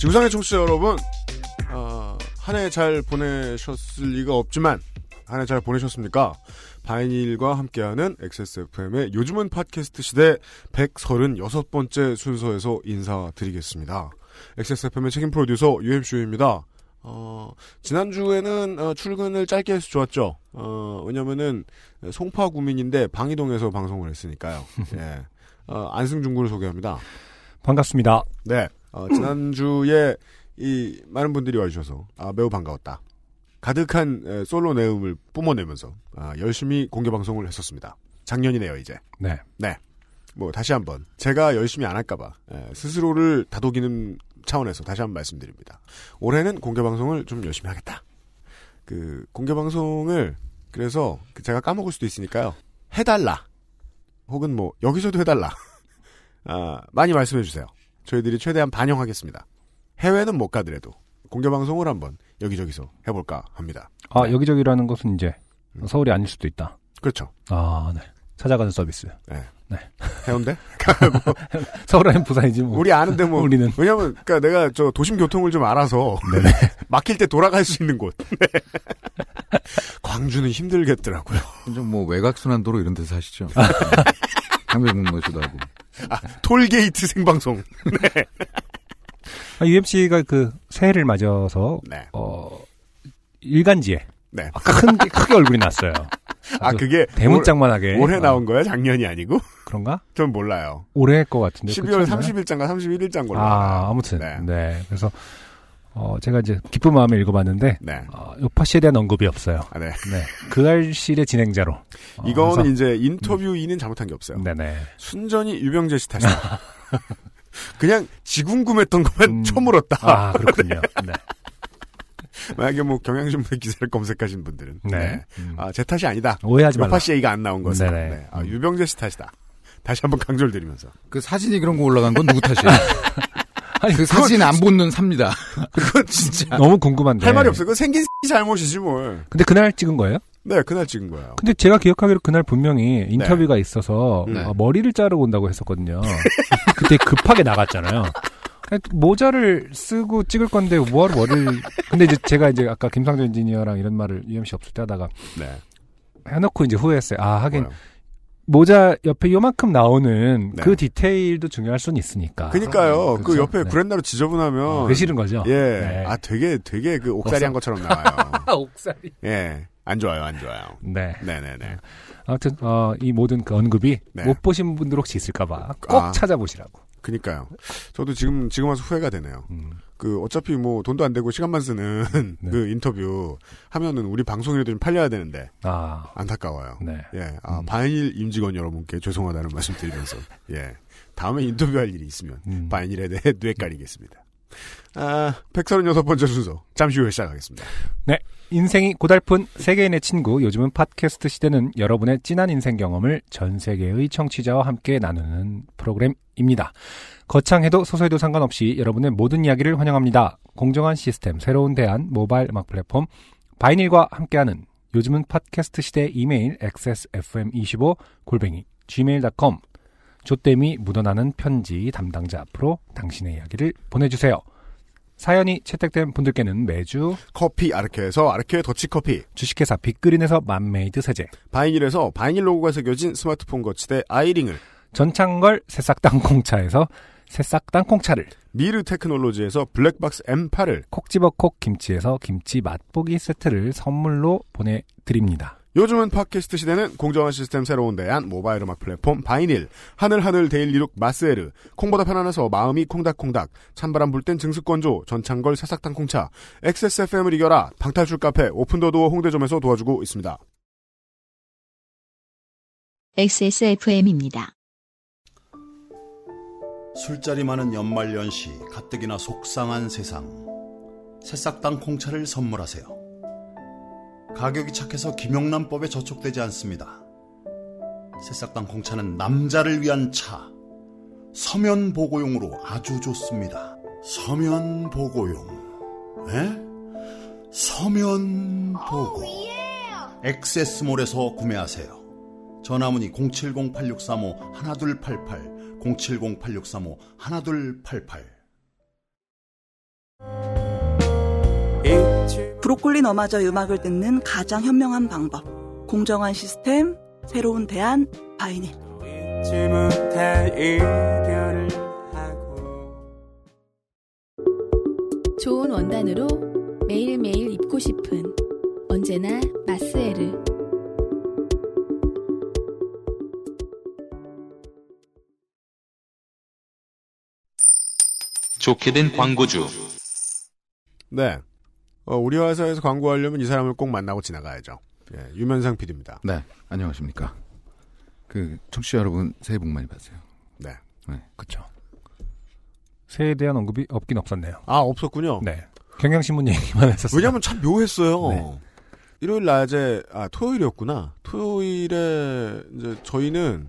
지구상의 청취자 여러분, 어, 한 해 잘 보내셨을 리가 없지만, 한 해 잘 보내셨습니까? 바이닐과 함께하는 XSFM의 요즘은 팟캐스트 시대 136번째 순서에서 인사드리겠습니다. XSFM의 책임 프로듀서 UMCU입니다. 어, 지난주에는 어, 출근을 짧게 해서 좋았죠. 어, 왜냐면은 송파 구민인데 방이동에서 방송을 했으니까요. 예. 어, 안승준 군을 소개합니다. 반갑습니다. 네. 어, 지난주에 이 많은 분들이 와주셔서 아, 매우 반가웠다. 가득한 에, 솔로 내음을 뿜어내면서 아, 열심히 공개 방송을 했었습니다. 작년이네요 이제. 네. 네. 뭐 다시 한번 제가 열심히 안 할까봐 에, 스스로를 다독이는 차원에서 다시 한번 말씀드립니다. 올해는 공개 방송을 좀 열심히 하겠다. 그 공개 방송을 그래서 그 제가 까먹을 수도 있으니까요. 해달라. 혹은 뭐 여기서도 해달라. 아, 많이 말씀해 주세요. 저희들이 최대한 반영하겠습니다. 해외는 못 가더라도 공개 방송을 한번 여기저기서 해볼까 합니다. 아, 네. 여기저기라는 것은 이제 음. 서울이 아닐 수도 있다. 그렇죠. 아, 네. 찾아가는 서비스. 해운대? 서울 아니면 부산이지 뭐. 우리 아는데 뭐 우리는. 왜냐면 그러니까 내가 저 도심 교통을 좀 알아서 네네. 막힐 때 돌아갈 수 있는 곳. 네. 광주는 힘들겠더라고요. 좀 뭐 외곽순환도로 이런 데서 하시죠. 강변북로에서도 하고. 톨게이트 생방송. 아, UMC가 그 새해를 맞아서, 네. 어, 일간지에 네. 큰, 게- 크게 얼굴이 났어요. 아 그게 대문짝만하게. 올, 올해 어, 나온 거야? 작년이 아니고? 그런가? 전 몰라요. 올해 것 같은데. 12월 그렇지 않나요? 30일자인가 31일자인 걸로 아, 알아요. 아무튼. 네. 네. 그래서, 어, 제가 이제 기쁜 마음에 읽어봤는데, 네. 어, 요파 씨에 대한 언급이 없어요. 아, 네. 네. 그 알실의 진행자로. 어, 이거는 그래서- 이제 인터뷰인은 잘못한 게 없어요. 네네. 순전히 유병재 씨 탓이다. 그냥 지궁금했던 것만 음. 쳐물었다. 아, 그렇군요. 네. 만약에 뭐 경향신문의 기사를 검색하신 분들은. 네. 음. 아, 제 탓이 아니다. 오해하지 말라. 요파 씨 얘기가 안 나온 것은. 네네. 네. 아, 음. 유병재 씨 탓이다. 다시 한번 강조를 드리면서. 그 사진이 그런 거 올라간 건 누구 탓이에요? 아니, 그 사진 안 보는 삽니다. 그건 진짜. 너무 궁금한데. 할 말이 없어요. 그건 생긴 잘못이지 뭘. 근데 그날 찍은 거예요? 네, 그날 찍은 거예요. 근데 제가 기억하기로 그날 분명히 인터뷰가 있어서 네. 어, 머리를 자르고 온다고 했었거든요. 그때 급하게 나갔잖아요. 모자를 쓰고 찍을 건데 뭐하러 머리를 근데 이제 제가 이제 아까 김상조 엔지니어랑 이런 말을 UMC 없을 때 하다가 네. 해놓고 이제 후회했어요. 아 하긴 뭐요? 모자 옆에 요만큼 나오는 네. 그 디테일도 중요할 수는 있으니까. 그니까요. 그 그렇죠. 옆에 네. 구렛나루 지저분하면. 어, 그 싫은 거죠. 예. 네. 아, 되게, 되게 그 옥살이 한 것처럼 나와요. 옥살이. 예. 안 좋아요, 안 좋아요. 네. 네네네. 아무튼 어, 이 모든 그 언급이 네. 못 보신 분들 혹시 있을까봐 꼭 아. 찾아보시라고. 그니까요. 저도 지금, 지금 와서 후회가 되네요. 음. 그, 어차피 뭐, 돈도 안 되고 시간만 쓰는 네. 그 인터뷰 하면은 우리 방송이라도 좀 팔려야 되는데, 아, 안타까워요. 네. 예. 아, 음. 바이닐 임직원 여러분께 죄송하다는 말씀 드리면서, 예. 다음에 인터뷰할 일이 있으면, 음. 바이닐에 대해 뇌 깔리겠습니다. 아, 136번째 순서, 잠시 후에 시작하겠습니다. 인생이 고달픈 세계인의 친구, 요즘은 팟캐스트 시대는 여러분의 진한 인생 경험을 전 세계의 청취자와 함께 나누는 프로그램입니다. 거창해도 소소해도 상관없이 여러분의 모든 이야기를 환영합니다. 공정한 시스템, 새로운 대안, 모바일 음악 플랫폼, 바이닐과 함께하는 요즘은 팟캐스트 시대 이메일 xsfm25 골뱅이 gmail.com 조땜이 묻어나는 편지 담당자 앞으로 당신의 이야기를 보내주세요. 사연이 채택된 분들께는 매주 커피 아르케에서 아르케 더치커피, 주식회사 빅그린에서 맘메이드 세제, 바이닐에서 바이닐 로고가 새겨진 스마트폰 거치대 아이링을, 전창걸 새싹 땅콩차에서 새싹 땅콩차를, 미르 테크놀로지에서 블랙박스 M8을, 콕 집어 콕 김치에서 김치 맛보기 세트를 선물로 보내드립니다. 요즘은 팟캐스트 시대는 공정한 시스템 새로운 대안 모바일 음악 플랫폼 바이닐 하늘하늘 데일리룩 마스에르 콩보다 편안해서 마음이 콩닥콩닥 찬바람 불 땐 증습건조 전창걸 새싹땅콩차 XSFM을 이겨라 방탈출 카페 오픈더도어 홍대점에서 도와주고 있습니다. XSFM입니다. 술자리 많은 연말연시 가뜩이나 속상한 세상 새싹당 콩차를 선물하세요. 가격이 착해서 김영란법에 저촉되지 않습니다. 새싹당 콩차는 남자를 위한 차 서면 보고용으로 아주 좋습니다. 서면 보고용 에? 서면 보고 엑세스몰에서 구매하세요. 전화문의 070-8635-1288 070-8635-1288 브로콜리 너마저 음악을 듣는 가장 현명한 방법. 공정한 시스템, 새로운 대안, 바이닐. 좋은 원단으로 매일매일 입고 싶은 언제나 마스에르. 좋게 된 광고주. 네. 어, 우리 회사에서 광고하려면 이 사람을 꼭 만나고 지나가야죠. 예, 유면상 PD입니다. 네, 안녕하십니까. 그 청취자 여러분 새해 복 많이 받으세요. 네. 그쵸. 새해에 대한 언급이 없긴 없었네요. 아, 없었군요. 네. 경향신문 얘기만 했었어요. 왜냐면 참 묘했어요. 네. 일요일 낮에, 아, 토요일이었구나. 토요일에, 이제 저희는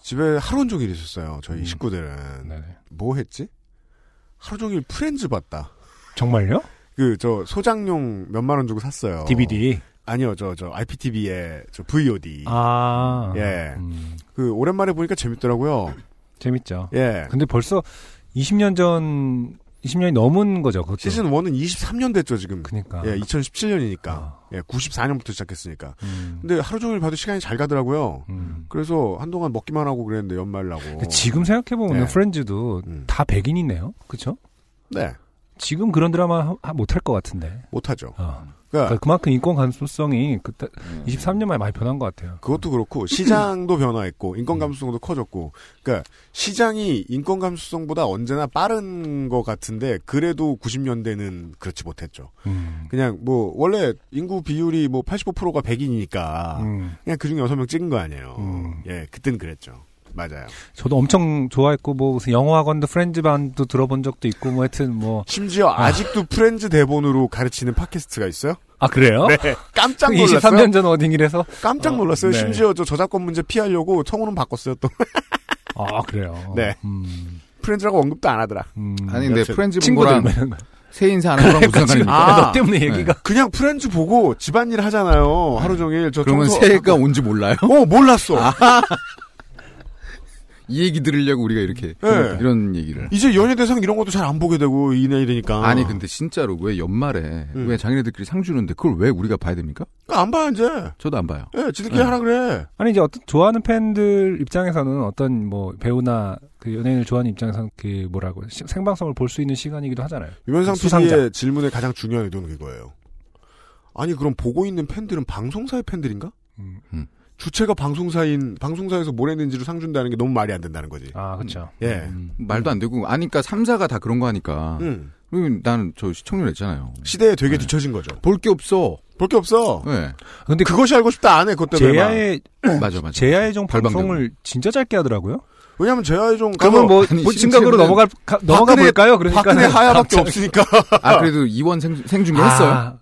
집에 하루 종일 있었어요. 저희 음. 식구들은. 네네. 뭐 했지? 하루 종일 프렌즈 봤다. 정말요? 그, 저, 소장용 몇만 원 주고 샀어요. DVD. 아니요, 저, 저, IPTV의 저 VOD. 아. 예. 음, 그, 오랜만에 보니까 재밌더라고요. 재밌죠. 예. 근데 벌써 20년 전, 20년이 넘은 거죠, 그것도. 시즌 1은 23년 됐죠, 지금. 그니까. 예, 2017년이니까. 아. 예, 94년부터 시작했으니까. 음, 근데 하루 종일 봐도 시간이 잘 가더라고요. 음. 그래서 한동안 먹기만 하고 그랬는데 연말나고. 근데 지금 생각해보면 네. 프렌즈도 음. 다 백인이네요. 그쵸? 네, 지금 그런 드라마 하- 못할 것 같은데. 못하죠. 어. 그러니까 그러니까 그만큼 인권 감수성이 그때 음. 23년 만에 많이 변한 것 같아요. 그것도 그렇고 시장도 변화했고 인권 감수성도 커졌고. 그러니까 시장이 인권 감수성보다 언제나 빠른 것 같은데 그래도 90년대는 그렇지 못했죠. 음. 그냥 뭐 원래 인구 비율이 뭐 85%가 백인이니까 음. 그냥 그중에 6명 찍은 거 아니에요. 음. 예, 그땐 그랬죠. 맞아요. 저도 엄청 좋아했고 뭐 무슨 영어학원도 프렌즈 반도 들어본 적도 있고 뭐 하여튼 뭐아 심지어 아 직도 프렌즈 대본으로 가르치는 팟캐스트가 있어요? 그래요? 네, 깜짝 놀랐어요. 23년 전 어딩이라서 깜짝 어, 놀랐어요. 네. 심지어 저 저작권 문제 피하려고 청혼은 바꿨어요. 또 아 그래요. 네. 음, 프렌즈라고 언급도 안 하더라. 음. 아니 근데 프렌즈 거랑 뭐. 새 인사 하는 거랑 무슨 상관입니까? 아, 너 때문에 얘기가 그냥 프렌즈 보고 집안일 하잖아요. 하루 종일 저 그러면 청소- 새해가 온지 몰라요? 어 몰랐어. 이 얘기 들으려고 우리가 이렇게 네. 이런 얘기를. 이제 연예 대상 이런 것도 잘 안 보게 되고 이내 이러니까. 아니 근데 진짜로 왜 연말에 음. 왜 자기네들끼리 상 주는데 그걸 왜 우리가 봐야 됩니까? 안봐 이제. 저도 안 봐요. 예, 지들끼리 네. 하라 그래. 아니 이제 어떤 좋아하는 팬들 입장에서는 어떤 뭐 배우나 그 연예인을 좋아하는 입장에서는 그 뭐라고 시- 생방송을 볼 수 있는 시간이기도 하잖아요. 유면상 수상자. PD의 질문의 가장 중요한 의도는 이거예요. 아니 그럼 보고 있는 팬들은 방송사의 팬들인가? 음. 주체가 방송사인 방송사에서 뭘 했는지로 상 준다는 게 너무 말이 안 된다는 거지. 아 그렇죠. 예. 음. 말도 안 되고 아니까 3사가 다 그런 거 하니까. 음. 그리고 나는 저 시청률 했잖아요. 시대에 되게 네. 뒤처진 거죠. 볼 게 없어. 볼 게 없어. 네. 근데 그것이 알고 싶다 안 해. 그것 때문에. 막. 제야의 맞아 맞아. 제야의종 발방되고. 방송을 진짜 짧게 하더라고요. 왜냐면 제아이종 그러면 뭐, 뭐 실제로는 넘어갈 가- 넘어가 박근혜- 볼까요? 그러니까 박근혜 하야밖에 없으니까. 아 그래도 이원 생, 생중계 했어요.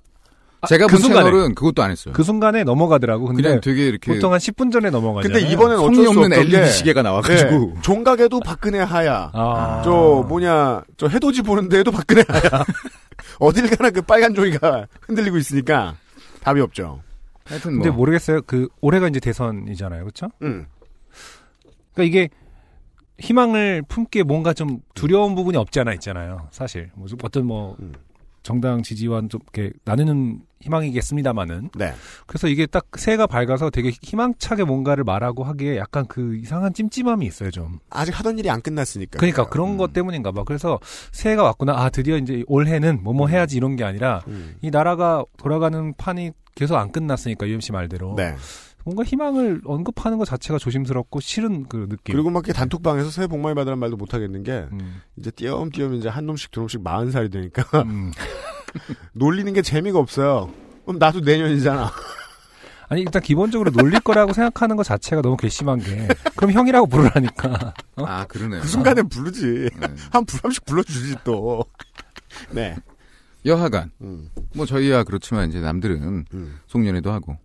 아, 아, 제가 그 본 순간에. 채널은 그것도 안 했어요. 그 순간에 넘어가더라고. 근데 그냥 되게 이렇게 보통 한 10분 전에 넘어가죠. 근데 이번엔 어쩔 수 없는 LED 시계가 나와가지고 예, 종각에도 박근혜 하야. 아. 저 뭐냐 저 해돋이 보는 데에도 박근혜 하야. 어딜 가나 그 빨간 종이가 흔들리고 있으니까 답이 없죠. 하여튼 근데 뭐 모르겠어요. 그 올해가 이제 대선이잖아요. 그렇죠? 음. 그러니까 이게 희망을 품기에 뭔가 좀 두려운 부분이 없지 않아 있잖아요. 사실 뭐 어떤 뭐 음. 정당 지지와 좀 이렇게 나누는 희망이겠습니다만은 네. 그래서 이게 딱 새해가 밝아서 되게 희망차게 뭔가를 말하고 하기에 약간 그 이상한 찜찜함이 있어요 좀. 아직 하던 일이 안 끝났으니까. 그러니까 그런 음. 것 때문인가 봐. 그래서 새해가 왔구나. 아 드디어 이제 올해는 뭐뭐 해야지 이런 게 아니라 음. 이 나라가 돌아가는 판이 계속 안 끝났으니까 UMC 말대로 네. 뭔가 희망을 언급하는 것 자체가 조심스럽고 싫은 그 느낌. 그리고 막 이렇게 단톡방에서 새해 복 많이 받으라는 말도 못 하겠는 게 음, 이제 띄엄띄엄 이제 한 놈씩 두 놈씩 마흔 살이 되니까 음. 놀리는 게 재미가 없어요. 그럼 나도 내년이잖아. 아니 일단 기본적으로 놀릴 거라고 생각하는 것 자체가 너무 괘씸한 게 그럼 형이라고 부르라니까. 어? 아, 그러네요. 그 순간엔 부르지. 네. 한 부- 한씩 불러주지 또. 네. 여하간 음. 뭐 저희야 그렇지만 이제 남들은 음. 송년회도 하고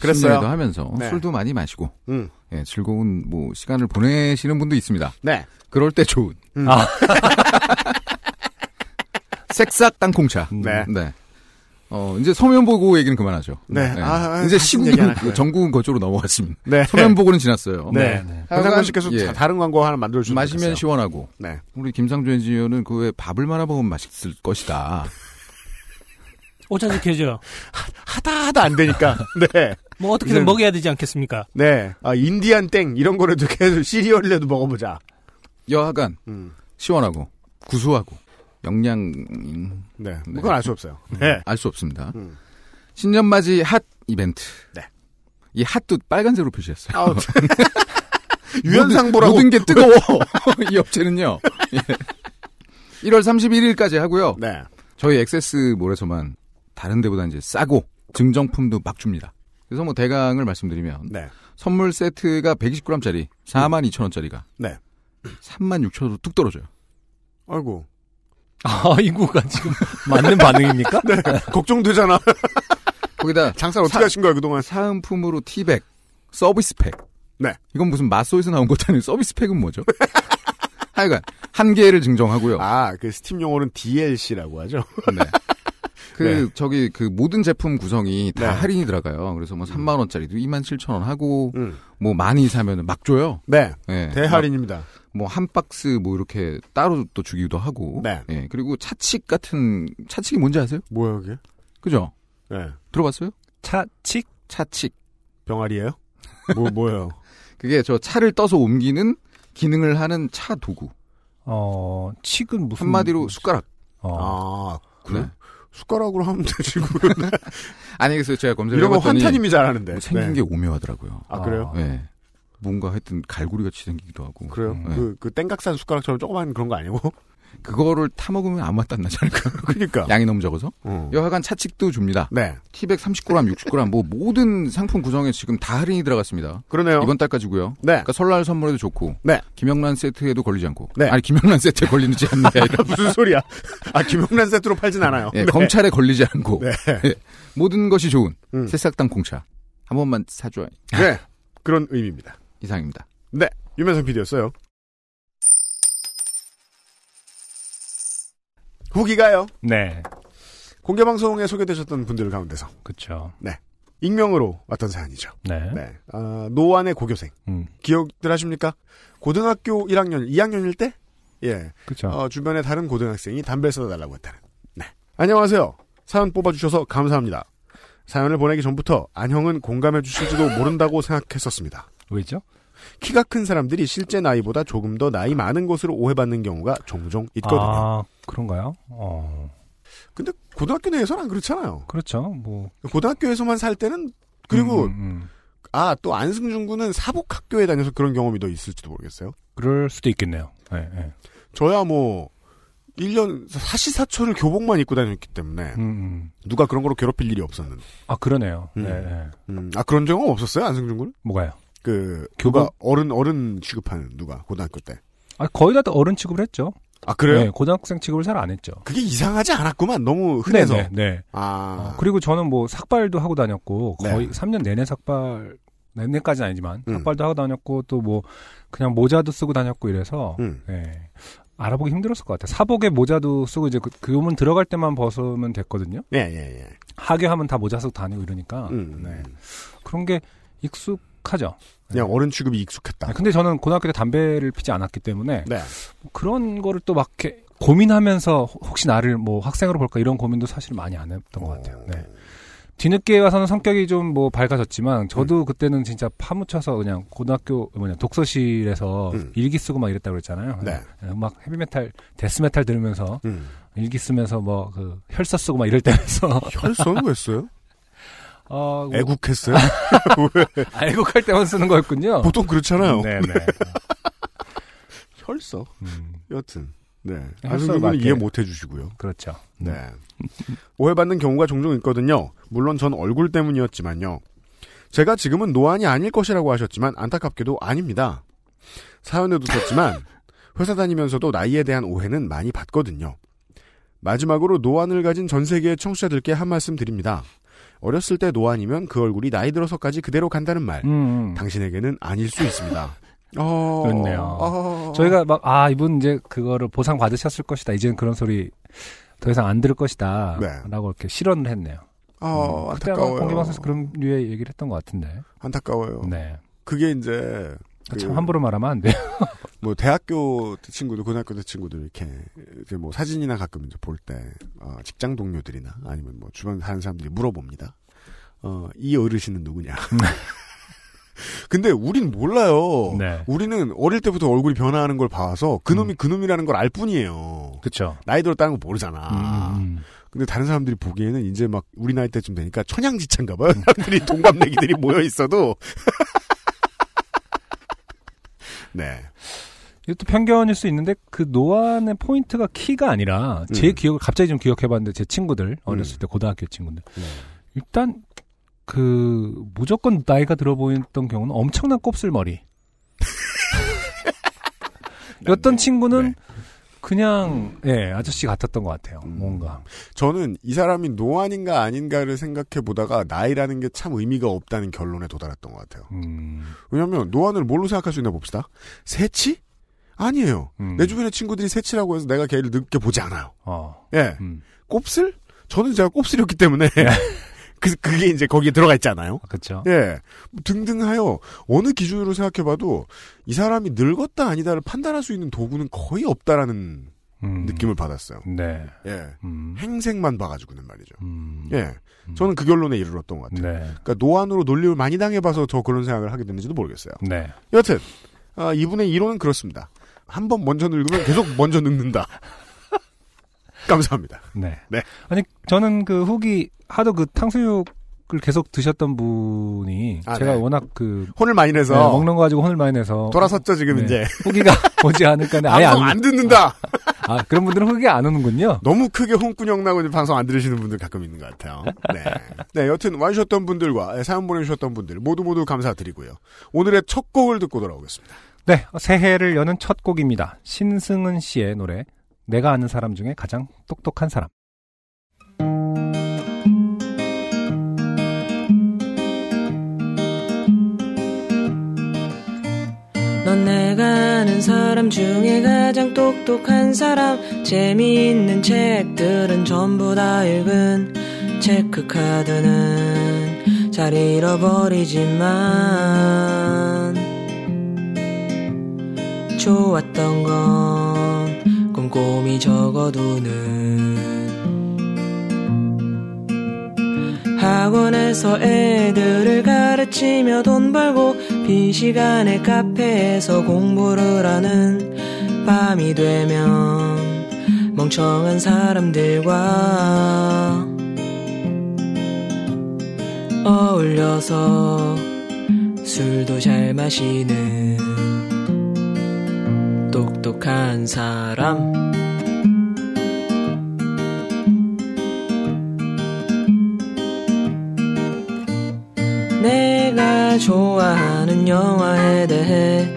그랬어요. 신년회도 하면서 네. 술도 많이 마시고 음. 예, 즐거운 뭐 시간을 보내시는 분도 있습니다. 네. 그럴 때 좋은 음. 아. 색싹 땅콩차. 네. 네. 어, 이제 서면 보고 얘기는 그만하죠. 네. 아, 아, 이제 시국은? 전국은 그쪽으로 넘어갔습니다. 네. 서면 보고는 지났어요. 네. 네. 변상근 씨께서 예. 다- 다른 광고 하나 만들어주시면 마시면 좋겠어요. 시원하고 네. 우리 김상조 엔지니어는 그 외에 밥을 말아 먹으면 맛있을 것이다. 오차즈케죠. 하다 하다 안 되니까. 네. 뭐 어떻게든 이제- 먹여야 되지 않겠습니까? 네. 아, 인디안 땡 이런 거라도 계속 시리얼이라도 먹어보자. 여하간 음. 시원하고 구수하고 영양 네. 네. 그건 알 수 없어요. 네. 알 수 없습니다. 음. 신년 맞이 핫 이벤트. 네. 이 핫도 빨간색으로 표시했어요. 아우. 유연상 보라고. 모든 게 뜨거워. 이 업체는요. 예. 1월 31일까지 하고요. 네. 저희 액세스몰에서만 다른 데보다 이제 싸고 증정품도 막 줍니다. 그래서 뭐 대강을 말씀드리면 네. 선물 세트가 120g짜리 42,000원짜리가 네. 36,000원으로 뚝 떨어져요. 아이고. 아이고가 지금 맞는 반응입니까? 네. 걱정되잖아. 거기다 장사를 어떻게 사- 하신 거예요, 그동안? 사은품으로 티백, 서비스 팩. 네. 이건 무슨 마소에서 나온 것도 아니고 서비스 팩은 뭐죠? 하여간 한 개를 증정하고요. 아, 그 스팀 용어는 DLC라고 하죠. 네. 그 네. 저기 그 모든 제품 구성이 다 네. 할인이 들어가요. 그래서 뭐 3만 원짜리도 2만 7천 원 하고 음. 뭐 많이 사면은 막 줘요. 네. 예. 대할인입니다. 뭐 한 박스 뭐 이렇게 따로 또 주기도 하고. 네. 예. 그리고 차칙 같은 차칙이 뭔지 아세요? 뭐야, 그게? 그죠? 네. 들어봤어요? 차칙? 차칙. 병아리예요 뭐, 뭐예요? 그게 저 차를 떠서 옮기는 기능을 하는 차 도구. 어, 칙은 무슨 한마디로 숟가락. 어. 아, 그래? 네. 숟가락으로 하면 되지. 그거는. 아니 그래서 제가 검색을 이런 거 해봤더니 환타님이 잘하는데. 뭐 생긴 네. 게 오묘하더라고요. 아, 그래요? 예. 뭔가 하여튼 갈고리 같이 생기기도 하고. 그래요? 음. 네. 그, 그 땡각산 숟가락처럼 조그만 그런 거 아니고? 그거를 타 먹으면 아무 맛도 안 나지 않을까? 그니까. 양이 너무 적어서. 어. 여하간 차칙도 줍니다. 네. 티백 30g, 60g 뭐 모든 상품 구성에 지금 다 할인이 들어갔습니다. 그러네요. 이번 달까지고요. 네. 그러니까 설날 선물에도 좋고. 네. 김영란 세트에도 걸리지 않고. 네. 아니 김영란 세트에 걸리지 아니라 무슨 소리야? 아, 김용란 세트로 팔진 않아요. 예, 네. 검찰에 걸리지 않고. 네. 예, 모든 것이 좋은 음. 새싹당 콩차. 한 번만 사줘야 네. 그런 의미입니다. 이상입니다. 네. 유면상 PD였어요. 후기가요. 네. 공개 방송에 소개되셨던 분들 가운데서 그쵸. 익명으로 왔던 사연이죠. 네. 네. 아, 노안의 고교생. 음, 기억들 하십니까? 고등학교 1학년, 2학년일 때? 예. 그쵸. 어, 주변에 다른 고등학생이 담배를 쏟아달라고 했다는. 네. 안녕하세요. 사연 뽑아주셔서 감사합니다. 사연을 보내기 전부터 안형은 공감해 주실지도 모른다고 생각했었습니다. 왜죠? 키가 큰 사람들이 실제 나이보다 조금 더 나이 많은 것으로 오해받는 경우가 종종 있거든요. 아, 그런가요? 어, 근데 고등학교 내에서는 안 그렇잖아요. 그렇죠. 뭐. 고등학교에서만 살 때는 그리고 음, 음, 음. 아또 안승준 군은 사복 학교에 다녀서 그런 경험이 더 있을지도 모르겠어요. 그럴 수도 있겠네요. 네, 네. 저야 뭐 1년 사시사철을 교복만 입고 다녔기 때문에 음, 음. 누가 그런 거로 괴롭힐 일이 없었는데. 아, 그러네요. 음. 네, 네. 음, 아 그런 적은 없었어요 안승준 군은? 뭐가요? 그 교복? 누가 어른 어른 취급하는 누가 고등학교 때. 아, 거의 다 어른 취급을 했죠. 아 그래요? 네, 고등학생 취급을 잘 안 했죠. 그게 이상하지 않았구만 너무 흔해서. 네, 네, 네. 아 어, 그리고 저는 뭐 삭발도 하고 다녔고 네. 거의 3년 내내 삭발 내내까지는 아니지만 음. 삭발도 하고 다녔고 또 뭐 그냥 모자도 쓰고 다녔고 이래서 음. 예. 알아보기 힘들었을 것 같아요. 사복에 모자도 쓰고 이제 그 교문 들어갈 때만 벗으면 됐거든요. 예, 예, 예. 하교하면 다 모자 쓰고 다니고 이러니까 음. 네. 그런 게 익숙 하죠. 그냥 어른 취급이 익숙했다. 아, 근데 저는 고등학교 때 담배를 피지 않았기 때문에 네. 그런 거를 또 막 이렇게 고민하면서 혹시 나를 뭐 학생으로 볼까 이런 고민도 사실 많이 안 했던 것 같아요. 네. 뒤늦게 와서는 성격이 좀 뭐 밝아졌지만 저도 음. 그때는 진짜 파묻혀서 그냥 고등학교 뭐냐 독서실에서 음. 일기 쓰고 막 이랬다고 그랬잖아요. 네. 음악 헤비메탈 death metal 들으면서 음. 일기 쓰면서 뭐 그 혈서 쓰고 막 이럴 때면서 혈서는 왜 써요? 어, 뭐 애국했어요? 애국할 때만 쓰는 거였군요. 보통 그렇잖아요. 네, 네. 혈서. 음, 여튼. 네. 군은 맞게. 이해 못 해주시고요. 그렇죠. 네. 오해받는 경우가 종종 있거든요. 물론 전 얼굴 때문이었지만요. 제가 지금은 노안이 아닐 것이라고 하셨지만 안타깝게도 아닙니다. 사연에도 썼지만 회사 다니면서도 나이에 대한 오해는 많이 받거든요. 마지막으로 노안을 가진 전 세계의 청취자들께 한 말씀 드립니다. 어렸을 때 노안이면 그 얼굴이 나이 들어서까지 그대로 간다는 말. 음, 음. 당신에게는 아닐 수 있습니다. 어... 그렇네요. 어... 저희가 막, 아, 이분 이제 그거를 보상 받으셨을 것이다. 이제는 그런 소리 더 이상 안 들을 것이다. 네. 라고 이렇게 실언을 했네요. 어, 음, 안타까워요. 공개방송에서 그런 류의 얘기를 했던 것 같은데. 안타까워요. 네. 그게 이제 그 참 함부로 말하면 안 돼요. 뭐 대학교 때 친구들, 고등학교 때 친구들 이렇게 뭐 사진이나 가끔 이제 볼때 어, 직장 동료들이나 아니면 뭐 주변 사는 사람들이 물어봅니다. 어, 이 어르신은 누구냐? 근데 우린 몰라요. 네. 우리는 어릴 때부터 얼굴이 변화하는 걸 봐서 그놈이 그놈이라는 걸 알 뿐이에요. 그쵸. 나이 들었다는 거 모르잖아. 음, 음. 근데 다른 사람들이 보기에는 이제 막 우리 나이 때쯤 되니까 천양지차인가 봐요. 사람들이 동갑내기들이 모여 있어도. 네. 이것도 편견일 수 있는데 그 노안의 포인트가 키가 아니라 제 음. 기억을 갑자기 좀 기억해봤는데 제 친구들 어렸을 때 고등학교 친구들 네. 일단 그 무조건 나이가 들어 보였던 경우는 엄청난 곱슬머리. 어떤 친구는 네. 그냥 예 아저씨 같았던 것 같아요. 음. 뭔가 저는 이 사람이 노안인가 아닌가를 생각해 보다가 나이라는 게 참 의미가 없다는 결론에 도달했던 것 같아요. 음, 왜냐하면 노안을 뭘로 생각할 수 있나 봅시다. 새치? 아니에요. 음. 내 주변의 친구들이 새치라고 해서 내가 걔를 늦게 보지 않아요. 어, 예. 음, 곱슬? 저는 제가 곱슬이었기 때문에 네. 그, 그게 이제 거기에 들어가 있잖아요. 그렇죠. 예. 등등하여 어느 기준으로 생각해봐도 이 사람이 늙었다 아니다를 판단할 수 있는 도구는 거의 없다라는 음, 느낌을 받았어요. 네. 예. 음, 행색만 봐가지고는 말이죠. 음, 예. 음. 저는 그 결론에 이르렀던 것 같아요. 네, 그러니까 노안으로 논리를 많이 당해봐서 저 그런 생각을 하게 됐는지도 모르겠어요. 네. 여튼 아, 이분의 이론은 그렇습니다. 한 번 먼저 늙으면 계속 먼저 늙는다. 감사합니다. 네. 네. 아니 저는 그 후기 하도 그 탕수육을 계속 드셨던 분이 아, 제가 네. 워낙 그 혼을 많이 내서 네, 먹는 거 가지고 혼을 많이 내서 돌아섰죠 지금 네. 이제. 후기가 오지 않을까 는 아예 방송 안, 안 듣는다. 아 그런 분들은 후기 안 오는군요. 너무 크게 홍군형 나고 방송 안 들으시는 분들 가끔 있는 것 같아요. 네. 네, 여튼 와주셨던 분들과 사연 보내주셨던 분들 모두 모두 감사드리고요. 오늘의 첫 곡을 듣고 돌아오겠습니다. 네, 새해를 여는 첫 곡입니다. 신승은 씨의 노래 내가 아는 사람 중에 가장 똑똑한 사람. 넌 내가 아는 사람 중에 가장 똑똑한 사람 재미있는 책들은 전부 다 읽은 체크카드는 잘 잃어버리지만 좋았던 건 꼼꼼히 적어두는 학원에서 애들을 가르치며 돈 벌고 빈 시간에 카페에서 공부를 하는 밤이 되면 멍청한 사람들과 어울려서 술도 잘 마시는 똑똑한 사람. 내가 좋아하는 영화에 대해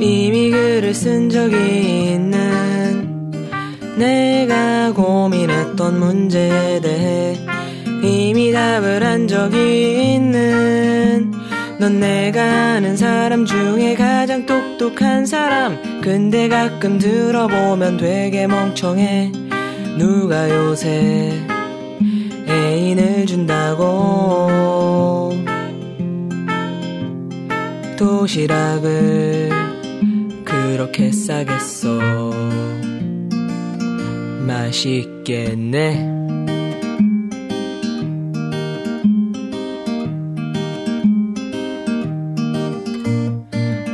이미 글을 쓴 적이 있는 내가 고민했던 문제에 대해 이미 답을 한 적이 있는 넌 내가 아는 사람 중에 가장 똑똑한 사람. 근데 가끔 들어보면 되게 멍청해. 누가 요새 애인을 준다고. 도시락을 그렇게 싸겠어. 맛있겠네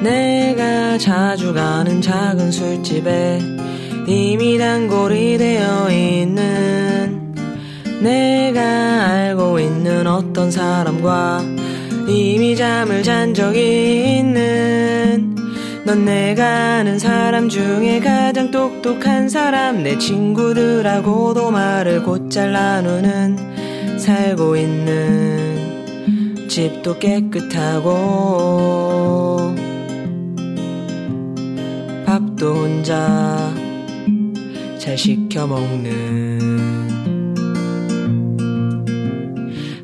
내가 자주 가는 작은 술집에 이미 단골이 되어 있는 내가 알고 있는 어떤 사람과 이미 잠을 잔 적이 있는 넌 내가 아는 사람 중에 가장 똑똑한 사람 내 친구들하고도 말을 곧잘 나누는 살고 있는 집도 깨끗하고 밥도 혼자 잘 시켜 먹는.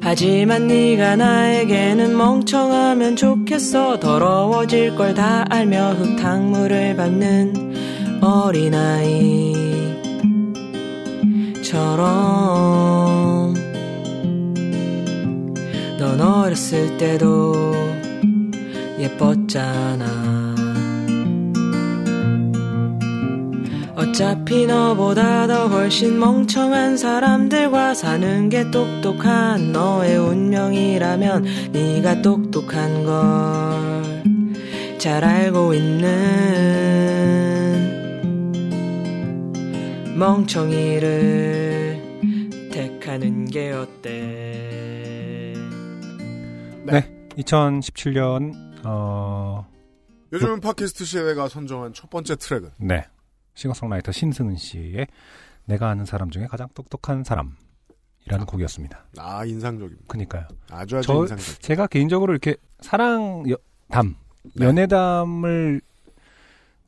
하지만 네가 나에게는 멍청하면 좋겠어. 더러워질 걸 다 알며 흙탕물을 밟는 어린아이처럼. 넌 어렸을 때도 예뻤잖아 어차피 너보다 더 훨씬 멍청한 사람들과 사는 게 똑똑한 너의 운명이라면 네가 똑똑한 걸 잘 알고 있는 멍청이를 택하는 게 어때? 네. 2017년 어 요즘은 팟캐스트 시대가 선정한 첫 번째 트랙은 네. 싱어송라이터 신승은 씨의 내가 아는 사람 중에 가장 똑똑한 사람 이라는 곡이었습니다. 아 인상적입니다. 그니까요. 아주 아주 저- 인상적. 제가 개인적으로 이렇게 사랑 여- 담, 네. 연애담을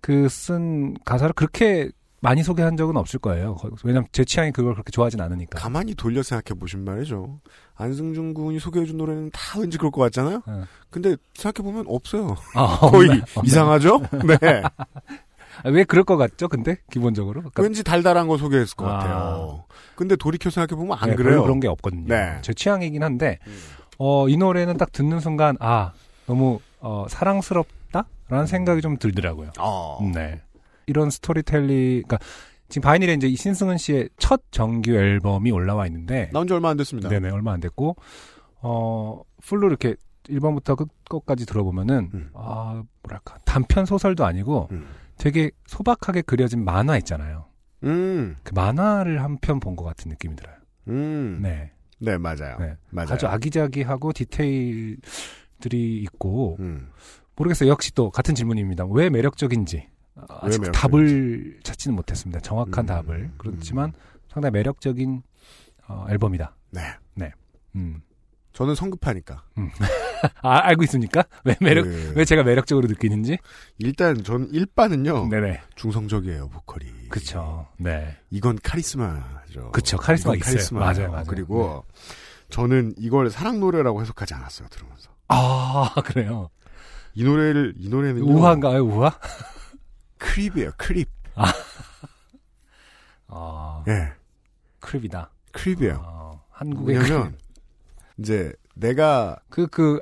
그 쓴 가사를 그렇게 많이 소개한 적은 없을 거예요. 거- 왜냐면 제 취향이 그걸 그렇게 좋아하진 않으니까. 가만히 돌려 생각해 보신 말이죠. 안승준 군이 소개해 준 노래는 다 왠지 그럴 것 같잖아요. 어. 근데 생각해 보면 없어요. 아, 거의? 없나요? 이상하죠? 네. 아, 왜 그럴 것 같죠? 근데 기본적으로 그러니까 왠지 달달한 거 소개했을 것 아. 같아요. 근데 돌이켜 생각해 보면 안 네, 그래요. 그런 게 없거든요. 네. 제 취향이긴 한데 음. 어, 이 노래는 딱 듣는 순간 아 너무 어, 사랑스럽다라는 생각이 좀 들더라고요. 어. 네. 이런 스토리텔리, 그러니까 지금 바이닐에 이제 이 신승은 씨의 첫 정규 앨범이 올라와 있는데, 나온 지 얼마 안 됐습니다. 네네 얼마 안 됐고, 어 풀로 이렇게 1번부터 끝까지 들어보면은 음. 아 뭐랄까 단편 소설도 아니고 음. 되게 소박하게 그려진 만화 있잖아요. 음. 그 만화를 한 편 본 것 같은 느낌이 들어요. 음. 네. 네, 맞아요. 네. 맞아요. 아주 아기자기하고 디테일들이 있고 음. 모르겠어요. 역시 또 같은 질문입니다. 왜 매력적인지 아직 매력적인지. 답을 찾지는 못했습니다. 정확한 음, 답을 그렇지만 상당히 매력적인 어, 앨범이다. 네. 음. 저는 성급하니까. 아 알고 있습니까? 왜 매력 그, 왜 제가 매력적으로 느끼는지? 일단 전 1반은요. 네네. 중성적이에요, 보컬이. 그쵸. 네. 이건 카리스마죠. 그쵸, 카리스마 있어요. 카리스마예요. 맞아요, 맞아요. 그리고 저는 이걸 사랑 노래라고 해석하지 않았어요, 들으면서. 아 그래요. 이 노래를 이 노래는 우화인가요? 우화? Creep이에요, Creep. 아 예. Creep이다. Creep이에요. 어, 한국의 왜냐면 이제 내가 그, 그,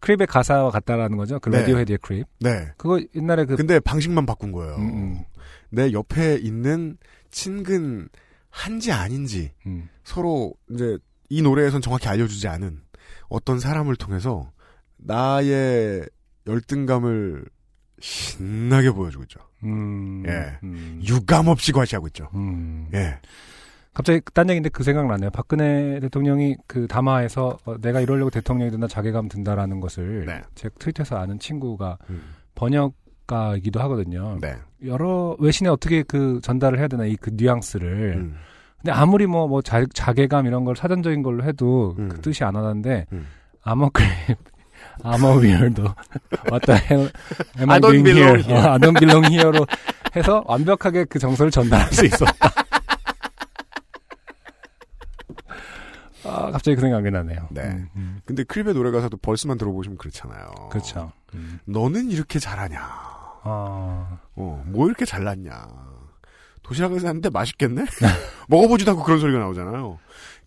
Creep의 가사와 같다라는 거죠? 그 네. Radiohead의 Creep. 네. 그거 옛날에 그, 근데 방식만 바꾼 거예요. 음, 음, 내 옆에 있는 친근한지 아닌지 음. 서로 이제 이 노래에선 정확히 알려주지 않은 어떤 사람을 통해서 나의 열등감을 신나게 보여주고 있죠. 음, 예. 음, 유감 없이 과시하고 있죠. 음. 예. 갑자기 딴 얘기인데 그 생각나네요. 박근혜 대통령이 그 담화에서 어, 내가 이러려고 대통령이 된다 자괴감 든다라는 것을 네. 제 트위터에서 아는 친구가 음. 번역가이기도 하거든요. 네. 여러 외신에 어떻게 그 전달을 해야 되나 이 그 뉘앙스를. 음. 근데 아무리 뭐, 뭐, 자, 자괴감 이런 걸 사전적인 걸로 해도 음. 그 뜻이 안 와닿는데, 음. 크립, 아머 위얼도, What the hell am I doing here. 어, I don't belong here로 해서 완벽하게 그 정서를 전달할 수 있었다. 아, 갑자기 그 생각이 나네요. 네. 음, 음. 근데 크립의 노래 가사도 벌스만 들어보시면 그렇잖아요. 그렇죠. 음. 너는 이렇게 잘하냐? 아, 어, 뭐 이렇게 잘났냐? 도시락을 샀는데 맛있겠네? 먹어보지도 않고 그런 소리가 나오잖아요.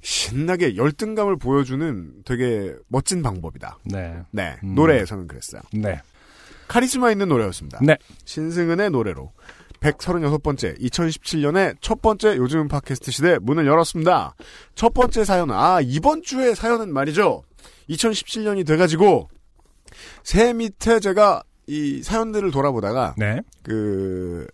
신나게 열등감을 보여주는 되게 멋진 방법이다. 네. 네. 음. 노래에서는 그랬어요. 네. 카리스마 있는 노래였습니다. 네. 신승은의 노래로 136번째 2017년의 첫 번째 요즘 팟캐스트 시대 문을 열었습니다. 첫 번째 사연은 아 이번 주의 사연은 말이죠. 2017년이 돼가지고 새 밑에 제가 이 사연들을 돌아보다가 네. 그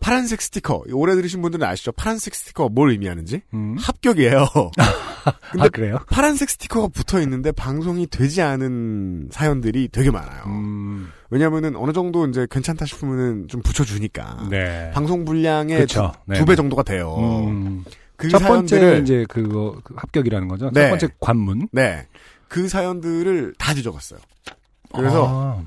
파란색 스티커 오래 들으신 분들은 아시죠? 파란색 스티커가 뭘 의미하는지 음. 합격이에요. 근데 아, 그래요? 파란색 스티커가 붙어 있는데 방송이 되지 않은 사연들이 되게 많아요. 음, 왜냐면은 어느 정도 이제 괜찮다 싶으면은 좀 붙여주니까 네. 방송 분량의 그쵸. 네, 두배 네. 정도가 돼요. 음. 그첫 번째 사연들을 이제 그거 그 합격이라는 거죠. 네. 첫 번째 관문. 네. 그 사연들을 다 뒤져갔어요. 그래서 아,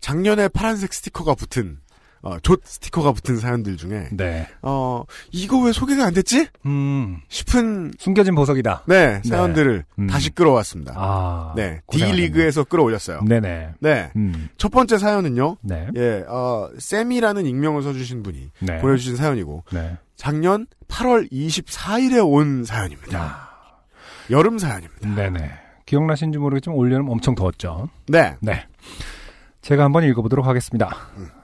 작년에 파란색 스티커가 붙은 어, 조 스티커가 붙은 사연들 중에 네. 어 이거 왜 소개가 안 됐지 음, 싶은 숨겨진 보석이다. 네 사연들을 음. 다시 끌어왔습니다. 아, 네. D 리그에서 끌어올렸어요. 네네. 네. 음, 첫 번째 사연은요. 네. 예, 어, 쌤이라는 익명을 써주신 분이 네. 보내주신 사연이고 네. 작년 8월 24일에 온 사연입니다. 아, 여름 사연입니다. 네네. 기억나신지 모르겠지만 올여름 엄청 더웠죠. 네. 네. 제가 한번 읽어보도록 하겠습니다.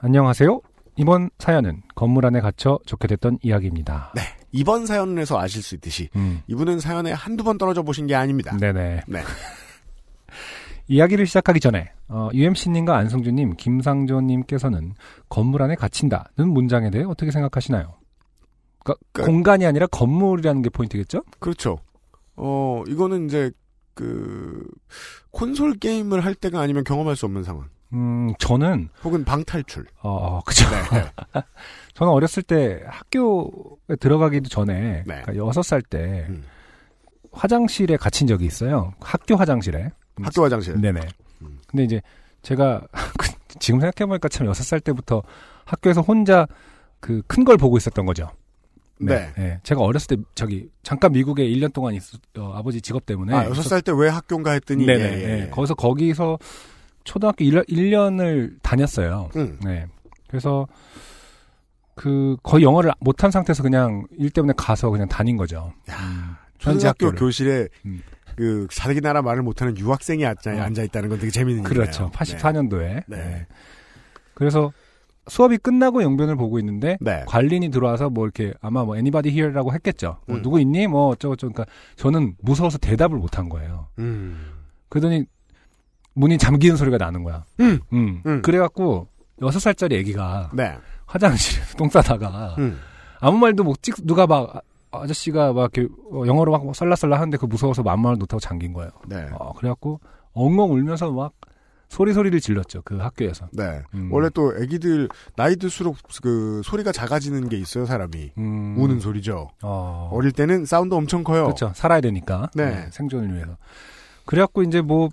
안녕하세요. 이번 사연은 건물 안에 갇혀 좋게 됐던 이야기입니다. 네. 이번 사연에서 아실 수 있듯이 음, 이분은 사연에 한두 번 떨어져 보신 게 아닙니다. 네네. 네. 이야기를 시작하기 전에 어, UMC님과 안성준님, 김상조님께서는 건물 안에 갇힌다는 문장에 대해 어떻게 생각하시나요? 그러니까 그- 공간이 아니라 건물이라는 게 포인트겠죠? 그렇죠. 어, 이거는 이제 그 콘솔 게임을 할 때가 아니면 경험할 수 없는 상황. 음, 저는 혹은 방탈출. 어, 어, 그죠. 네. 저는 어렸을 때 학교에 들어가기도 전에 네. 그러니까 여섯 살때 음. 화장실에 갇힌 적이 있어요. 학교 화장실에. 음, 학교 화장실. 네네. 음. 근데 이제 제가 그 지금 생각해보니까 참 여섯 살 때부터 학교에서 혼자 그 큰 걸 보고 있었던 거죠. 네. 예. 제가 어렸을 때 저기 잠깐 미국에 1년 동안 있, 어, 아버지 직업 때문에 아, 여섯 살때 왜 학교인가 했더니 네네. 예, 예, 예. 예. 거기서 거기서 초등학교 1, 1년을 다녔어요. 응. 네. 그래서 그 거의 영어를 못한 상태에서 그냥 일 때문에 가서 그냥 다닌 거죠. 음, 현지 초등학교 학교를. 교실에 음. 그 자기 나라 말을 못하는 유학생이 앉아, 어. 앉아 있다는 건 되게 재밌는 그렇죠. 일이네요. 84년도에. 네. 그래서 수업이 끝나고 영변을 보고 있는데 네. 관리인이 들어와서 뭐 이렇게 아마 뭐 anybody here라고 했겠죠. 뭐 음. 누구 있니? 뭐 어쩌고 저쩌고. 그러니까 저는 무서워서 대답을 못한 거예요. 음. 그러더니 문이 잠기는 소리가 나는 거야. 음. 음. 음. 그래갖고 여섯 살짜리 애기가 네. 화장실에서 똥 싸다가 음. 아무 말도 못 찍, 누가 막 아- 아저씨가 막 이렇게 어, 영어로 막 썰라썰라 하는데 그 무서워서 아무 말도 못하고 잠긴 거예요. 네. 어, 그래갖고 엉엉 울면서 막 소리 소리를 질렀죠. 그 학교에서. 네. 음. 원래 또 아기들 나이 들수록 그 소리가 작아지는 게 있어요, 사람이. 음. 우는 소리죠. 어. 어릴 때는 사운드 엄청 커요. 그렇죠. 살아야 되니까. 네. 생존을 위해서. 그래갖고 이제 뭐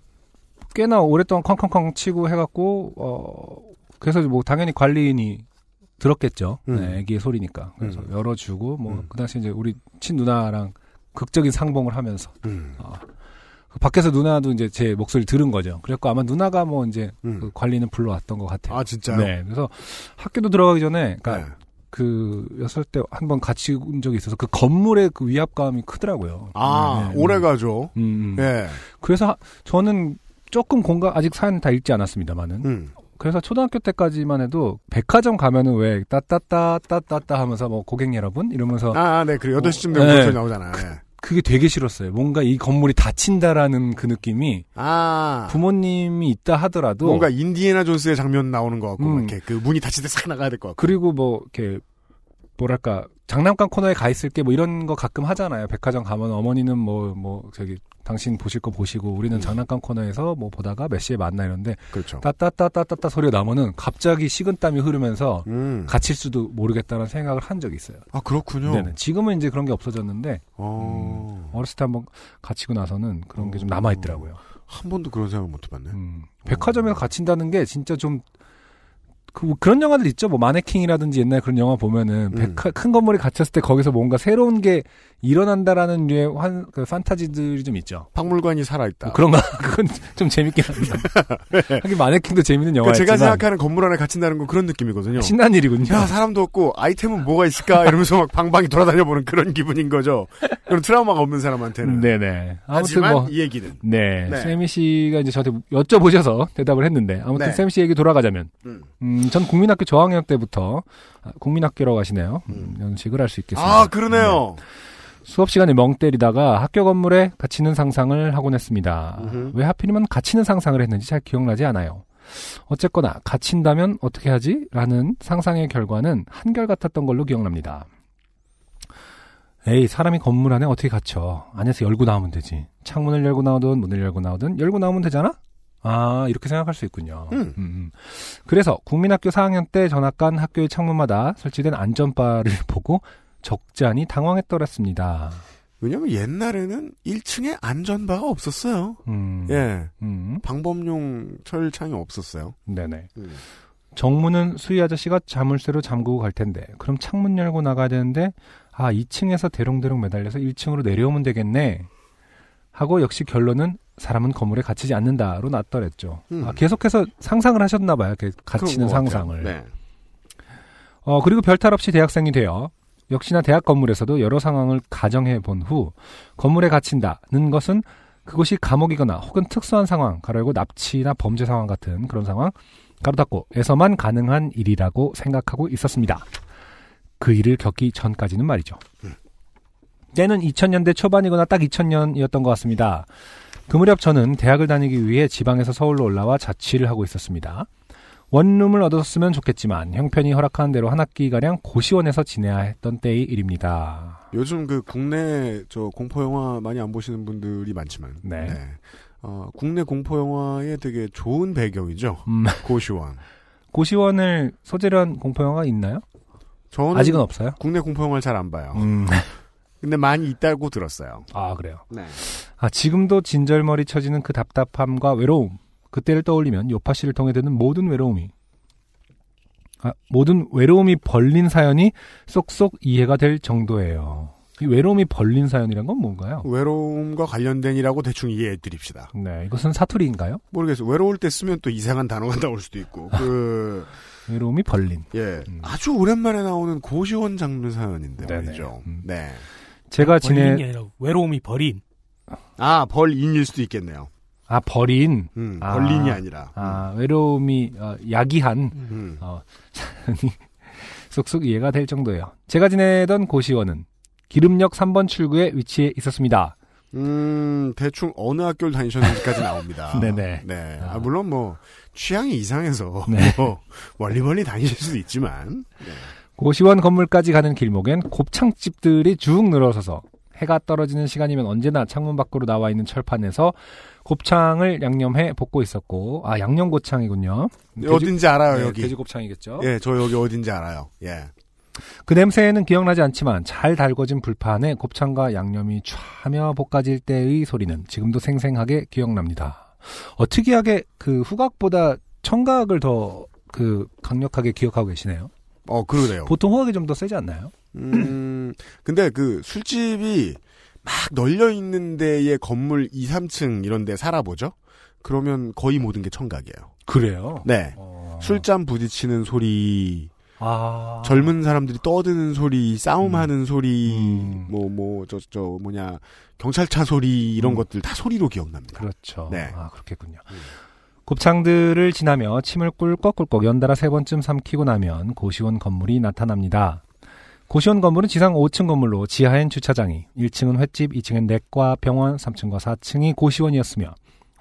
꽤나 오랫동안 쾅쾅쾅 치고 해갖고 어 그래서 뭐 당연히 관리인이 들었겠죠. 음. 네, 애기의 소리니까. 그래서 음. 열어주고 뭐 음. 그 당시 이제 우리 친 누나랑 극적인 상봉을 하면서 음. 어, 그 밖에서 누나도 이제 제 목소리를 들은 거죠. 그래갖고 아마 누나가 뭐 이제 음. 그 관리는 불러왔던 것 같아요. 아, 진짜요? 네. 그래서 학교도 들어가기 전에 그러니까 네. 그 여섯 때 한 번 같이 온 적이 있어서 그 건물의 그 위압감이 크더라고요. 아, 네, 네. 오래 가죠. 음, 음. 예. 그래서 하- 저는 조금 공감 아직 사연 다 읽지 않았습니다만은 음. 그래서 초등학교 때까지만 해도 백화점 가면은 왜 따따따 따따따 하면서 뭐 고객 여러분 이러면서 아, 아, 네. 그래. 8시쯤 되면 네. 목소리 나오잖아요. 예. 그게 되게 싫었어요. 뭔가 이 건물이 닫힌다라는 그 느낌이 아. 부모님이 있다 하더라도 뭔가 인디애나 존스의 장면 나오는 것 같고, 음. 막 이렇게 그 문이 닫힐 때 싹 나가야 될 것 같고. 그리고 뭐 이렇게 뭐랄까 장난감 코너에 가 있을 게 뭐 이런 거 가끔 하잖아요. 백화점 가면 어머니는 뭐뭐 저기 당신 보실 거 보시고 우리는 음. 장난감 코너에서 뭐 보다가 몇 시에 만나 이런데 그렇죠. 따따따따따따 소리가 나면은 갑자기 식은땀이 흐르면서 음. 갇힐 수도 모르겠다는 생각을 한 적이 있어요. 아, 그렇군요. 네네. 지금은 이제 그런 게 없어졌는데 어. 어렸을 때 한번 갇히고 나서는 그런 게 좀 남아 있더라고요. 한 번도 그런 생각 못 해봤네. 음. 백화점에서 갇힌다는 게 진짜 좀 그, 그런 영화들 있죠. 뭐 마네킹이라든지 옛날 그런 영화 보면은 음. 백화, 큰 건물에 갇혔을 때 거기서 뭔가 새로운 게 일어난다라는 류의 환, 그 판타지들이 좀 있죠. 박물관이 살아있다. 뭐 그런가 그건 좀 재밌긴 합니다. 하긴 마네킹도 재밌는 그 영화였지만 제가 생각하는 건물 안에 갇힌다는 건 그런 느낌이거든요. 신난 일이군요. 야, 사람도 없고, 아이템은 뭐가 있을까? 이러면서 막 방방이 돌아다녀보는 그런 기분인 거죠. 그런 트라우마가 없는 사람한테는. 네네. 아무튼 하지만 뭐이 얘기는. 네, 네. 세미 씨가 이제 저한테 여쭤보셔서 대답을 했는데 아무튼 네. 세미 씨 얘기 돌아가자면 음. 음, 전 국민학교 저학년 때부터 아, 국민학교라고 하시네요. 음, 음. 연식을 할 수 있겠습니다. 아, 그러네요. 네. 수업 시간에 멍 때리다가 학교 건물에 갇히는 상상을 하곤 했습니다. 음흠. 왜 하필이면 갇히는 상상을 했는지 잘 기억나지 않아요. 어쨌거나 갇힌다면 어떻게 하지? 라는 상상의 결과는 한결같았던 걸로 기억납니다. 에이 사람이 건물 안에 어떻게 갇혀? 안에서 열고 나오면 되지. 창문을 열고 나오든 문을 열고 나오든 열고 나오면 되잖아? 아 이렇게 생각할 수 있군요. 음. 음. 그래서 국민학교 4학년 때 전학 간 학교의 창문마다 설치된 안전바를 보고 적잖이 당황했더랬습니다. 왜냐면 옛날에는 1층에 안전바가 없었어요. 음. 예. 음. 방범용 철창이 없었어요. 네네. 음. 정문은 수희 아저씨가 자물쇠로 잠그고 갈 텐데 그럼 창문 열고 나가야 되는데 아 2층에서 대롱대롱 매달려서 1층으로 내려오면 되겠네 하고 역시 결론은 사람은 건물에 갇히지 않는다로 났더랬죠. 음. 아, 계속해서 상상을 하셨나 봐요. 그 갇히는. 상상을. 네. 어, 그리고 별탈 없이 대학생이 되어 역시나 대학 건물에서도 여러 상황을 가정해 본 후 건물에 갇힌다는 것은 그곳이 감옥이거나 혹은 특수한 상황, 가로열고 납치나 범죄 상황 같은 그런 상황, 가로 닫고에서만 가능한 일이라고 생각하고 있었습니다. 그 일을 겪기 전까지는 말이죠. 때는 2000년대 초반이거나 딱 2000년이었던 것 같습니다. 그 무렵 저는 대학을 다니기 위해 지방에서 서울로 올라와 자취를 하고 있었습니다. 원룸을 얻었으면 좋겠지만 형편이 허락하는 대로 한 학기가량 고시원에서 지내야 했던 때의 일입니다. 요즘 그 국내 저 공포 영화 많이 안 보시는 분들이 많지만 네. 어, 국내 공포 영화에 되게 좋은 배경이죠. 음, 고시원. 고시원을 소재로 한 공포 영화가 있나요? 저는 아직은 없어요? 국내 공포 영화를 잘 안 봐요. 음, 근데 많이 있다고 들었어요. 아, 그래요. 네. 아, 지금도 진절머리 쳐지는 그 답답함과 외로움, 그때를 떠올리면 요파 씨를 통해 드는 모든 외로움이, 아, 모든 외로움이 벌린 사연이 쏙쏙 이해가 될 정도예요. 이 외로움이 벌린 사연이란 건 뭔가요? 외로움과 관련된이라고 대충 이해해 드립시다. 네, 이것은 사투리인가요? 모르겠어요. 외로울 때 쓰면 또 이상한 단어가 나올 수도 있고. 그, 외로움이 벌린. 예. 음. 아주 오랜만에 나오는 고시원 장르 사연인데 네네. 말이죠. 음. 네. 제가 벌린이 지내, 아니라 외로움이 버린. 아, 벌인일 수도 있겠네요. 아, 벌인. 음, 아. 벌린이 아니라. 아, 외로움이, 어, 야기한, 음. 어, 쏙쏙 이해가 될 정도예요. 제가 지내던 고시원은 기름역 3번 출구에 위치해 있었습니다. 음, 대충 어느 학교를 다니셨는지까지 나옵니다. 네네. 네. 아, 아. 물론 뭐, 취향이 이상해서, 네. 뭐, 멀리 멀리 다니실 수도 있지만, 네. 고시원 건물까지 가는 길목엔 곱창집들이 쭉 늘어서서 해가 떨어지는 시간이면 언제나 창문 밖으로 나와 있는 철판에서 곱창을 양념해 볶고 있었고, 아, 양념고창이군요. 돼지- 어딘지 알아요, 네, 여기. 돼지 곱창이겠죠. 예, 저 여기 어딘지 알아요. 예. 그 냄새는 기억나지 않지만 잘 달궈진 불판에 곱창과 양념이 촤며 볶아질 때의 소리는 지금도 생생하게 기억납니다. 어, 특이하게 그 후각보다 청각을 더 그 강력하게 기억하고 계시네요. 어, 그러네요. 보통 후각이 좀 더 세지 않나요? 음, 근데 그 술집이 막 널려 있는 데에 건물 2, 3층 이런 데 살아보죠? 그러면 거의 모든 게 청각이에요. 그래요. 네. 어... 술잔 부딪히는 소리, 아... 젊은 사람들이 떠드는 소리, 싸움하는 소리, 음. 뭐, 뭐, 저, 저, 뭐냐, 경찰차 소리, 이런 음. 것들 다 소리로 기억납니다. 그렇죠. 네. 아, 그렇겠군요. 음. 곱창들을 지나며 침을 꿀꺽꿀꺽 연달아 세 번쯤 삼키고 나면 고시원 건물이 나타납니다. 고시원 건물은 지상 5층 건물로 지하엔 주차장이, 1층은 횟집, 2층엔 내과, 병원, 3층과 4층이 고시원이었으며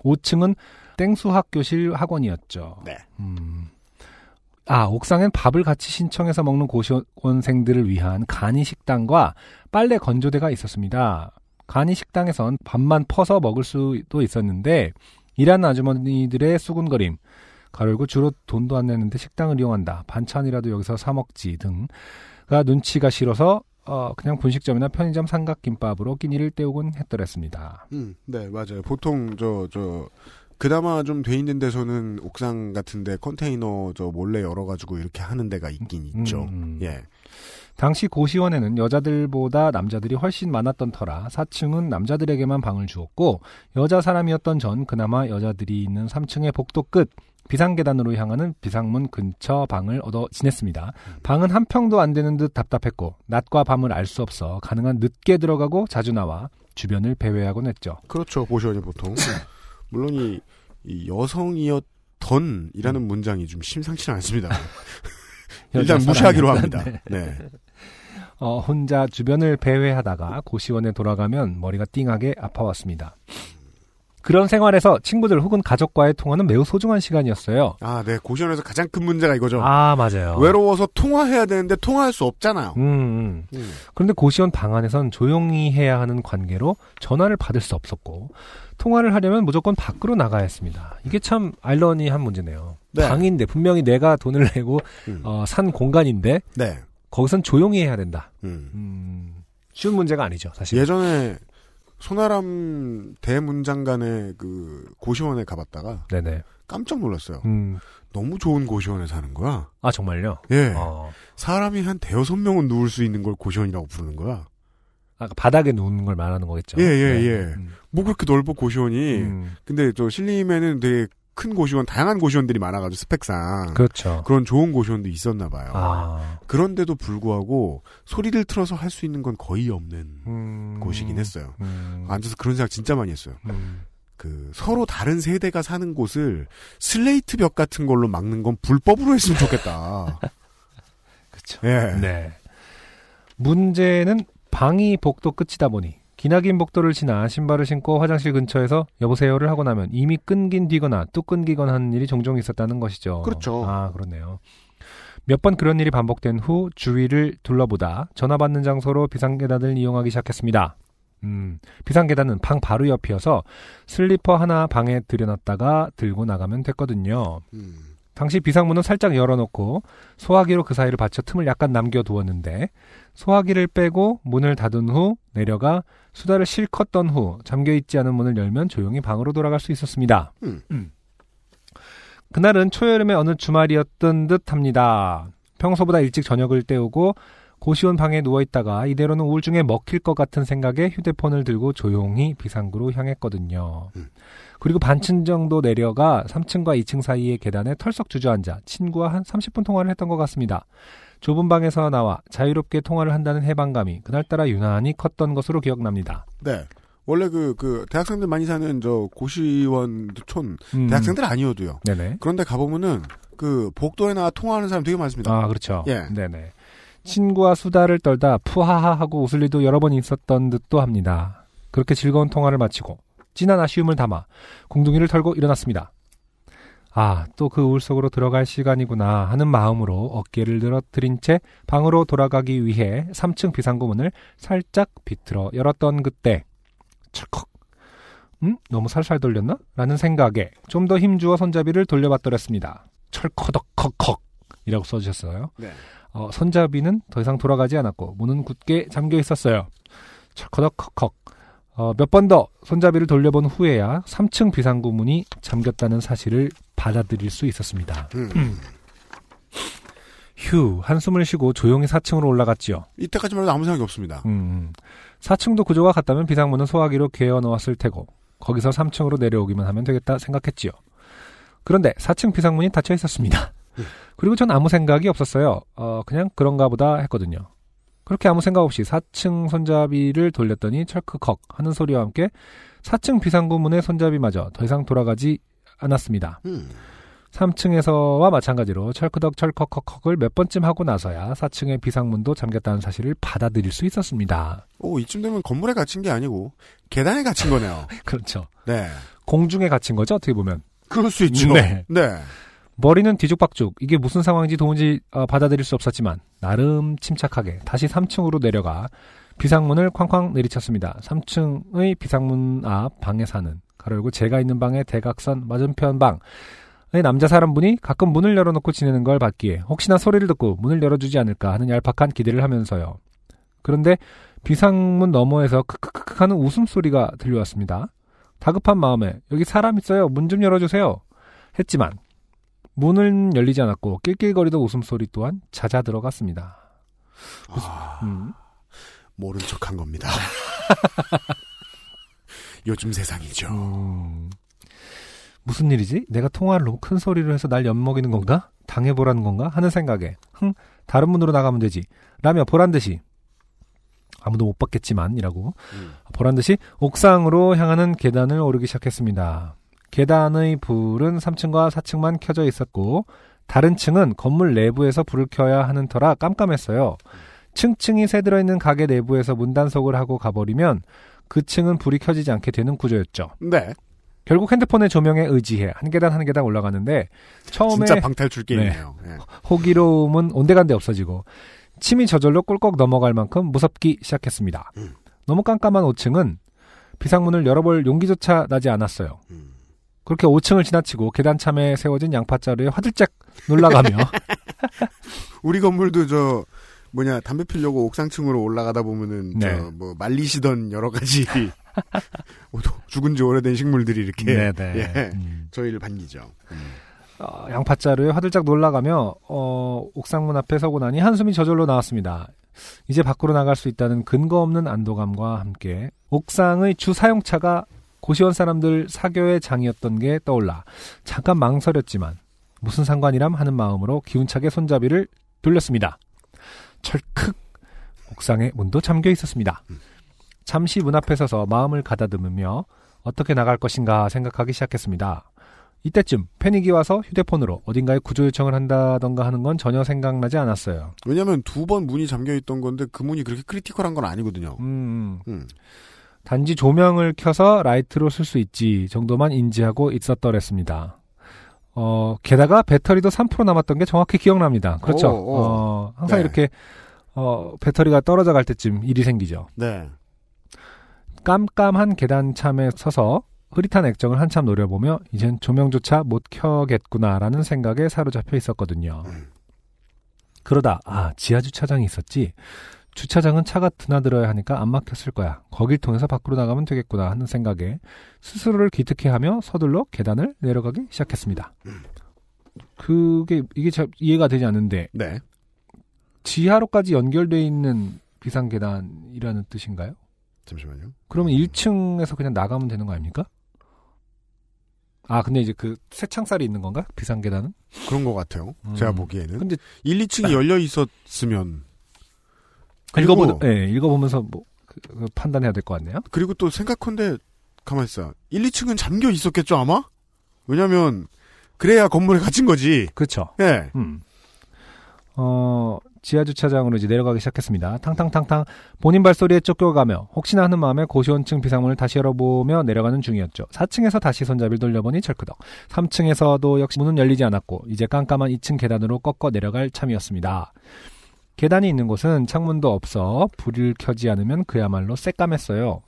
5층은 땡수학교실 학원이었죠. 네. 음. 아, 옥상엔 밥을 같이 신청해서 먹는 고시원생들을 위한 간이 식당과 빨래 건조대가 있었습니다. 간이 식당에선 밥만 퍼서 먹을 수도 있었는데 일하는 아주머니들의 수군거림, 가로고 주로 돈도 안 내는데 식당을 이용한다. 반찬이라도 여기서 사 먹지 등가 눈치가 싫어서 어, 그냥 분식점이나 편의점 삼각김밥으로 끼니를 때우곤 했더랬습니다. 음, 네, 맞아요. 보통, 저, 저, 그나마 좀 돼 있는 데서는 옥상 같은데 컨테이너 저 몰래 열어가지고 이렇게 하는 데가 있긴 있죠. 음, 음. 예. 당시 고시원에는 여자들보다 남자들이 훨씬 많았던 터라 4층은 남자들에게만 방을 주었고 여자 사람이었던 전 그나마 여자들이 있는 3층의 복도 끝 비상계단으로 향하는 비상문 근처 방을 얻어 지냈습니다. 방은 한 평도 안 되는 듯 답답했고 낮과 밤을 알 수 없어 가능한 늦게 들어가고 자주 나와 주변을 배회하곤 했죠. 그렇죠. 보시원이 보통. 물론 이, 이 여성이었던이라는 문장이 좀 심상치 는 않습니다. 일단 무시하기로. 합니다. 네. 어, 혼자 주변을 배회하다가 고시원에 돌아가면 머리가 띵하게 아파왔습니다. 그런 생활에서 친구들 혹은 가족과의 통화는 매우 소중한 시간이었어요. 아, 네. 고시원에서 가장 큰 문제가 이거죠. 아, 맞아요. 외로워서 통화해야 되는데 통화할 수 없잖아요. 음, 음. 음. 그런데 고시원 방 안에선 조용히 해야 하는 관계로 전화를 받을 수 없었고 통화를 하려면 무조건 밖으로 나가야 했습니다. 이게 참 아이러니한 문제네요. 네. 방인데 분명히 내가 돈을 내고 음. 어, 산 공간인데 네. 거기선 조용히 해야 된다. 음. 음, 쉬운 문제가 아니죠, 사실. 예전에 소나람 대문장간의 그 고시원에 가봤다가 네네. 깜짝 놀랐어요. 음, 너무 좋은 고시원에 사는 거야. 아 정말요? 예. 어, 사람이 한 대여섯 명은 누울 수 있는 걸 고시원이라고 부르는 거야. 아까 바닥에 누우는 걸 말하는 거겠죠. 예, 예, 네. 예. 음, 뭐 그렇게 넓어 고시원이. 음, 근데 저 신림에는 되게 큰 고시원, 다양한 고시원들이 많아가지고 스펙상 그렇죠. 그런 좋은 고시원도 있었나 봐요. 아, 그런데도 불구하고 소리를 틀어서 할 수 있는 건 거의 없는 음, 곳이긴 했어요. 음, 앉아서 그런 생각 진짜 많이 했어요. 음, 그 서로 다른 세대가 사는 곳을 슬레이트 벽 같은 걸로 막는 건 불법으로 했으면 좋겠다. 그렇죠. 예. 네. 문제는 방위 복도 끝이다 보니 기나긴 복도를 지나 신발을 신고 화장실 근처에서 여보세요를 하고 나면 이미 끊긴 뒤거나 뚝 끊기거나 하는 일이 종종 있었다는 것이죠. 그렇죠. 아, 그렇네요. 몇 번 그런 일이 반복된 후 주위를 둘러보다 전화 받는 장소로 비상계단을 이용하기 시작했습니다. 음, 비상계단은 방 바로 옆이어서 슬리퍼 하나 방에 들여놨다가 들고 나가면 됐거든요. 음. 당시 비상문은 살짝 열어놓고 소화기로 그 사이를 받쳐 틈을 약간 남겨두었는데 소화기를 빼고 문을 닫은 후 내려가 수다를 실컷 떤 후 잠겨있지 않은 문을 열면 조용히 방으로 돌아갈 수 있었습니다. 음. 그날은 초여름의 어느 주말이었던 듯 합니다. 평소보다 일찍 저녁을 때우고 고시원 방에 누워있다가 이대로는 우울증에 먹힐 것 같은 생각에 휴대폰을 들고 조용히 비상구로 향했거든요. 음. 그리고 반층 정도 내려가 3층과 2층 사이의 계단에 털썩 주저앉아 친구와 한 30분 통화를 했던 것 같습니다. 좁은 방에서 나와 자유롭게 통화를 한다는 해방감이 그날따라 유난히 컸던 것으로 기억납니다. 네. 원래 그, 그, 대학생들 많이 사는 저 고시원 촌, 음, 대학생들 아니어도요. 네네. 그런데 가보면은 그 복도에 나와 통화하는 사람 되게 많습니다. 아, 그렇죠. 예. 네네. 친구와 수다를 떨다 푸하하 하고 웃을 일도 여러 번 있었던 듯도 합니다. 그렇게 즐거운 통화를 마치고 진한 아쉬움을 담아 공둥이를 털고 일어났습니다. 아, 또 그 우울 속으로 들어갈 시간이구나 하는 마음으로 어깨를 늘어뜨린 채 방으로 돌아가기 위해 3층 비상구 문을 살짝 비틀어 열었던 그때 철컥 음? 너무 살살 돌렸나? 라는 생각에 좀 더 힘주어 손잡이를 돌려봤더랬습니다. 철커덕커컥 이라고 써주셨어요. 네. 어, 손잡이는 더 이상 돌아가지 않았고 문은 굳게 잠겨 있었어요. 철커덕커컥 어, 몇 번 더 손잡이를 돌려본 후에야 3층 비상구 문이 잠겼다는 사실을 받아들일 수 있었습니다. 음. 휴 한숨을 쉬고 조용히 4층으로 올라갔지요. 이때까지만 해도 아무 생각이 없습니다. 음, 4층도 구조가 같다면 비상문은 소화기로 개어 놓았을 테고 거기서 3층으로 내려오기만 하면 되겠다 생각했지요. 그런데 4층 비상문이 닫혀 있었습니다. 그리고 전 아무 생각이 없었어요. 어, 그냥 그런가 보다 했거든요. 그렇게 아무 생각 없이 4층 손잡이를 돌렸더니 철크컥 하는 소리와 함께 4층 비상구 문의 손잡이마저 더 이상 돌아가지 않았습니다. 음. 3층에서와 마찬가지로 철크덕 철컥컥컥을 몇 번쯤 하고 나서야 4층의 비상문도 잠겼다는 사실을 받아들일 수 있었습니다. 오, 이쯤 되면 건물에 갇힌 게 아니고 계단에 갇힌 거네요. 그렇죠. 네. 공중에 갇힌 거죠, 어떻게 보면. 그럴 수 있죠. 네. 네. 머리는 뒤죽박죽, 이게 무슨 상황인지 도무지 어, 받아들일 수 없었지만, 나름 침착하게 다시 3층으로 내려가 비상문을 쾅쾅 내리쳤습니다. 3층의 비상문 앞 방에 사는, 가로 열고 제가 있는 방의 대각선 맞은편 방의 남자 사람분이 가끔 문을 열어놓고 지내는 걸 봤기에 혹시나 소리를 듣고 문을 열어주지 않을까 하는 얄팍한 기대를 하면서요. 그런데 비상문 너머에서 크크크크 하는 웃음소리가 들려왔습니다. 다급한 마음에 여기 사람 있어요. 문 좀 열어주세요. 했지만 문은 열리지 않았고 낄낄거리던 웃음소리 또한 잦아 들어갔습니다. 아, 음. 모른 척한 겁니다. 요즘 세상이죠. 음. 무슨 일이지? 내가 통화를 너무 큰 소리로 해서 날 엿먹이는 건가? 당해보라는 건가? 하는 생각에 흥 다른 문으로 나가면 되지 라며 보란 듯이 아무도 못 봤겠지만 이라고 음. 보란 듯이 옥상으로 향하는 계단을 오르기 시작했습니다. 계단의 불은 3층과 4층만 켜져 있었고 다른 층은 건물 내부에서 불을 켜야 하는 터라 깜깜했어요. 층층이 새 들어 있는 가게 내부에서 문단속을 하고 가버리면 그 층은 불이 켜지지 않게 되는 구조였죠. 네. 결국 핸드폰의 조명에 의지해 한 계단 한 계단 올라가는데 처음에 진짜 방탈출 게임이에요. 예. 호기로움은 온데간데 없어지고 침이 저절로 꿀꺽 넘어갈 만큼 무섭기 시작했습니다. 음. 너무 깜깜한 5층은 비상문을 열어볼 용기조차 나지 않았어요. 음. 그렇게 5층을 지나치고 계단 참에 세워진 양파자루에 화들짝 놀라가며 우리 건물도 저, 뭐냐 담배 피려고 옥상층으로 올라가다 보면은 네. 저뭐 말리시던 여러 가지 죽은 지 오래된 식물들이 이렇게 네, 네. 예, 음. 저희를 반기죠. 어, 양파자루에 화들짝 놀라가며 어, 옥상문 앞에 서고 나니 한숨이 저절로 나왔습니다. 이제 밖으로 나갈 수 있다는 근거 없는 안도감과 함께 옥상의 주 사용차가 고시원 사람들 사교의 장이었던 게 떠올라 잠깐 망설였지만 무슨 상관이람 하는 마음으로 기운차게 손잡이를 돌렸습니다. 철컥 옥상의 문도 잠겨 있었습니다. 잠시 문 앞에 서서 마음을 가다듬으며 어떻게 나갈 것인가 생각하기 시작했습니다. 이때쯤 패닉이 와서 휴대폰으로 어딘가에 구조 요청을 한다던가 하는 건 전혀 생각나지 않았어요. 왜냐하면 두번 문이 잠겨 있던 건데 그 문이 그렇게 critical한 건 아니거든요. 음, 음. 단지 조명을 켜서 라이트로 쓸 수 있지 정도만 인지하고 있었더랬습니다. 어, 게다가 배터리도 3% 남았던 게 정확히 기억납니다. 그렇죠. 오, 오. 어, 항상 네. 이렇게 어, 배터리가 떨어져 갈 때쯤 일이 생기죠. 네. 깜깜한 계단참에 서서 흐릿한 액정을 한참 노려보며 이젠 조명조차 못 켜겠구나라는 생각에 사로잡혀 있었거든요. 그러다 아 지하 주차장이 있었지. 주차장은 차가 드나들어야 하니까 안 막혔을 거야. 거길 통해서 밖으로 나가면 되겠구나 하는 생각에 스스로를 기특해하며 서둘러 계단을 내려가기 시작했습니다. 그게 이게 잘 이해가 되지 않는데 네. 지하로까지 연결돼 있는 비상 계단이라는 뜻인가요? 잠시만요. 그러면 1층에서 그냥 나가면 되는 거 아닙니까? 아, 근데 이제 그 새창살이 있는 건가? 비상 계단은? 그런 것 같아요. 음. 제가 보기에는. 근데 1, 2층이 열려 있었으면. 읽어보, 예, 읽어보면서 뭐 그, 그 판단해야 될 것 같네요. 그리고 또 생각컨대 가만 있어. 1, 2층은 잠겨 있었겠죠 아마? 왜냐면 그래야 건물에 갇힌 거지. 그렇죠. 예. 음. 어, 지하 주차장으로 이제 내려가기 시작했습니다. 탕탕탕탕 본인 발소리에 쫓겨가며 혹시나 하는 마음에 고시원층 비상문을 다시 열어보며 내려가는 중이었죠. 4층에서 다시 손잡이를 돌려보니 철크덕. 3층에서도 역시 문은 열리지 않았고 이제 깜깜한 2층 계단으로 꺾어 내려갈 참이었습니다. 계단이 있는 곳은 창문도 없어 불을 켜지 않으면 그야말로 새까맸어요.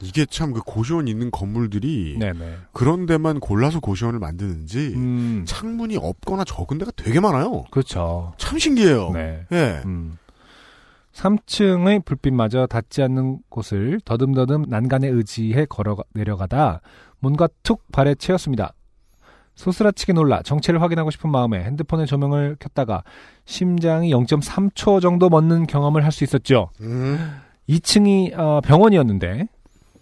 이게 참 그 고시원 있는 건물들이 네네. 그런 데만 골라서 고시원을 만드는지 음, 창문이 없거나 적은 데가 되게 많아요. 그렇죠. 참 신기해요. 네. 예. 음. 3층의 불빛마저 닿지 않는 곳을 더듬더듬 난간에 의지해 걸어 내려가다 뭔가 툭 발에 채였습니다. 소스라치게 놀라 정체를 확인하고 싶은 마음에 핸드폰의 조명을 켰다가 심장이 0.3초 정도 멎는 경험을 할 수 있었죠. 음. 2층이 어, 병원이었는데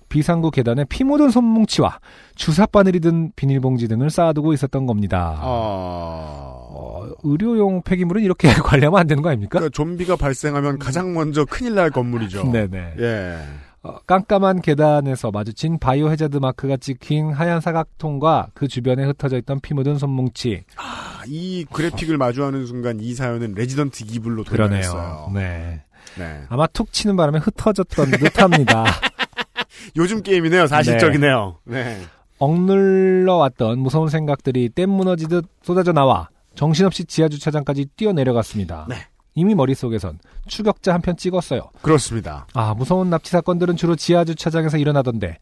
비상구 계단에 피 묻은 손뭉치와 주사 바늘이 든 비닐봉지 등을 쌓아두고 있었던 겁니다. 아. 어, 의료용 폐기물은 이렇게 관리하면 안 되는 거 아닙니까? 그러니까 좀비가 발생하면 가장 먼저 큰일 날 건물이죠. 네네. 예. 어, 깜깜한 계단에서 마주친 biohazard 마크가 찍힌 하얀 사각통과 그 주변에 흩어져 있던 피 묻은 솜뭉치. 아, 이 그래픽을 마주하는 순간 이 사연은 Resident Evil로 돌아갔어요. 네. 네. 아마 툭 치는 바람에 흩어졌던 듯합니다. 요즘 게임이네요. 사실적이네요. 네. 억눌러 왔던 무서운 생각들이 댐 무너지듯 쏟아져 나와 정신없이 지하 주차장까지 뛰어내려갔습니다. 네. 이미 머릿속에선 추격자 한 편 찍었어요. 그렇습니다. 아, 무서운 납치 사건들은 주로 지하 주차장에서 일어나던데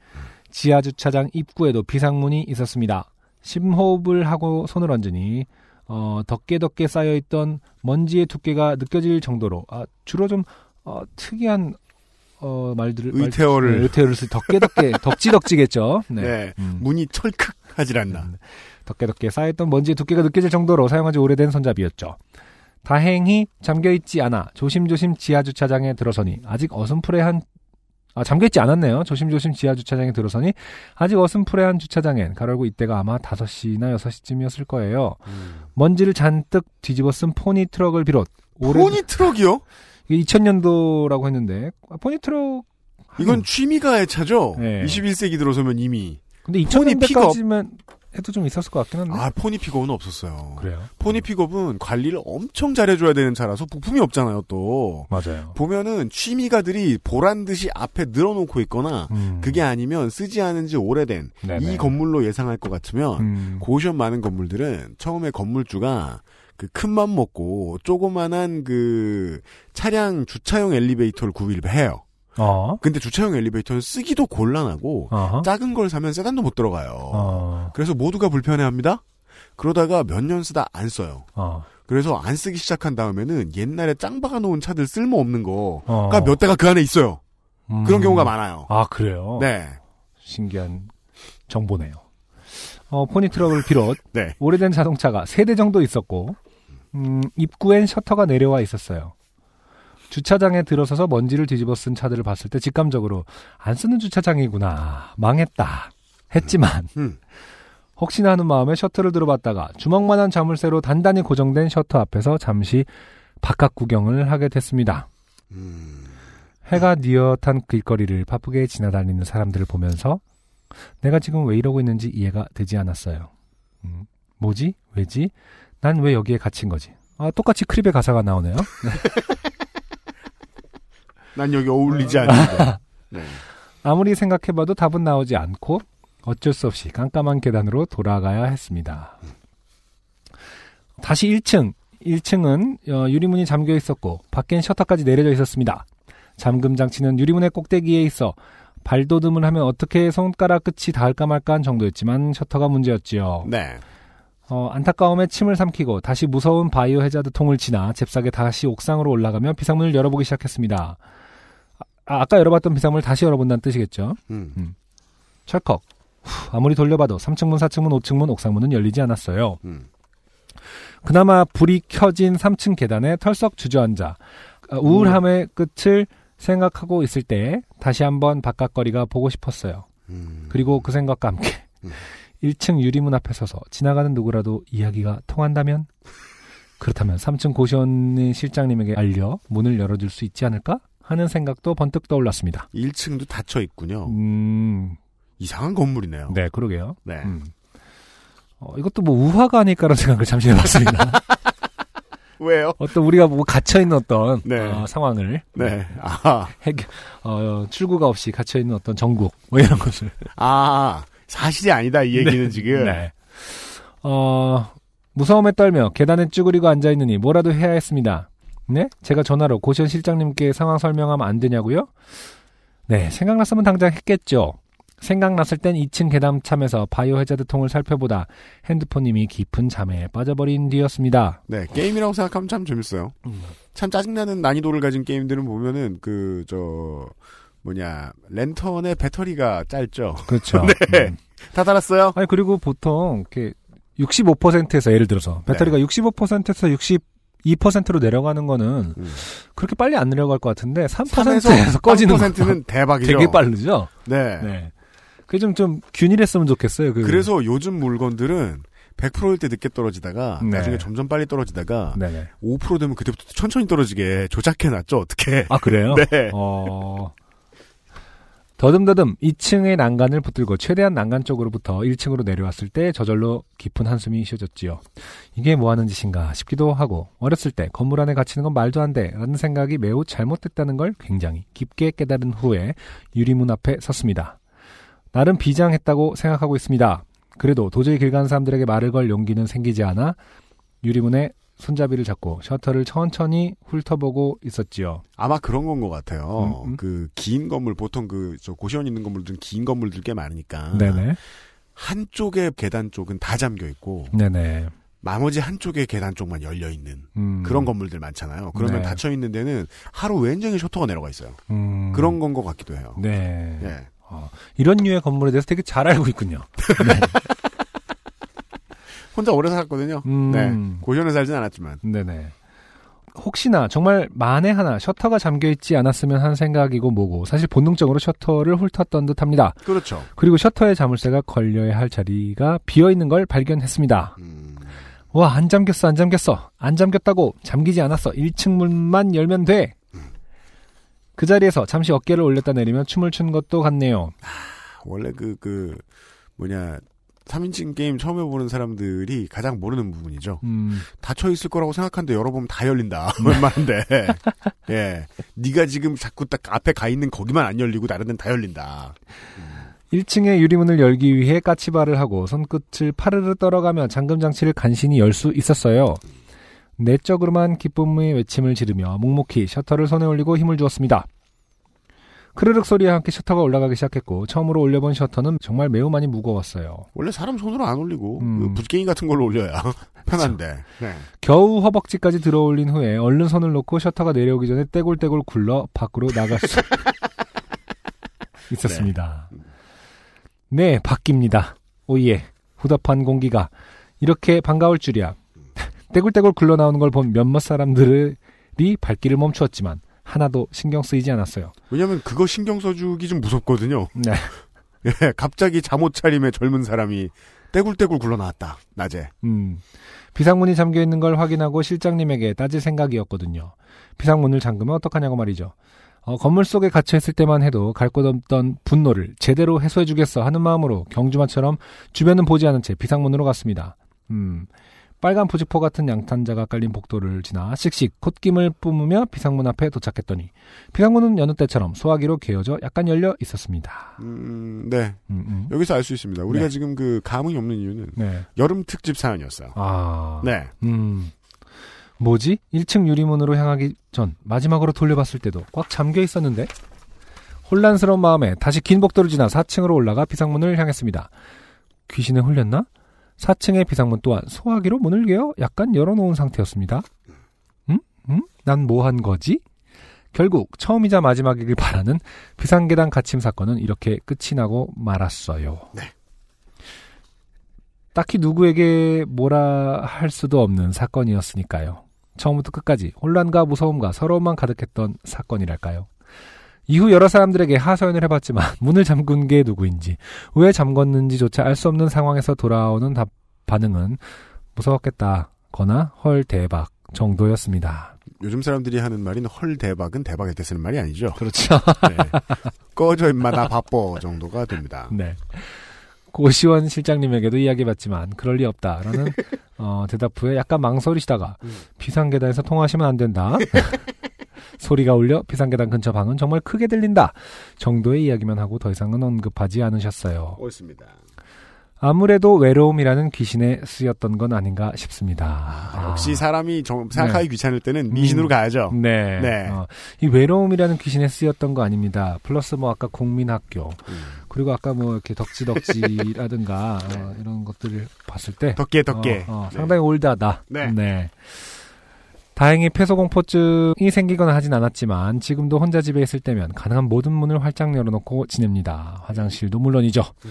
지하 주차장 입구에도 비상문이 있었습니다. 심호흡을 하고 손을 얹으니 어, 덕계덕계 쌓여 있던 먼지의 두께가 느껴질 정도로 아, 주로 좀 어, 특이한 어, 말들을 말- 의태어를. 네, 의태어를 쓰 덕계덕계 덕지덕지겠죠. 네. 네. 음. 문이 철컥 하질 않나. 음, 덕계덕계 쌓였던 먼지의 두께가 느껴질 정도로 사용한 지 오래된 손잡이였죠. 다행히 잠겨있지 않아 조심조심 지하주차장에 들어서니 아직 어슴푸레한 아 잠겨있지 않았네요. 조심조심 지하주차장에 들어서니 아직 어슴푸레한 주차장엔 가로고 이때가 아마 5시나 6시쯤이었을 거예요. 먼지를 잔뜩 뒤집어 쓴 포니 트럭을 비롯 오래 포니 트럭이요? 이게 2000년도라고 했는데 아, 포니 트럭 이건 취미가의 차죠? 네. 21세기 들어서면 이미. 근데 포니 픽업. 2000년대까지면 해도 좀 있었을 것 같긴 한데 아, 포니 픽업은 없었어요. 그래요. 포니 픽업은 관리를 엄청 잘해줘야 되는 차라서 부품이 없잖아요, 또. 맞아요. 보면은 취미가들이 보란 듯이 앞에 늘어놓고 있거나 음. 그게 아니면 쓰지 않은 지 오래된 네네. 이 건물로 예상할 것 같으면 음. 고시원 많은 건물들은 처음에 건물주가 그 큰 맘 먹고 조그만한 그 차량 주차용 엘리베이터를 구입을 해요. 어. 근데 주차용 엘리베이터는 쓰기도 곤란하고 어허. 작은 걸 사면 세단도 못 들어가요. 어. 그래서 모두가 불편해합니다. 그러다가 몇 년 쓰다 안 써요. 어. 그래서 안 쓰기 시작한 다음에는 옛날에 짱 박아놓은 차들 쓸모없는 거가 어. 몇 대가 그 안에 있어요. 음. 그런 경우가 많아요. 아, 그래요? 네. 신기한 정보네요. 어, 포니 트럭을 비롯 네. 오래된 자동차가 세 대 정도 있었고 음, 입구엔 셔터가 내려와 있었어요. 주차장에 들어서서 먼지를 뒤집어 쓴 차들을 봤을 때 직감적으로 안 쓰는 주차장이구나 망했다 했지만 음. 혹시나 하는 마음에 셔터를 들어봤다가 주먹만한 자물쇠로 단단히 고정된 셔터 앞에서 잠시 바깥 구경을 하게 됐습니다. 음. 해가 뉘엿한 길거리를 바쁘게 지나다니는 사람들을 보면서 내가 지금 왜 이러고 있는지 이해가 되지 않았어요. 음, 뭐지? 왜지? 난 왜 여기에 갇힌 거지? 아, 똑같이 크립의 가사가 나오네요. 난 여기 어울리지 않는데. 네. 아무리 생각해봐도 답은 나오지 않고 어쩔 수 없이 깜깜한 계단으로 돌아가야 했습니다. 다시 1층. 1층은 어, 유리문이 잠겨 있었고 밖엔 셔터까지 내려져 있었습니다. 잠금 장치는 유리문의 꼭대기에 있어 발돋움을 하면 어떻게 손가락 끝이 닿을까 말까 한 정도였지만 셔터가 문제였지요. 네. 어, 안타까움에 침을 삼키고 다시 무서운 바이오 해자드 통을 지나 잽싸게 다시 옥상으로 올라가며 비상문을 열어보기 시작했습니다. 아, 아까 열어봤던 비상문을 다시 열어본다는 뜻이겠죠. 음. 철컥. 후, 아무리 돌려봐도 3층문, 4층문, 5층문, 옥상문은 열리지 않았어요. 음. 그나마 불이 켜진 3층 계단에 털썩 주저앉아 아, 우울함의 끝을 생각하고 있을 때 다시 한번 바깥거리가 보고 싶었어요. 음. 그리고 그 생각과 함께 음. 1층 유리문 앞에 서서 지나가는 누구라도 이야기가 통한다면 그렇다면 3층 고시원의 실장님에게 알려 문을 열어줄 수 있지 않을까 하는 생각도 번뜩 떠올랐습니다. 1층도 닫혀 있군요. 음, 이상한 건물이네요. 네, 그러게요. 네. 음. 어, 이것도 뭐 우화가 아닐까라는 생각을 잠시 해봤습니다. 왜요? 어떤 우리가 뭐 갇혀 있는 어떤 네. 어, 상황을 네. 아, 해결, 어, 출구가 없이 갇혀 있는 어떤 전국 뭐 이런 것을 아, 사실이 아니다, 이 얘기는 지금. 네. 어, 무서움에 떨며 계단에 쭈그리고 앉아있느니 뭐라도 해야 했습니다. 네? 제가 전화로 고시원 실장님께 상황 설명하면 안 되냐고요? 네, 생각났으면 당장 했겠죠. 생각났을 땐 2층 계단 참에서 바이오 해자드 통을 살펴보다 핸드폰님이 깊은 잠에 빠져버린 뒤였습니다. 네, 게임이라고 생각하면 참 재밌어요. 음. 참 짜증나는 난이도를 가진 게임들은 보면은 그, 저, 뭐냐, 랜턴의 배터리가 짧죠. 그렇죠. 네. 음. 다 달았어요? 아니 그리고 보통 이렇게 65%에서 예를 들어서 배터리가 65%에서 62%로 내려가는 거는 음. 그렇게 빨리 안 내려갈 것 같은데 3에서 3%에서 꺼지는 3%는 대박이죠. 되게 빠르죠. 네. 네. 그게 좀, 좀 균일했으면 좋겠어요. 그. 그래서 요즘 물건들은 100%일 때 늦게 떨어지다가 네. 나중에 점점 빨리 떨어지다가 네네. 5% 되면 그때부터 천천히 떨어지게 조작해 놨죠. 어떻게? 아 그래요? 네. 어. 더듬더듬 2층의 난간을 붙들고 최대한 난간 쪽으로부터 1층으로 내려왔을 때 저절로 깊은 한숨이 쉬어졌지요. 이게 뭐 하는 짓인가 싶기도 하고 어렸을 때 건물 안에 갇히는 건 말도 안 돼 라는 생각이 매우 잘못됐다는 걸 굉장히 깊게 깨달은 후에 유리문 앞에 섰습니다. 나름 비장했다고 생각하고 있습니다. 그래도 도저히 길 가는 사람들에게 말을 걸 용기는 생기지 않아 유리문에 손잡이를 잡고 셔터를 천천히 훑어보고 있었지요. 아마 그런 건 것 같아요. 음, 음. 그긴 건물 보통 그 저 고시원 있는 건물들은 긴 건물들 꽤 많으니까 네네. 한쪽의 계단 쪽은 다 잠겨 있고 네네. 나머지 한쪽의 계단 쪽만 열려 있는 음. 그런 건물들 많잖아요. 그러면 네. 닫혀 있는 데는 하루 왼종일 셔터가 내려가 있어요. 음. 그런 건 것 같기도 해요. 네. 예. 어, 이런 류의 건물에 대해서 되게 잘 알고 있군요. 혼자 오래 살았거든요. 음. 네. 고시원에 살진 않았지만. 네네. 혹시나 정말 만에 하나 셔터가 잠겨 있지 않았으면 하는 생각이고 뭐고 사실 본능적으로 셔터를 훑었던 듯합니다. 그렇죠. 그리고 셔터에 자물쇠가 걸려야 할 자리가 비어 있는 걸 발견했습니다. 음. 와, 안 잠겼어, 안 잠겼어. 안 잠겼다고 잠기지 않았어. 1층 문만 열면 돼. 그 자리에서 잠시 어깨를 올렸다 내리며 춤을 춘 것도 같네요. 원래 그, 그, 뭐냐, 3인칭 게임 처음 해보는 사람들이 가장 모르는 부분이죠. 음, 닫혀 있을 거라고 생각하는데 열어보면 다 열린다. 웬만한데. 예. 네가 지금 자꾸 딱 앞에 가 있는 거기만 안 열리고 다른 데는 다 열린다. 1층의 유리문을 열기 위해 까치발을 하고 손끝을 파르르 떨어가며 잠금 장치를 간신히 열 수 있었어요. 내적으로만 기쁨의 외침을 지르며 묵묵히 셔터를 손에 올리고 힘을 주었습니다. 크르륵 소리와 함께 셔터가 올라가기 시작했고 처음으로 올려본 셔터는 정말 매우 많이 무거웠어요. 원래 사람 손으로 안 올리고 음. 그 붓갱이 같은 걸로 올려야 편한데. 네. 겨우 허벅지까지 들어올린 후에 얼른 손을 놓고 셔터가 내려오기 전에 떼굴떼굴 굴러 밖으로 나갈 수 있었습니다. 네, 바뀝니다. 오예, 후덥한 공기가 이렇게 반가울 줄이야. 떼굴떼굴 굴러 나오는 걸 본 몇몇 사람들이 발길을 멈추었지만 하나도 신경 쓰이지 않았어요. 왜냐면 그거 신경 써주기 좀 무섭거든요. 네. 예, 갑자기 잠옷 차림의 젊은 사람이 떼굴떼굴 굴러 나왔다. 낮에. 음. 비상문이 잠겨 있는 걸 확인하고 실장님에게 따질 생각이었거든요. 비상문을 잠그면 어떡하냐고 말이죠. 어, 건물 속에 갇혀 있을 때만 해도 갈 곳 없던 분노를 제대로 해소해 주겠어 하는 마음으로 경주마처럼 주변은 보지 않은 채 비상문으로 갔습니다. 음. 빨간 부직포 같은 양탄자가 깔린 복도를 지나 씩씩 콧김을 뿜으며 비상문 앞에 도착했더니 비상문은 여느 때처럼 소화기로 개어져 약간 열려 있었습니다. 음, 네. 음, 음. 여기서 알 수 있습니다. 우리가 네. 지금 그 감흥이 없는 이유는 네. 여름 특집 사연이었어요. 아. 네. 음. 뭐지? 1층 유리문으로 향하기 전 마지막으로 돌려봤을 때도 꽉 잠겨 있었는데 혼란스러운 마음에 다시 긴 복도를 지나 4층으로 올라가 비상문을 향했습니다. 귀신에 홀렸나? 4층의 비상문 또한 소화기로 문을 개어 약간 열어놓은 상태였습니다. 음? 음? 난뭐 한 거지? 결국 처음이자 마지막이길 바라는 비상계단 갇힘 사건은 이렇게 끝이 나고 말았어요. 네. 딱히 누구에게 뭐라 할 수도 없는 사건이었으니까요. 처음부터 끝까지 혼란과 무서움과 서러움만 가득했던 사건이랄까요. 이후 여러 사람들에게 하소연을 해봤지만 문을 잠근 게 누구인지 왜 잠궜는지조차 알 수 없는 상황에서 돌아오는 답, 반응은 무서웠겠다거나 헐 대박 정도였습니다. 요즘 사람들이 하는 말인 헐 대박은 대박일 때 쓰는 말이 아니죠. 그렇죠. 네. 꺼져 임마 나 바빠 정도가 됩니다. 네. 고시원 실장님에게도 이야기해봤지만 그럴 리 없다라는 어, 대답 후에 약간 망설이시다가 비상계단에서 통화하시면 안 된다. 소리가 울려 비상계단 근처 방은 정말 크게 들린다. 정도의 이야기만 하고 더 이상은 언급하지 않으셨어요. 옳습니다. 아무래도 외로움이라는 귀신에 쓰였던 건 아닌가 싶습니다. 아, 역시 사람이 정, 생각하기 귀찮을 때는 미신으로 음. 가야죠. 네. 네. 어, 이 외로움이라는 귀신에 쓰였던 거 아닙니다. 플러스 뭐 아까 국민학교 음. 그리고 아까 뭐 이렇게 덕지덕지라든가 어, 이런 것들을 봤을 때 덕계 덕계. 어, 어, 네. 상당히 올드하다. 네. 다행히 폐소공포증이 생기거나 하진 않았지만 지금도 혼자 집에 있을 때면 가능한 모든 문을 활짝 열어놓고 지냅니다. 화장실도 물론이죠. 음.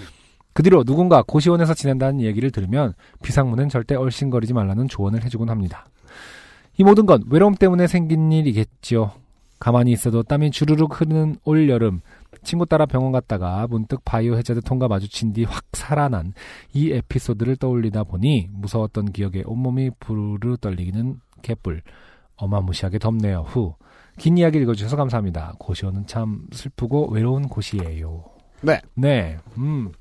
그 뒤로 누군가 고시원에서 지낸다는 얘기를 들으면 비상문은 절대 얼씬거리지 말라는 조언을 해주곤 합니다. 이 모든 건 외로움 때문에 생긴 일이겠지요. 가만히 있어도 땀이 주르륵 흐르는 올 여름 친구 따라 병원 갔다가 문득 바이오 해저드 통과 마주친 뒤 확 살아난 이 에피소드를 떠올리다 보니 무서웠던 기억에 온몸이 부르르 떨리기는 개뿔 어마무시하게 덥네요. 후. 긴 이야기 읽어주셔서 감사합니다. 고시원은 참 슬프고 외로운 곳이에요. 네. 네. 음.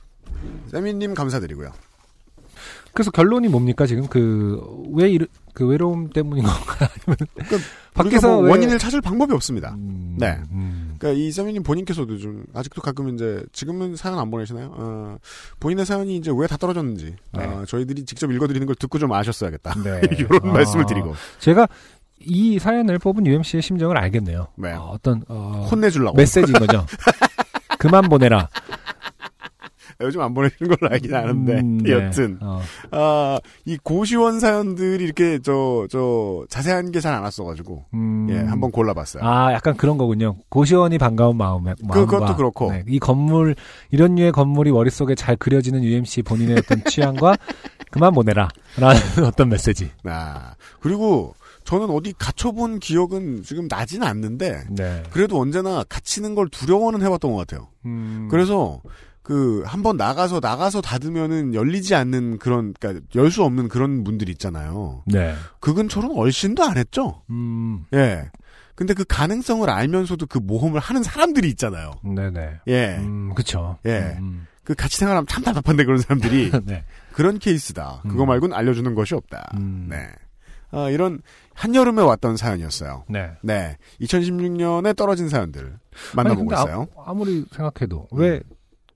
세미님 감사드리고요. 그래서 결론이 뭡니까 지금 그 왜 그 외로움 때문인 건가? 아니면 밖에서 밖에서 왜- 원인을 찾을 방법이 없습니다. 음, 네. 음. 그러니까 이 세미님 본인께서도 좀 아직도 가끔 이제 지금은 사연 안 보내시나요? 어, 본인의 사연이 이제 왜 다 떨어졌는지 네. 어, 저희들이 직접 읽어드리는 걸 듣고 좀 아셨어야겠다. 네. 이런 아. 말씀을 드리고 제가 이 사연을 뽑은 UMC의 심정을 알겠네요. 네. 어, 어떤 어, 혼내주려고 메시지인 거죠. 그만 보내라. 요즘 안 보내시는 걸로 알긴 아는데 음, 네. 여튼 어, 아, 이 고시원 사연들이 이렇게 저 저 자세한 게 잘 안 왔어가지고 음, 예 한번 골라봤어요. 아, 약간 그런 거군요. 고시원이 반가운 마음에. 마음과, 그것도 그렇고. 네, 이 건물, 이런 류의 건물이 머릿속에 잘 그려지는 UMC 본인의 어떤 취향과 그만 보내라. 라는 어떤 메시지. 아 그리고 저는 어디 갇혀본 기억은 지금 나지는 않는데 네. 그래도 언제나 갇히는 걸 두려워는 해봤던 것 같아요. 음, 그래서 그 한번 나가서 나가서 닫으면은 열리지 않는 그런 그러니까 열 수 없는 그런 문들 있잖아요. 네. 그 근처로는 얼씬도 안 했죠. 음, 예. 근데 그 가능성을 알면서도 그 모험을 하는 사람들이 있잖아요. 네네. 예. 음, 그쵸. 예. 음, 그 같이 생활하면 참 답답한데 그런 사람들이 네. 그런 케이스다. 그거 음. 말고는 알려주는 것이 없다. 음, 네. 아, 이런 한여름에 왔던 사연이었어요. 네. 네. 2016년에 떨어진 사연들 만나보고 아니, 있어요. 아, 무리 생각해도 왜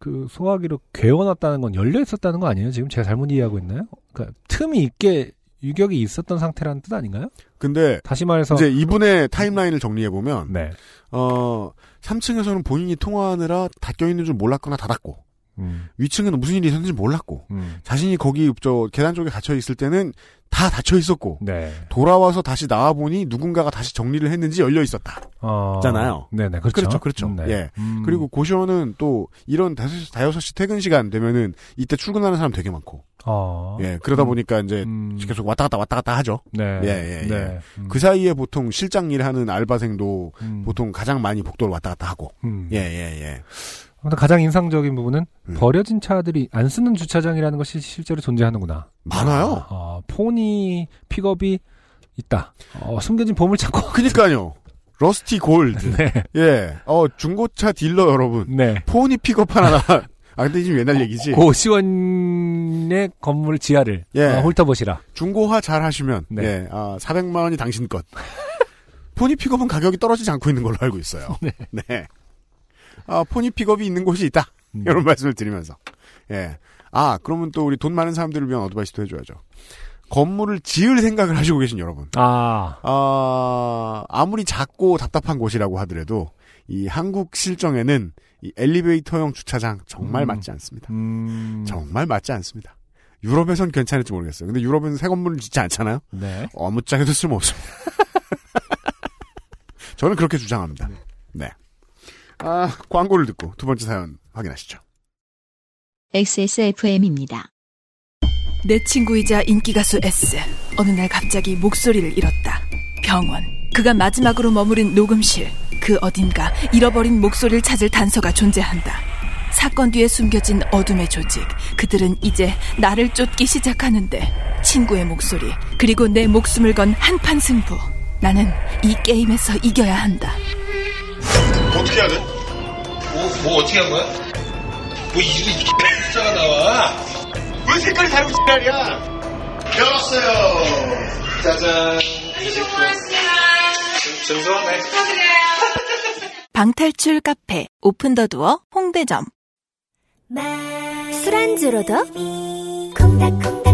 그 소화기로 괴워놨다는 건 열려 있었다는 거 아니에요? 지금 제가 잘못 이해하고 있나요? 그러니까 틈이 있게 유격이 있었던 상태라는 뜻 아닌가요? 근데 다시 말해서 이제 이분의 타임라인을 정리해 보면 네. 어 3층에서는 본인이 통화하느라 닫혀 있는 줄 몰랐거나 닫았고 음, 위층에는 무슨 일이 있었는지 몰랐고 음, 자신이 거기 저 계단 쪽에 갇혀 있을 때는 다 닫혀 있었고 네. 돌아와서 다시 나와 보니 누군가가 다시 정리를 했는지 열려 있었다. 어, 잖아요. 네네 그렇죠. 그렇죠, 그렇죠. 음, 네. 예. 음, 그리고 고시원은 또 이런 다섯 다여섯 시 퇴근 시간 되면은 이때 출근하는 사람 되게 많고. 어, 예. 그러다 음, 보니까 이제 음, 계속 왔다 갔다 왔다 갔다 하죠. 네. 예, 예, 예. 네. 음, 그 사이에 보통 실장 일하는 알바생도 음, 보통 가장 많이 복도를 왔다 갔다 하고. 음. 예, 예, 예. 가장 인상적인 부분은 음. 버려진 차들이 안 쓰는 주차장이라는 것이 실제로 존재하는구나. 많아요. 어, 포니 픽업이 있다. 어, 숨겨진 보물 찾고. 그니까요. rusty gold. 네. 예. 어, 중고차 딜러 여러분. 네. 포니 픽업 하나. 아, 근데 지금 옛날 얘기지. 고시원의 건물 지하를 예. 어, 훑어보시라. 중고화 잘 하시면. 네. 예. 아, 400만 원이 당신 것. 포니 픽업은 가격이 떨어지지 않고 있는 걸로 알고 있어요. 네. 아, 포니 픽업이 있는 곳이 있다. 음. 이런 말씀을 드리면서. 예. 아, 그러면 또 우리 돈 많은 사람들을 위한 advice도 해줘야죠. 건물을 지을 생각을 하시고 계신 여러분. 아, 아, 아무리 작고 답답한 곳이라고 하더라도 이 한국 실정에는 이 엘리베이터형 주차장 정말 음. 맞지 않습니다. 음, 정말 맞지 않습니다. 유럽에선 괜찮을지 모르겠어요. 근데 유럽은 새 건물을 짓지 않잖아요? 네. 어무짝에도 쓸모없습니다. 저는 그렇게 주장합니다. 네. 아, 광고를 듣고 두 번째 사연 확인하시죠. XSFM입니다. 내 친구이자 인기가수 S. 어느 날 갑자기 목소리를 잃었다. 병원. 그가 마지막으로 머무른 녹음실. 그 어딘가 잃어버린 목소리를 찾을 단서가 존재한다. 사건 뒤에 숨겨진 어둠의 조직. 그들은 이제 나를 쫓기 시작하는데 친구의 목소리 그리고 내 목숨을 건 한판 승부. 나는 이 게임에서 이겨야 한다. 어떻게 해야 돼? 뭐, 뭐 어떻게 한 거야? 뭐 이리 숫자가 나와? 왜 색깔이 다르고 지랄이야? 열었어요. 짜잔. 증소하네. 방탈출 카페 오픈 더 두어 홍대점. 술안주로도 콩닥콩닥콩닥콩닥콩닥콩닥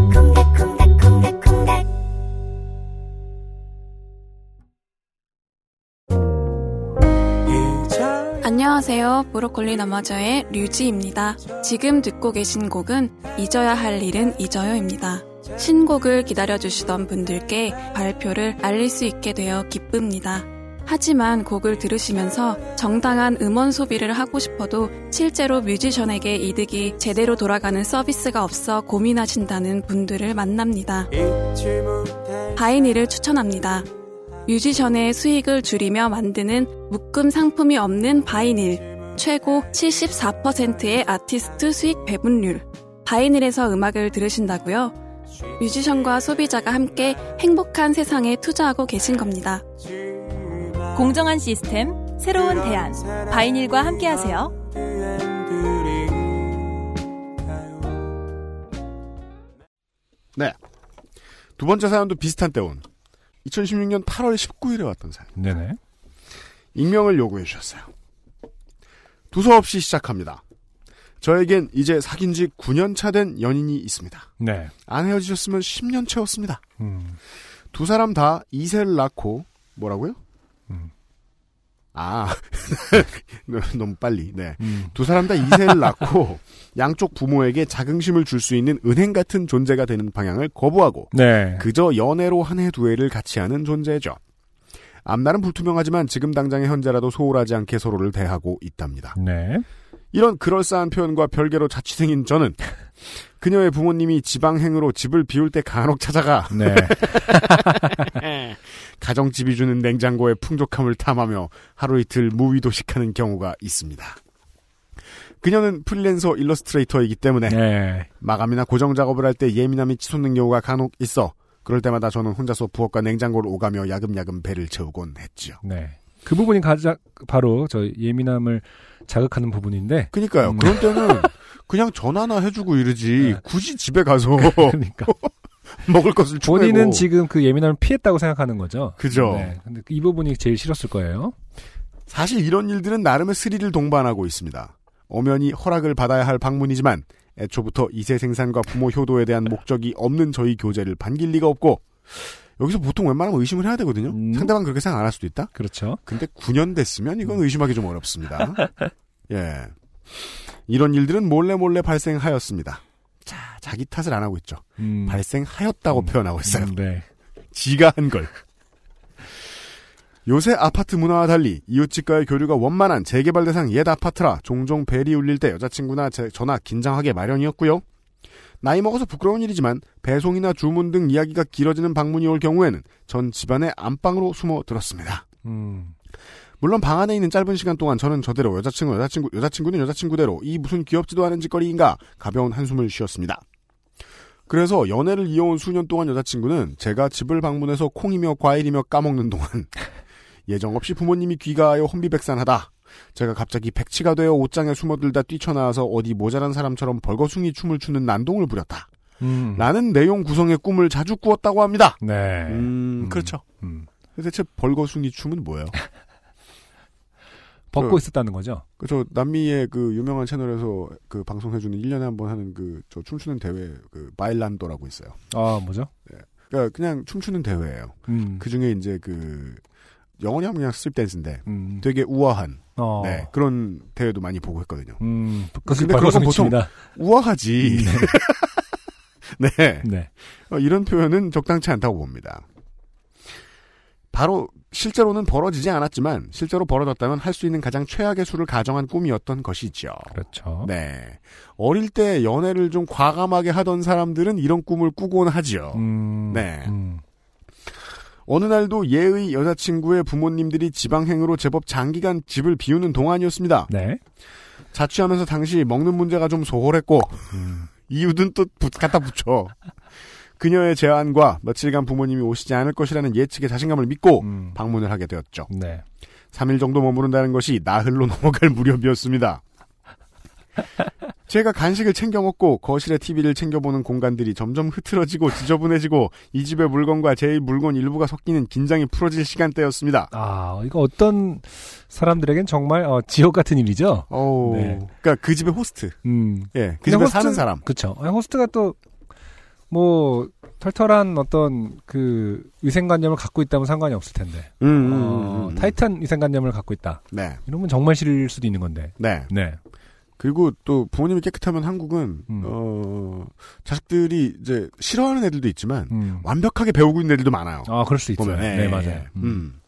안녕하세요. 브로콜리 너마저의 류지입니다. 지금 듣고 계신 곡은 잊어야 할 일은 잊어요입니다. 신곡을 기다려주시던 분들께 발표를 알릴 수 있게 되어 기쁩니다. 하지만 곡을 들으시면서 정당한 음원 소비를 하고 싶어도 실제로 뮤지션에게 이득이 제대로 돌아가는 서비스가 없어 고민하신다는 분들을 만납니다. 바이닐을 추천합니다. 뮤지션의 수익을 줄이며 만드는 묶음 상품이 없는 바이닐. 최고 74%의 아티스트 수익 배분율. 바이닐에서 음악을 들으신다고요? 뮤지션과 소비자가 함께 행복한 세상에 투자하고 계신 겁니다. 공정한 시스템, 새로운 대안. 바이닐과 함께하세요. 네. 두 번째 사연도 비슷한 때 온 2016년 8월 19일에 왔던 사연. 네네. 익명을 요구해 주셨어요. 두서 없이 시작합니다. 저에겐 이제 사귄 지 9년 차 된 연인이 있습니다. 네. 안 헤어지셨으면 10년 채웠습니다. 음. 두 사람 다 2세를 낳고 뭐라고요? 음. 아 너무 빨리. 네. 음. 두 사람 다 2세를 낳고 양쪽 부모에게 자긍심을 줄 수 있는 은행 같은 존재가 되는 방향을 거부하고 네. 그저 연애로 한 해 두 해를 같이 하는 존재죠. 앞날은 불투명하지만 지금 당장의 현재라도 소홀하지 않게 서로를 대하고 있답니다. 네. 이런 그럴싸한 표현과 별개로 자취생인 저는 그녀의 부모님이 지방행으로 집을 비울 때 간혹 찾아가 네. 가정집이 주는 냉장고의 풍족함을 탐하며 하루 이틀 무위도식하는 경우가 있습니다. 그녀는 프리랜서 일러스트레이터이기 때문에 네. 마감이나 고정 작업을 할 때 예민함이 치솟는 경우가 간혹 있어 그럴 때마다 저는 혼자서 부엌과 냉장고를 오가며 야금야금 배를 채우곤 했지요. 네. 그 부분이 가장 바로 저 예민함을 자극하는 부분인데. 그니까요. 음. 그런 때는 그냥 전화나 해주고 이러지 굳이 집에 가서 그러니까 먹을 것을 추내고 본인은 지금 그 예민함을 피했다고 생각하는 거죠. 그죠. 네. 근데 이 부분이 제일 싫었을 거예요. 사실 이런 일들은 나름의 스릴을 동반하고 있습니다. 엄연히 허락을 받아야 할 방문이지만 애초부터 이세 생산과 부모 효도에 대한 목적이 없는 저희 교재를 반길 리가 없고 여기서 보통 웬만하면 의심을 해야 되거든요. 상대방 그렇게 생각 안 할 수도 있다. 그렇죠. 근데 9년 됐으면 이건 의심하기 좀 어렵습니다. 예. 이런 일들은 몰래 몰래 발생하였습니다. 자, 자기 탓을 안 하고 있죠. 음. 발생하였다고 표현하고 있어요. 음, 네. 지가 한 걸. 요새 아파트 문화와 달리 이웃집과의 교류가 원만한 재개발 대상 옛 아파트라 종종 벨이 울릴 때 여자친구나 제, 저나 긴장하게 마련이었고요. 나이 먹어서 부끄러운 일이지만 배송이나 주문 등 이야기가 길어지는 방문이 올 경우에는 전 집안의 안방으로 숨어 들었습니다. 음. 물론 방 안에 있는 짧은 시간 동안 저는 저대로 여자친구 여자친구 여자친구는 여자친구대로 이 무슨 귀엽지도 않은 짓거리인가 가벼운 한숨을 쉬었습니다. 그래서 연애를 이어온 수년 동안 여자친구는 제가 집을 방문해서 콩이며 과일이며 까먹는 동안 예정 없이 부모님이 귀가하여 혼비백산하다. 제가 갑자기 백치가 되어 옷장에 숨어들다 뛰쳐나와서 어디 모자란 사람처럼 벌거숭이 춤을 추는 난동을 부렸다. 음. 라는 내용 구성의 꿈을 자주 꾸었다고 합니다. 네. 음, 그렇죠. 음. 대체 벌거숭이 춤은 뭐예요? 벗고 저- 있었다는 거죠. 그저 남미의 그 유명한 채널에서 그 방송해주는 1년에 한 번 하는 그 저 춤추는 대회 그 바일란도라고 있어요. 아, 뭐죠? 그러니까 그냥 춤추는 대회예요. 음. 그 중에 이제 그 영어로 하면 그냥 strip dance인데 음. 되게 우아한 어. 네, 그런 대회도 많이 보고 했거든요. 음. 근데 그런 건 보통. 우아하지. 네. 네. 어, 이런 표현은 적당치 않다고 봅니다. 바로 실제로는 벌어지지 않았지만 실제로 벌어졌다면 할 수 있는 가장 최악의 수를 가정한 꿈이었던 것이죠. 그렇죠. 네. 어릴 때 연애를 좀 과감하게 하던 사람들은 이런 꿈을 꾸곤 하죠. 음. 네. 어느 날도 예의 여자친구의 부모님들이 지방행으로 제법 장기간 집을 비우는 동안이었습니다. 네. 자취하면서 당시 먹는 문제가 좀 소홀했고 음. 이유든 또 붙- 갖다 붙여. 그녀의 제안과 며칠간 부모님이 오시지 않을 것이라는 예측의 자신감을 믿고 방문을 하게 되었죠. 음. 네. 3일 정도 머무른다는 것이 나흘로 넘어갈 무렵이었습니다. 제가 간식을 챙겨 먹고 거실에 TV를 챙겨보는 공간들이 점점 흐트러지고 지저분해지고 이 집의 물건과 제 물건 일부가 섞이는 긴장이 풀어질 시간대였습니다. 아, 이거 어떤 사람들에겐 정말 어, 지옥 같은 일이죠. 오, 네. 그러니까 그 집의 호스트. 음. 예, 그 집에 호스트- 사는 사람. 아니, 호스트가 또, 뭐, 털털한 어떤 그 위생관념을 갖고 있다면 상관이 없을 텐데. 음, 음, 어, 음, 음. 타이트한 위생관념을 갖고 있다. 네. 이러면 정말 싫을 수도 있는 건데. 네. 네. 그리고 또 부모님이 깨끗하면 한국은 음. 어 자식들이 이제 싫어하는 애들도 있지만 음. 완벽하게 배우고 있는 애들도 많아요. 아, 그럴 수 있어요. 보면. 네, 맞아요. 음. 음.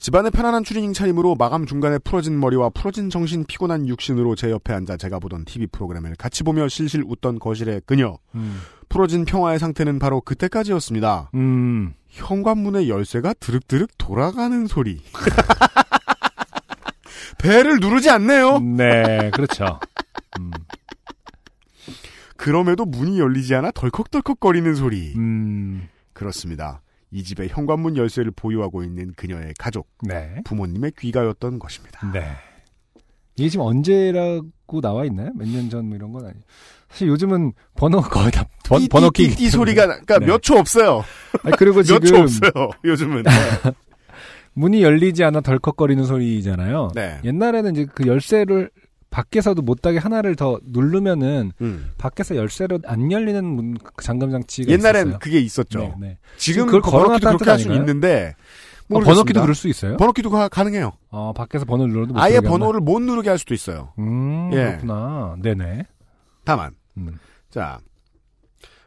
집안의 편안한 추리닝 차림으로 마감 중간에 풀어진 머리와 풀어진 정신 피곤한 육신으로 제 옆에 앉아 제가 보던 TV 프로그램을 같이 보며 실실 웃던 거실의 그녀. 음. 풀어진 평화의 상태는 바로 그때까지였습니다. 음. 현관문의 열쇠가 드륵드륵 돌아가는 소리. 배를 누르지 않네요. 네, 그렇죠. 음. 그럼에도 문이 열리지 않아 덜컥덜컥거리는 소리. 음. 그렇습니다. 이 집의 현관문 열쇠를 보유하고 있는 그녀의 가족, 네. 부모님의 귀가였던 것입니다. 네. 이게 지금 언제라고 나와 있나요? 몇 년 전 뭐 이런 건 아니죠. 사실 요즘은 번호 거의 다 번, 번호 끼기 띠 소리가 그러니까 네. 몇초 없어요. 아니, 그리고 몇 지금 초 없어요. 요즘은. 네. 문이 열리지 않아 덜컥거리는 소리잖아요. 네. 옛날에는 이제 그 열쇠를 밖에서도 못하게 하나를 더 누르면은 음. 밖에서 열쇠로 안 열리는 문 잠금 장치가 옛날엔 있었어요. 그게 있었죠. 네, 네. 지금 그걸 번호키도 걸어놨다는 그렇게 할 아닌가요? 있는데 어. 번호키도 그럴 수 있어요? 번호키도 가, 가능해요. 어, 밖에서 번호를 눌러도 못 아예 번호를 못 누르게 할 수도 있어요. 음, 예. 그렇구나. 네네. 다만 음. 자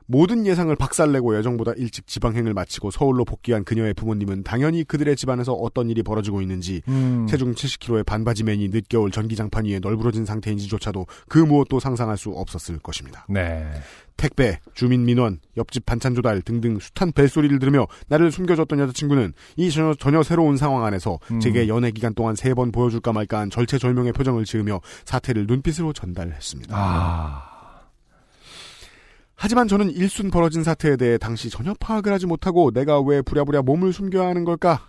모든 예상을 박살내고 예정보다 일찍 지방행을 마치고 서울로 복귀한 그녀의 부모님은 당연히 그들의 집안에서 어떤 일이 벌어지고 있는지 음. 체중 70kg의 반바지맨이 늦겨울 전기장판 위에 널브러진 상태인지조차도 그 무엇도 상상할 수 없었을 것입니다. 네. 택배, 주민민원, 옆집 반찬 조달 등등 숱한 벨소리를 들으며 나를 숨겨줬던 여자친구는 이 전혀, 전혀 새로운 상황 안에서 음. 제게 연애 기간 동안 세 번 보여줄까 말까한 절체절명의 표정을 지으며 사태를 눈빛으로 전달했습니다. 아. 하지만 저는 일순 벌어진 사태에 대해 당시 전혀 파악을 하지 못하고 내가 왜 부랴부랴 몸을 숨겨야 하는 걸까? 하,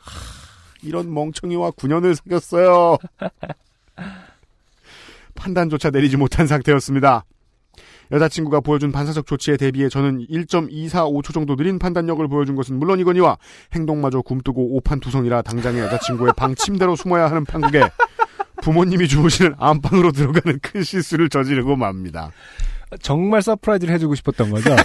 이런 멍청이와 9년을 사귀었어요. 판단조차 내리지 못한 상태였습니다. 여자친구가 보여준 반사적 조치에 대비해 저는 1.245초 정도 느린 판단력을 보여준 것은 물론이거니와 행동마저 굼뜨고 오판투성이라 당장의 여자친구의 방 침대로 숨어야 하는 판국에 부모님이 주무시는 안방으로 들어가는 큰 실수를 저지르고 맙니다. 정말 surprise를 해주고 싶었던 거죠.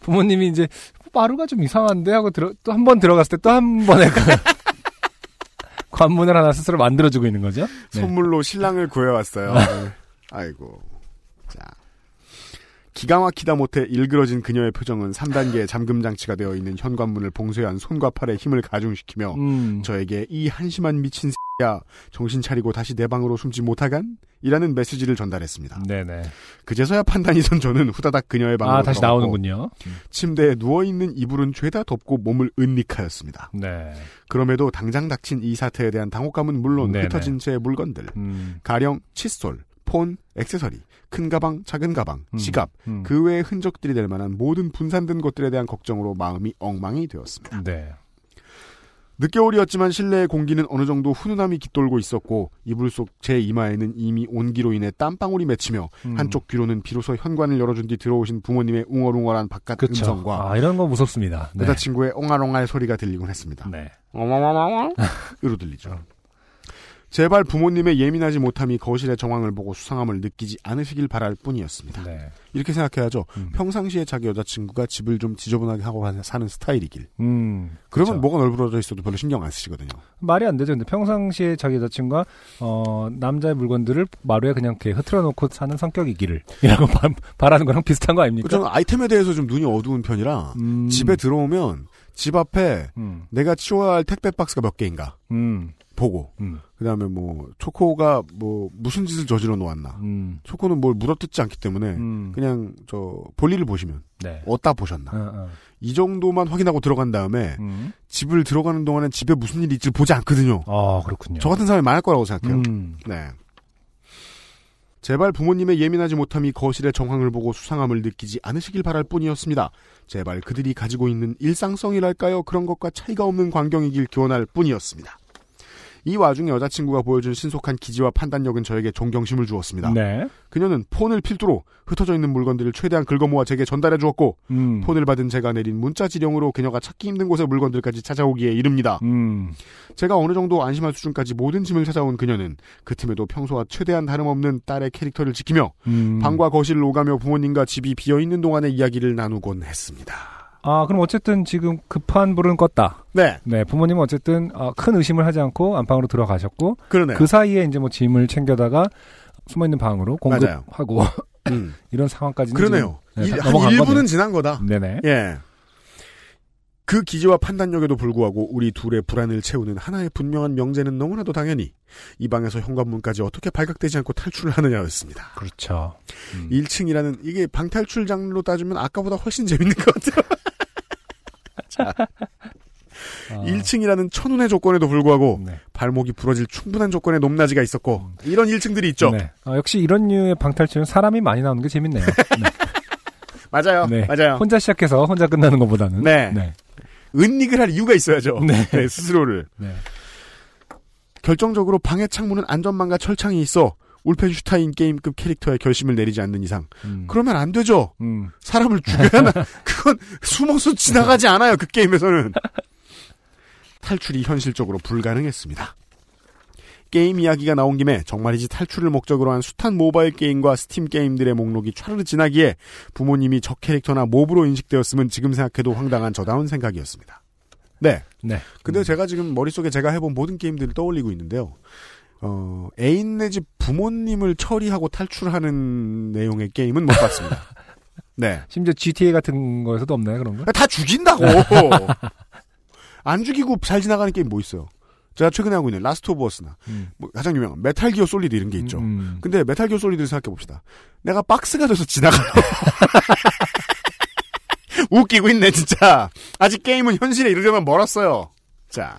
부모님이 이제 마루가 좀 이상한데 하고 들어 또 한 번 들어갔을 때 또 한 번에 그 관문을 하나 스스로 만들어주고 있는 거죠. 네. 선물로 신랑을 구해왔어요. 네. 아이고. 자. 기가 막히다 못해 일그러진 그녀의 표정은 3단계의 잠금 장치가 되어 있는 현관문을 봉쇄한 손과 팔의 힘을 가중시키며 음. 저에게 이 한심한 미친 야 정신 차리고 다시 내 방으로 숨지 못하간? 이라는 메시지를 전달했습니다. 네네. 그제서야 판단이 선 저는 후다닥 그녀의 방으로 아 다시 나오는군요. 침대에 누워 있는 이불은 죄다 덮고 몸을 은닉하였습니다. 네. 그럼에도 당장 닥친 이 사태에 대한 당혹감은 물론 네네. 흩어진 채 물건들, 음. 가령 칫솔, 폰, 액세서리, 큰 가방, 작은 가방, 음, 지갑, 음. 그 외의 흔적들이 될 만한 모든 분산된 것들에 대한 걱정으로 마음이 엉망이 되었습니다. 네. 늦겨울이었지만 실내의 공기는 어느 정도 훈훈함이 깃돌고 있었고 이불 속 제 이마에는 이미 온기로 인해 땀방울이 맺히며 음. 한쪽 귀로는 비로소 현관을 열어준 뒤 들어오신 부모님의 웅얼웅얼한 바깥 그쵸. 음성과 아 이런 거 무섭습니다. 네. 여자친구의 옹알옹알 소리가 들리곤 했습니다. 네. 으로 들리죠. 제발 부모님의 예민하지 못함이 거실의 정황을 보고 수상함을 느끼지 않으시길 바랄 뿐이었습니다. 네. 이렇게 생각해야죠. 음. 평상시에 자기 여자친구가 집을 좀 지저분하게 하고 사는 스타일이길. 음. 그러면 그쵸. 뭐가 널브러져 있어도 별로 신경 안 쓰시거든요. 말이 안 되죠. 근데 평상시에 자기 여자친구가 어 남자의 물건들을 마루에 그냥 이렇게 흐트러 놓고 사는 성격이기를 이라고 바, 바라는 거랑 비슷한 거 아닙니까? 저는 아이템에 대해서 좀 눈이 어두운 편이라 음. 집에 들어오면 집 앞에 음. 내가 치워야 할 택배 박스가 몇 개인가 음. 보고 음. 그다음에 뭐 초코가 뭐 무슨 짓을 저질러 놓았나 음. 초코는 뭘 물어뜯지 않기 때문에 음. 그냥 저 볼일을 보시면 네. 어디다 보셨나 어, 어. 이 정도만 확인하고 들어간 다음에 음. 집을 들어가는 동안엔 집에 무슨 일이 있지 보지 않거든요. 아 그렇군요. 저 같은 사람이 많을 거라고 생각해요. 음. 네. 제발 부모님의 예민하지 못함이 거실의 정황을 보고 수상함을 느끼지 않으시길 바랄 뿐이었습니다. 제발 그들이 가지고 있는 일상성이랄까요? 그런 것과 차이가 없는 광경이길 기원할 뿐이었습니다. 이 와중에 여자친구가 보여준 신속한 기지와 판단력은 저에게 존경심을 주었습니다. 네. 그녀는 폰을 필두로 흩어져 있는 물건들을 최대한 긁어모아 제게 전달해 주었고 음. 폰을 받은 제가 내린 문자 지령으로 그녀가 찾기 힘든 곳의 물건들까지 찾아오기에 이릅니다. 음. 제가 어느 정도 안심할 수준까지 모든 짐을 찾아온 그녀는 그 틈에도 평소와 최대한 다름없는 딸의 캐릭터를 지키며 음. 방과 거실을 오가며 부모님과 집이 비어 있는 동안의 이야기를 나누곤 했습니다. 아 그럼 어쨌든 지금 급한 불은 껐다. 네. 네, 부모님은 어쨌든 어, 큰 의심을 하지 않고 안방으로 들어가셨고 그러네요. 그 사이에 이제 뭐 짐을 챙겨다가 숨어 있는 방으로. 공급하고 음. 이런 상황까지는 그러네요. 좀, 네, 일- 한 넘어간 1분은 거네요. 지난 거다. 네네. 예. 그 기지와 판단력에도 불구하고 우리 둘의 불안을 채우는 하나의 분명한 명제는 너무나도 당연히 이 방에서 현관문까지 어떻게 발각되지 않고 탈출을 하느냐였습니다. 그렇죠. 음. 1층이라는 이게 방탈출 장르로 따지면 아까보다 훨씬 재밌는 것 같아요. 자, 아, 1층이라는 천운의 조건에도 불구하고 네. 발목이 부러질 충분한 조건의 높낮이가 있었고 이런 1층들이 있죠. 네. 아, 역시 이런 류의 방탈출은 사람이 많이 나오는 게 재밌네요. 네. 맞아요. 네. 맞아요. 혼자 시작해서 혼자 끝나는 것보다는. 네. 네. 은닉을 할 이유가 있어야죠. 네. 네, 스스로를. 네. 결정적으로 방의 창문은 안전망과 철창이 있어 Wolfenstein 게임급 캐릭터의 결심을 내리지 않는 이상 음. 그러면 안 되죠. 음. 사람을 죽여야 하나 그건 숨어서 지나가지 않아요. 그 게임에서는 탈출이 현실적으로 불가능했습니다. 게임 이야기가 나온 김에 정말이지 탈출을 목적으로 한 숱한 모바일 게임과 스팀 게임들의 목록이 촤르르 지나기에 부모님이 적 캐릭터나 mob으로 인식되었으면 지금 생각해도 황당한 저다운 생각이었습니다. 네. 네. 근데 제가 지금 머릿속에 제가 해본 모든 게임들을 떠올리고 있는데요. 어, 애인 내지 부모님을 처리하고 탈출하는 내용의 게임은 못 봤습니다. 네. 심지어 GTA 같은 거에서도 없나요, 그런 거? 다 죽인다고! 안 죽이고 잘 지나가는 게임 뭐 있어요? 제가 최근에 하고 있는 Last of Us나, 음. 뭐 가장 유명한 Metal Gear Solid 이런 게 있죠. 음. 근데 Metal Gear Solid를 생각해 봅시다. 내가 박스가 돼서 지나가요. 웃기고 있네, 진짜. 아직 게임은 현실에 이르려면 멀었어요. 자.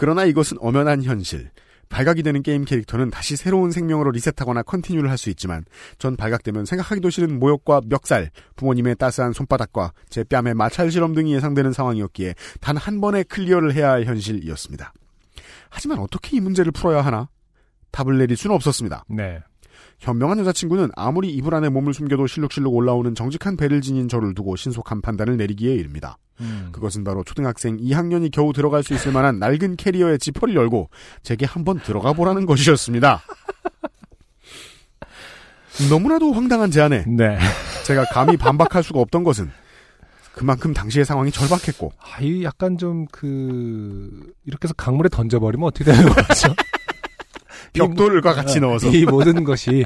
그러나 이것은 엄연한 현실. 발각이 되는 게임 캐릭터는 다시 새로운 생명으로 리셋하거나 continue를 할 수 있지만 전 발각되면 생각하기도 싫은 모욕과 멱살, 부모님의 따스한 손바닥과 제 뺨의 마찰 실험 등이 예상되는 상황이었기에 단 한 번의 clear를 해야 할 현실이었습니다. 하지만 어떻게 이 문제를 풀어야 하나? 답을 내릴 수는 없었습니다. 네. 현명한 여자친구는 아무리 이불 안에 몸을 숨겨도 실룩실룩 올라오는 정직한 배를 지닌 저를 두고 신속한 판단을 내리기에 이릅니다. 그것은 바로 초등학생 2학년이 겨우 들어갈 수 있을 만한 낡은 캐리어의 지퍼를 열고 제게 한번 들어가 보라는 것이었습니다. 너무나도 황당한 제안에 네. 제가 감히 반박할 수가 없던 것은 그만큼 당시의 상황이 절박했고 아, 이 약간 좀 그 이렇게 해서 강물에 던져버리면 어떻게 되는 거죠? 벽돌과 같이 이, 넣어서 이 모든 것이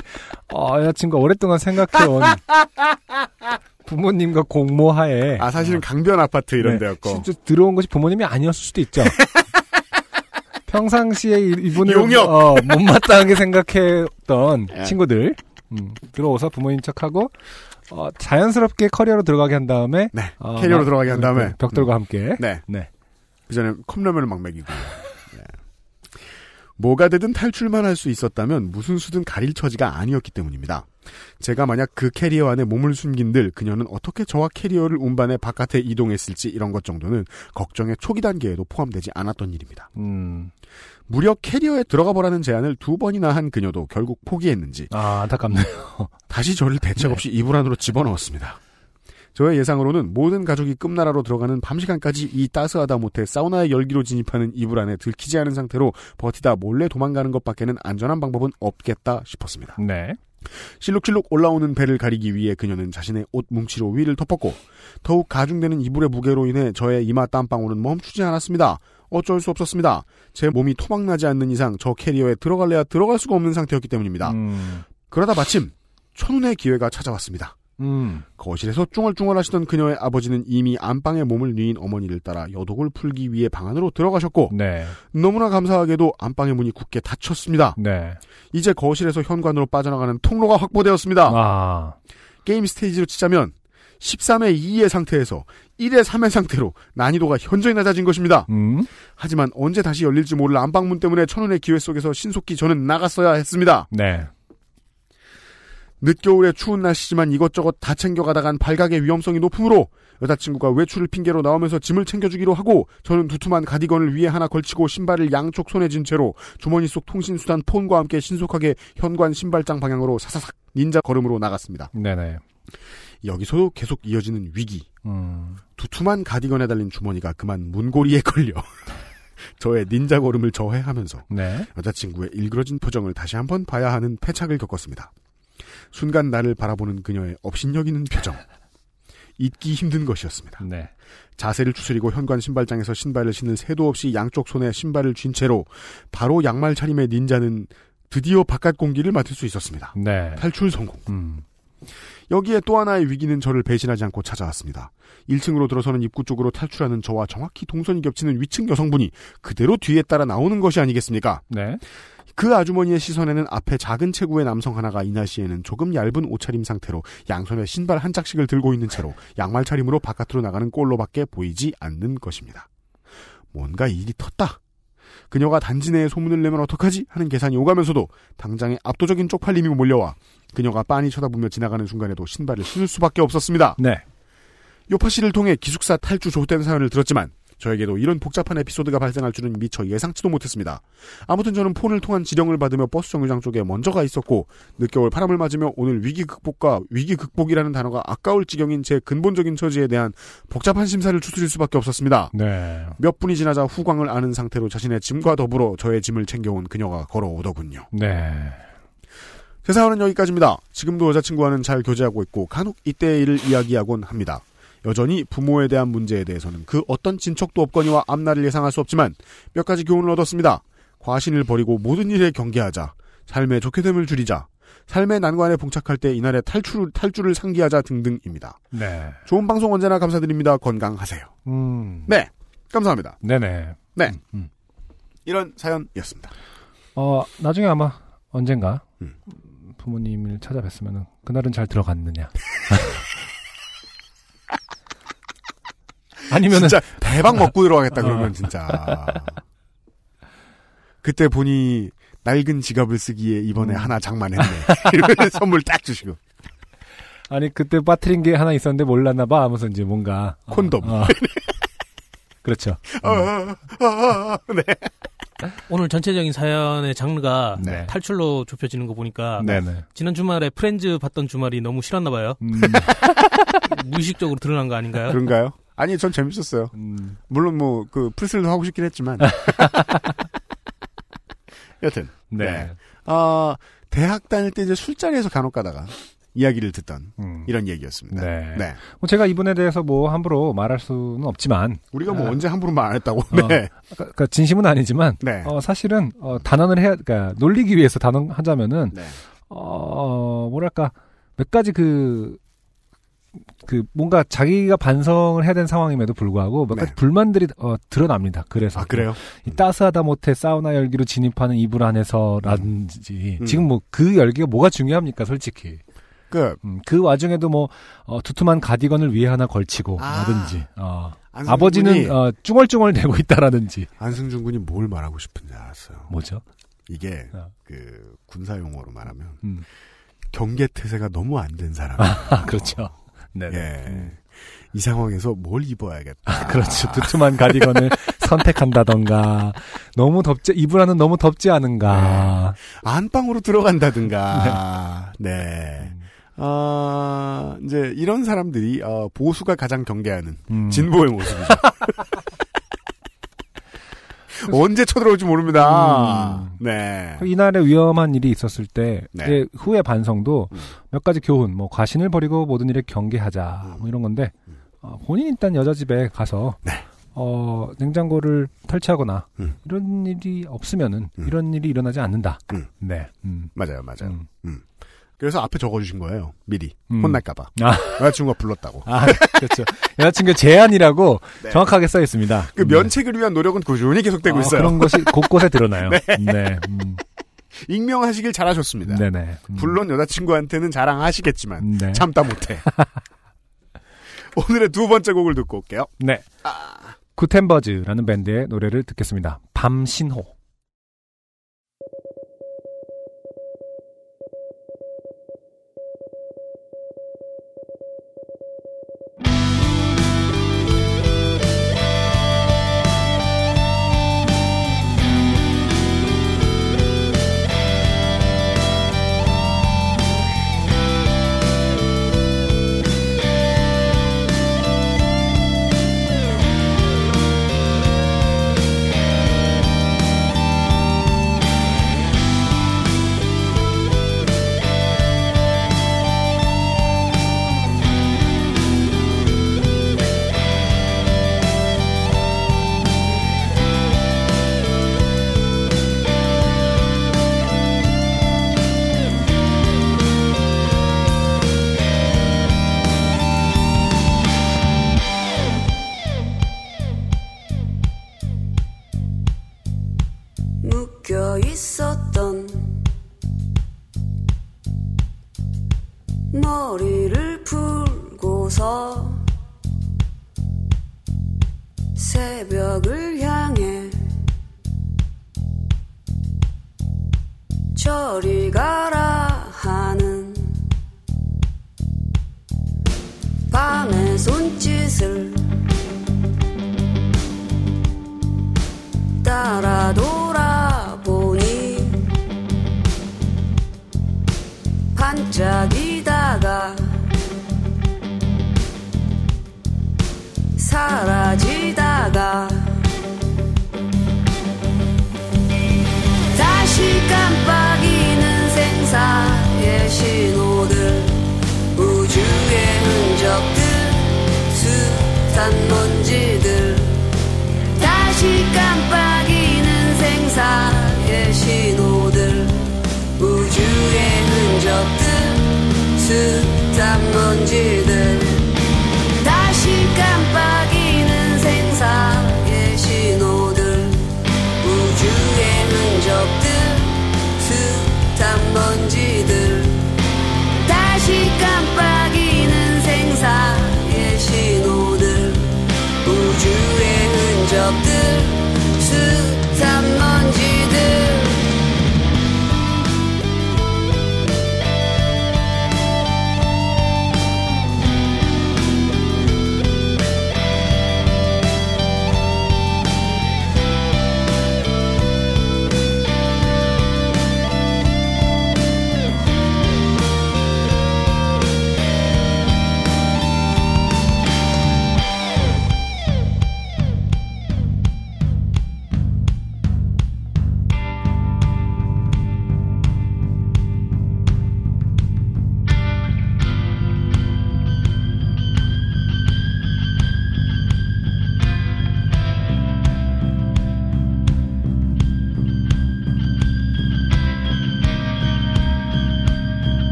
어, 여자친구가 오랫동안 생각해온 부모님과 공모하에 아 사실은 강변 아파트 이런 네, 데였고 진짜 들어온 것이 부모님이 아니었을 수도 있죠. 평상시에 이- 이분을 용역! 어, 못마땅하게 생각했던 예. 친구들 음, 들어오셔서 부모님 척하고 어, 자연스럽게 캐리어로 들어가게 한 다음에 네, 어, 캐리어로 막- 들어가게 한 다음에 벽돌과 함께 네. 네. 그 전에 컵라면을 막 먹이고. 네. 뭐가 되든 탈출만 할 수 있었다면 무슨 수든 가릴 처지가 아니었기 때문입니다. 제가 만약 그 캐리어 안에 몸을 숨긴들 그녀는 어떻게 저와 캐리어를 운반해 바깥에 이동했을지 이런 것 정도는 걱정의 초기 단계에도 포함되지 않았던 일입니다. 음. 무려 캐리어에 들어가 보라는 제안을 두 번이나 한 그녀도 결국 포기했는지 아 안타깝네요. 다시 저를 대책 없이 이불 안으로 집어넣었습니다. 저의 예상으로는 모든 가족이 끝나라로 들어가는 밤 시간까지 이 따스하다 못해 사우나의 열기로 진입하는 이불 안에 들키지 않은 상태로 버티다 몰래 도망가는 것밖에는 안전한 방법은 없겠다 싶었습니다. 네. 실룩실룩 올라오는 배를 가리기 위해 그녀는 자신의 옷 뭉치로 위를 덮었고 더욱 가중되는 이불의 무게로 인해 저의 이마 땀방울은 멈추지 않았습니다. 어쩔 수 없었습니다. 제 몸이 토막나지 않는 이상 저 캐리어에 들어갈래야 들어갈 수가 없는 상태였기 때문입니다. 그러다 마침 천운의 기회가 찾아왔습니다. 음. 거실에서 쭝얼쭝얼 하시던 그녀의 아버지는 이미 안방에 몸을 뉘인 어머니를 따라 여독을 풀기 위해 방 안으로 들어가셨고 네. 너무나 감사하게도 안방의 문이 굳게 닫혔습니다. 네. 이제 거실에서 현관으로 빠져나가는 통로가 확보되었습니다. 아. 게임 스테이지로 치자면 13의 2의 상태에서 1의 3의 상태로 난이도가 현저히 낮아진 것입니다. 음. 하지만 언제 다시 열릴지 모를 안방문 때문에 천운의 기회 속에서 신속히 저는 나갔어야 했습니다. 네. 늦겨울의 추운 날씨지만 이것저것 다 챙겨가다간 발각의 위험성이 높으므로 여자친구가 외출을 핑계로 나오면서 짐을 챙겨주기로 하고 저는 두툼한 가디건을 위에 하나 걸치고 신발을 양쪽 손에 쥔 채로 주머니 속 통신수단 폰과 함께 신속하게 현관 신발장 방향으로 사사삭 닌자 걸음으로 나갔습니다. 네네. 여기서도 계속 이어지는 위기. 음. 두툼한 가디건에 달린 주머니가 그만 문고리에 걸려 저의 닌자 걸음을 저해하면서 네. 여자친구의 일그러진 표정을 다시 한번 봐야 하는 패착을 겪었습니다. 순간 나를 바라보는 그녀의 업신여기는 표정. 잊기 힘든 것이었습니다. 네. 자세를 추스리고 현관 신발장에서 신발을 신는 새도 없이 양쪽 손에 신발을 쥔 채로 바로 양말 차림의 닌자는 드디어 바깥 공기를 맡을 수 있었습니다. 네. 탈출 성공. 음. 여기에 또 하나의 위기는 저를 배신하지 않고 찾아왔습니다. 1층으로 들어서는 입구 쪽으로 탈출하는 저와 정확히 동선이 겹치는 위층 여성분이 그대로 뒤에 따라 나오는 것이 아니겠습니까? 네. 그 아주머니의 시선에는 앞에 작은 체구의 남성 하나가 이 날씨에는 조금 얇은 옷차림 상태로 양손에 신발 한 짝씩을 들고 있는 채로 양말 차림으로 바깥으로 나가는 꼴로밖에 보이지 않는 것입니다. 뭔가 일이 텄다. 그녀가 단지 내에 소문을 내면 어떡하지? 하는 계산이 오가면서도 당장의 압도적인 쪽팔림이 몰려와 그녀가 빤히 쳐다보며 지나가는 순간에도 신발을 신을 수밖에 없었습니다. 네. 요파 씨를 통해 기숙사 탈주 조된 사연을 들었지만 저에게도 이런 복잡한 에피소드가 발생할 줄은 미처 예상치도 못했습니다. 아무튼 저는 폰을 통한 지령을 받으며 버스 정류장 쪽에 먼저 가 있었고 늦겨울 바람을 맞으며 오늘 위기 극복과 위기 극복이라는 단어가 아까울 지경인 제 근본적인 처지에 대한 복잡한 심사를 추스릴 수밖에 없었습니다. 네. 몇 분이 지나자 후광을 아는 상태로 자신의 짐과 더불어 저의 짐을 챙겨온 그녀가 걸어오더군요. 네. 제 사연은 여기까지입니다. 지금도 여자친구와는 잘 교제하고 있고 간혹 이때의 일을 이야기하곤 합니다. 여전히 부모에 대한 문제에 대해서는 그 어떤 진척도 없거니와 앞날을 예상할 수 없지만 몇 가지 교훈을 얻었습니다. 과신을 버리고 모든 일에 경계하자. 삶의 좋게 됨을 줄이자. 삶의 난관에 봉착할 때 이날의 탈출, 탈주를 상기하자 등등입니다. 네. 좋은 방송 언제나 감사드립니다. 건강하세요. 음. 네. 감사합니다. 네네. 네. 음. 이런 사연이었습니다. 어, 나중에 아마 언젠가 음. 부모님을 찾아뵀으면 그날은 잘 들어갔느냐. 아니면은 진짜 대박 먹고 들어가겠다 그러면 어. 진짜. 그때 보니 낡은 지갑을 쓰기에 이번에 음. 하나 장만했네. 이러면 선물 딱 주시고. 아니 그때 빠트린 게 하나 있었는데 몰랐나 봐 하면서 이제 뭔가 어, 콘돔. 어. 그렇죠. 어, 어, 어, 어, 네. 오늘 전체적인 사연의 장르가 네. 탈출로 좁혀지는 거 보니까 네네. 지난 주말에 프렌즈 봤던 주말이 너무 싫었나 봐요. 음. 무의식적으로 드러난 거 아닌가요? 그런가요? 아니, 전 재밌었어요. 음. 물론 뭐, 그, 프리슬도 하고 싶긴 했지만. 여튼. 네. 아, 대학 다닐 때 이제 술자리에서 간혹 가다가 이야기를 듣던 이런 얘기였습니다. 네. 네. 뭐 제가 이분에 대해서 뭐 함부로 말할 수는 없지만 우리가 뭐 아, 언제 함부로 말 안 했다고. 어, 네. 그러니까 진심은 아니지만 네. 어, 사실은 어, 단언을 해야 그러니까 놀리기 위해서 단언하자면은 네. 어 뭐랄까 몇 가지 그 그 뭔가 자기가 반성을 해야 되는 상황임에도 불구하고 몇 가지 불만들이 어, 드러납니다. 그래서 네. 아, 그래요? 이 따스하다 못해 사우나 열기로 진입하는 이불 안에서라든지 음. 지금 뭐 그 열기가 뭐가 중요합니까, 솔직히. 그, 음, 그 와중에도 뭐 어, 두툼한 가디건을 위에 하나 걸치고 아. 라든지 어, 안승준이- 아버지는 어, 쭝얼쭝얼 대고 있다라든지 안승준 군이 뭘 말하고 싶은지 알았어요. 뭐죠? 이게 그 군사 용어로 말하면 음. 경계 태세가 너무 안 된 사람. 아, 그렇죠. 네. 예. 이 상황에서 뭘 입어야겠다. 그렇죠. 두툼한 가디건을 선택한다던가 너무 덥지 이불 안은 너무 덥지 않은가. 안방으로 들어간다든가. 네. 아, 이제 이런 사람들이 어, 보수가 가장 경계하는 음. 진보의 모습이죠. 언제 쳐들어올지 모릅니다. 음. 네. 이날에 위험한 일이 있었을 때 네. 의 후의 반성도 음. 몇 가지 교훈, 뭐 과신을 버리고 모든 일에 경계하자, 뭐 이런 건데 어, 본인 이 일단 여자 집에 가서 네. 어, 냉장고를 탈취하거나 음. 이런 일이 없으면은 이런 일이 일어나지 않는다. 네, 음. 맞아요, 맞아요. 음. 그래서 앞에 적어주신 거예요. 미리 음. 혼날까봐. 아. 여자친구가 불렀다고. 아, 그렇죠. 여자친구 제안이라고 네. 정확하게 써 있습니다. 그 면책을 위한 노력은 꾸준히 계속되고 어, 있어요. 그런 것이 곳곳에 드러나요. 네. 네. 음. 익명하시길 잘하셨습니다. 네네. 음. 물론 여자친구한테는 자랑하시겠지만 네. 참다 못해. 오늘의 두 번째 곡을 듣고 올게요. 네. 구텐버즈라는 밴드의 노래를 듣겠습니다. 밤신호.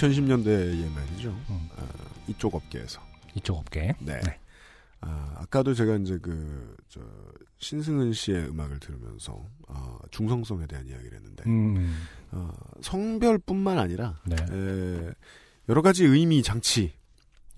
2010년대에 말이죠. 아, 이쪽 업계에서. 이쪽 업계. 네. 아, 아까도 제가 이제 그, 저, 신승은 씨의 음악을 들으면서, 아, 중성성에 대한 이야기를 했는데, 음. 어, 성별뿐만 아니라, 네. 에, 여러 가지 의미, 장치,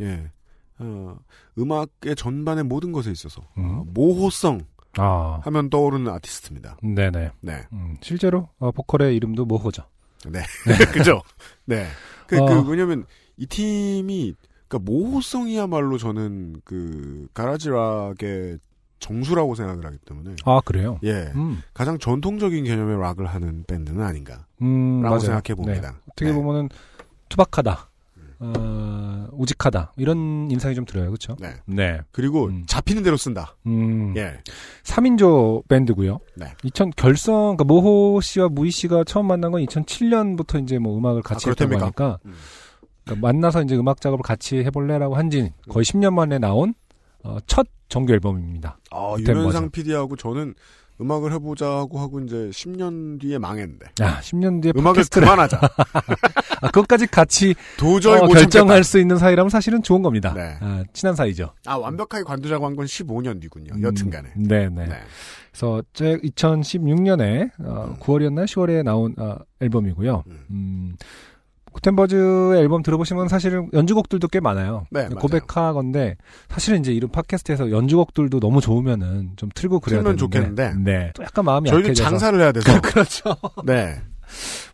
예, 어, 음악의 전반의 모든 것에 있어서, 어, 모호성, 아. 하면 떠오르는 아티스트입니다. 네네. 네. 음, 실제로 어, 보컬의 이름도 모호죠. 네. 그죠? 네. 그, 어. 그, 왜냐면, 이 팀이, 그니까, 모호성이야말로 저는, 그, 가라지락의 정수라고 생각을 하기 때문에. 아 그래요? 예. 음. 가장 전통적인 개념의 락을 하는 밴드는 아닌가. 음, 라고. 생각해 봅니다. 네. 어떻게 보면은 투박하다, 어, 우직하다 이런 인상이 좀 들어요, 그렇죠? 네. 네. 그리고 잡히는 대로 쓴다. 음. 예. 3인조 밴드고요. 네. 2000 결성 그러니까 모호 씨와 무희 씨가 처음 만난 건 2007년부터 이제 뭐 음악을 같이 아, 했다고 그렇답니까? 하니까 그러니까 만나서 이제 음악 작업을 같이 해볼래라고 한지 거의 10년 만에 나온 어, 첫 정규 앨범입니다. 아, 된 유면상 거죠. PD하고 저는 음악을 해보자고 하고 이제 10년 뒤에 망했는데. 아, 10년 뒤에 음악을 팟캐스트를- 그만하자. 아, 그것까지 같이 도저히 어, 못 결정할 참겠다. 수 있는 사이라면 사실은 좋은 겁니다. 네. 아, 친한 사이죠. 아, 완벽하게 관두자고 한 건 15년 뒤군요. 여튼 간에. 음, 네네. 그래서 제 2016년에 어, 9월이었나 10월에 나온 어, 앨범이고요. 음. 구텐버즈의 앨범 들어보시면 사실은 연주곡들도 꽤 많아요. 네, 맞아요. 고백하건데 사실은 이제 이런 팟캐스트에서 연주곡들도 너무 좋으면은 좀 틀고 그래야 되는데. 좋겠는데. 네. 또 약간 마음이 저희도 약해져서. 장사를 해야 돼서. 그렇죠. 네.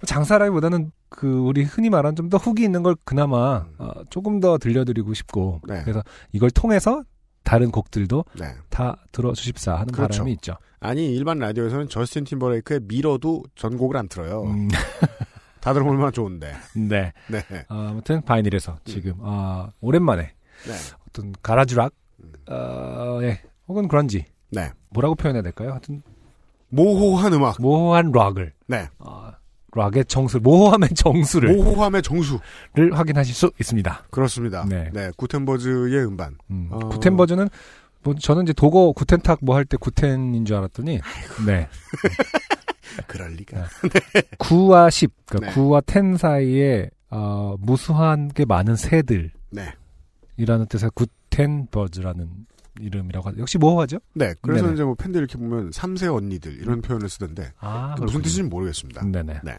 장사라기보다는 그 우리 흔히 말하는 좀 더 훅이 있는 걸 그나마 음. 어, 조금 더 들려드리고 싶고 네. 그래서 이걸 통해서 다른 곡들도 네. 다 들어주십사 하는 그렇죠. 바람이 있죠. 아니, 일반 라디오에서는 저스틴 팀버레이크의 미러도 전곡을 안 틀어요. 음. 다 들어보면 얼마나 좋은데. 네. 네. 어, 아무튼 바이닐에서 지금 아, 오랜만에 네. 어떤 가라주락, 어, 예, 혹은 그런지. 네. 뭐라고 표현해야 될까요? 하여튼 모호한 음악. 모호한 락을. 네. 어, 락의 정수, 모호함의 정수를. 모호함의 정수. 를 확인하실 수 있습니다. 그렇습니다. 네. 네. 구텐버즈의 음반. 음, 어, 구텐버즈는 뭐 저는 이제 독어 구텐탁 뭐 할 때 구텐인 줄 알았더니 네. 그럴 리가. 구와 10, 그러니까 네. 9와 10 사이에 어, 무수한 게 많은 새들. 네. 이라는 뜻의 구텐버즈라는 이름이라고 하죠. 역시 모호하죠? 네. 그래서 네네. 이제 뭐 팬들 이렇게 보면 3세 언니들 이런 표현을 쓰던데. 아, 그 무슨. 뜻인지 모르겠습니다. 네네. 네.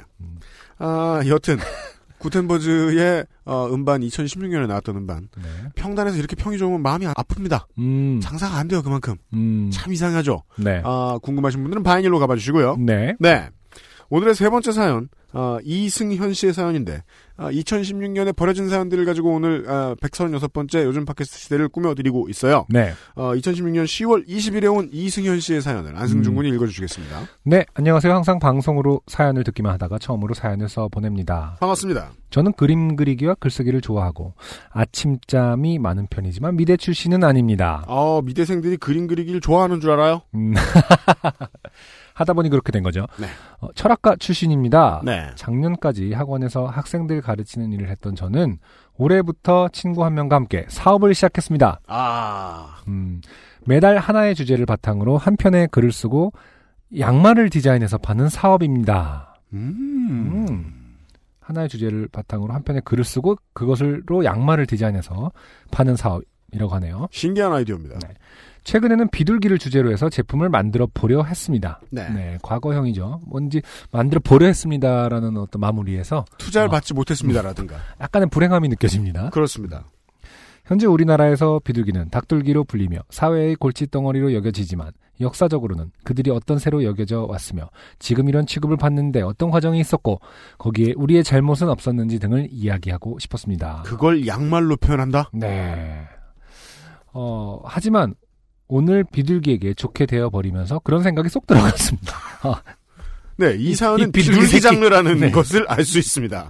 아, 여튼 구텐버즈의 어, 음반 2016년에 나왔던 음반. 네. 평단에서 이렇게 평이 좋으면 마음이 아픕니다. 음. 장사가 안 돼요, 그만큼. 음. 참 이상하죠. 네. 아, 궁금하신 분들은 바이닐로 가봐 주시고요. 네. 네. 오늘의 세 번째 사연, 아, 이승현 씨의 사연인데, 아, 2016년에 버려진 사연들을 가지고 오늘, 아, 136번째 요즘 팟캐스트 시대를 꾸며드리고 있어요. 네. 어, 2016년 10월 20일에 온 이승현 씨의 사연을 안승준 음. 군이 읽어주시겠습니다. 네, 안녕하세요. 항상 방송으로 사연을 듣기만 하다가 처음으로 사연을 써 보냅니다. 반갑습니다. 저는 그림 그리기와 글쓰기를 좋아하고 아침잠이 많은 편이지만 미대 출신은 아닙니다. 어, 미대생들이 그림 그리기를 좋아하는 줄 알아요? 음. 하다 보니 그렇게 된 거죠. 네. 어, 철학과 출신입니다. 네. 작년까지 학원에서 학생들 가르치는 일을 했던 저는 올해부터 친구 한 명과 함께 사업을 시작했습니다. 아. 음, 매달 하나의 주제를 바탕으로 한 편의 글을 쓰고 양말을 디자인해서 파는 사업입니다. 음. 하나의 주제를 바탕으로 한 편의 글을 쓰고 그것으로 양말을 디자인해서 파는 사업이라고 하네요. 신기한 아이디어입니다. 최근에는 비둘기를 주제로 해서 제품을 만들어 보려 했습니다. 네. 과거형이죠. 뭔지 만들어 보려 했습니다라는 어떤 마무리에서 투자를 어, 받지 못했습니다라든가. 약간의 불행함이 느껴집니다. 그렇습니다. 현재 우리나라에서 비둘기는 닭둘기로 불리며 사회의 골칫덩어리로 여겨지지만 역사적으로는 그들이 어떤 새로 여겨져 왔으며 지금 이런 취급을 받는데 어떤 과정이 있었고 거기에 우리의 잘못은 없었는지 등을 이야기하고 싶었습니다. 그걸 양말로 표현한다? 네. 어, 하지만 오늘 비둘기에게 좋게 되어 버리면서 그런 생각이 쏙 들어갔습니다. 아, 네, 이 이- 사연은 이 비둘기 비둘기. 장르라는 네. 것을 알 수 있습니다.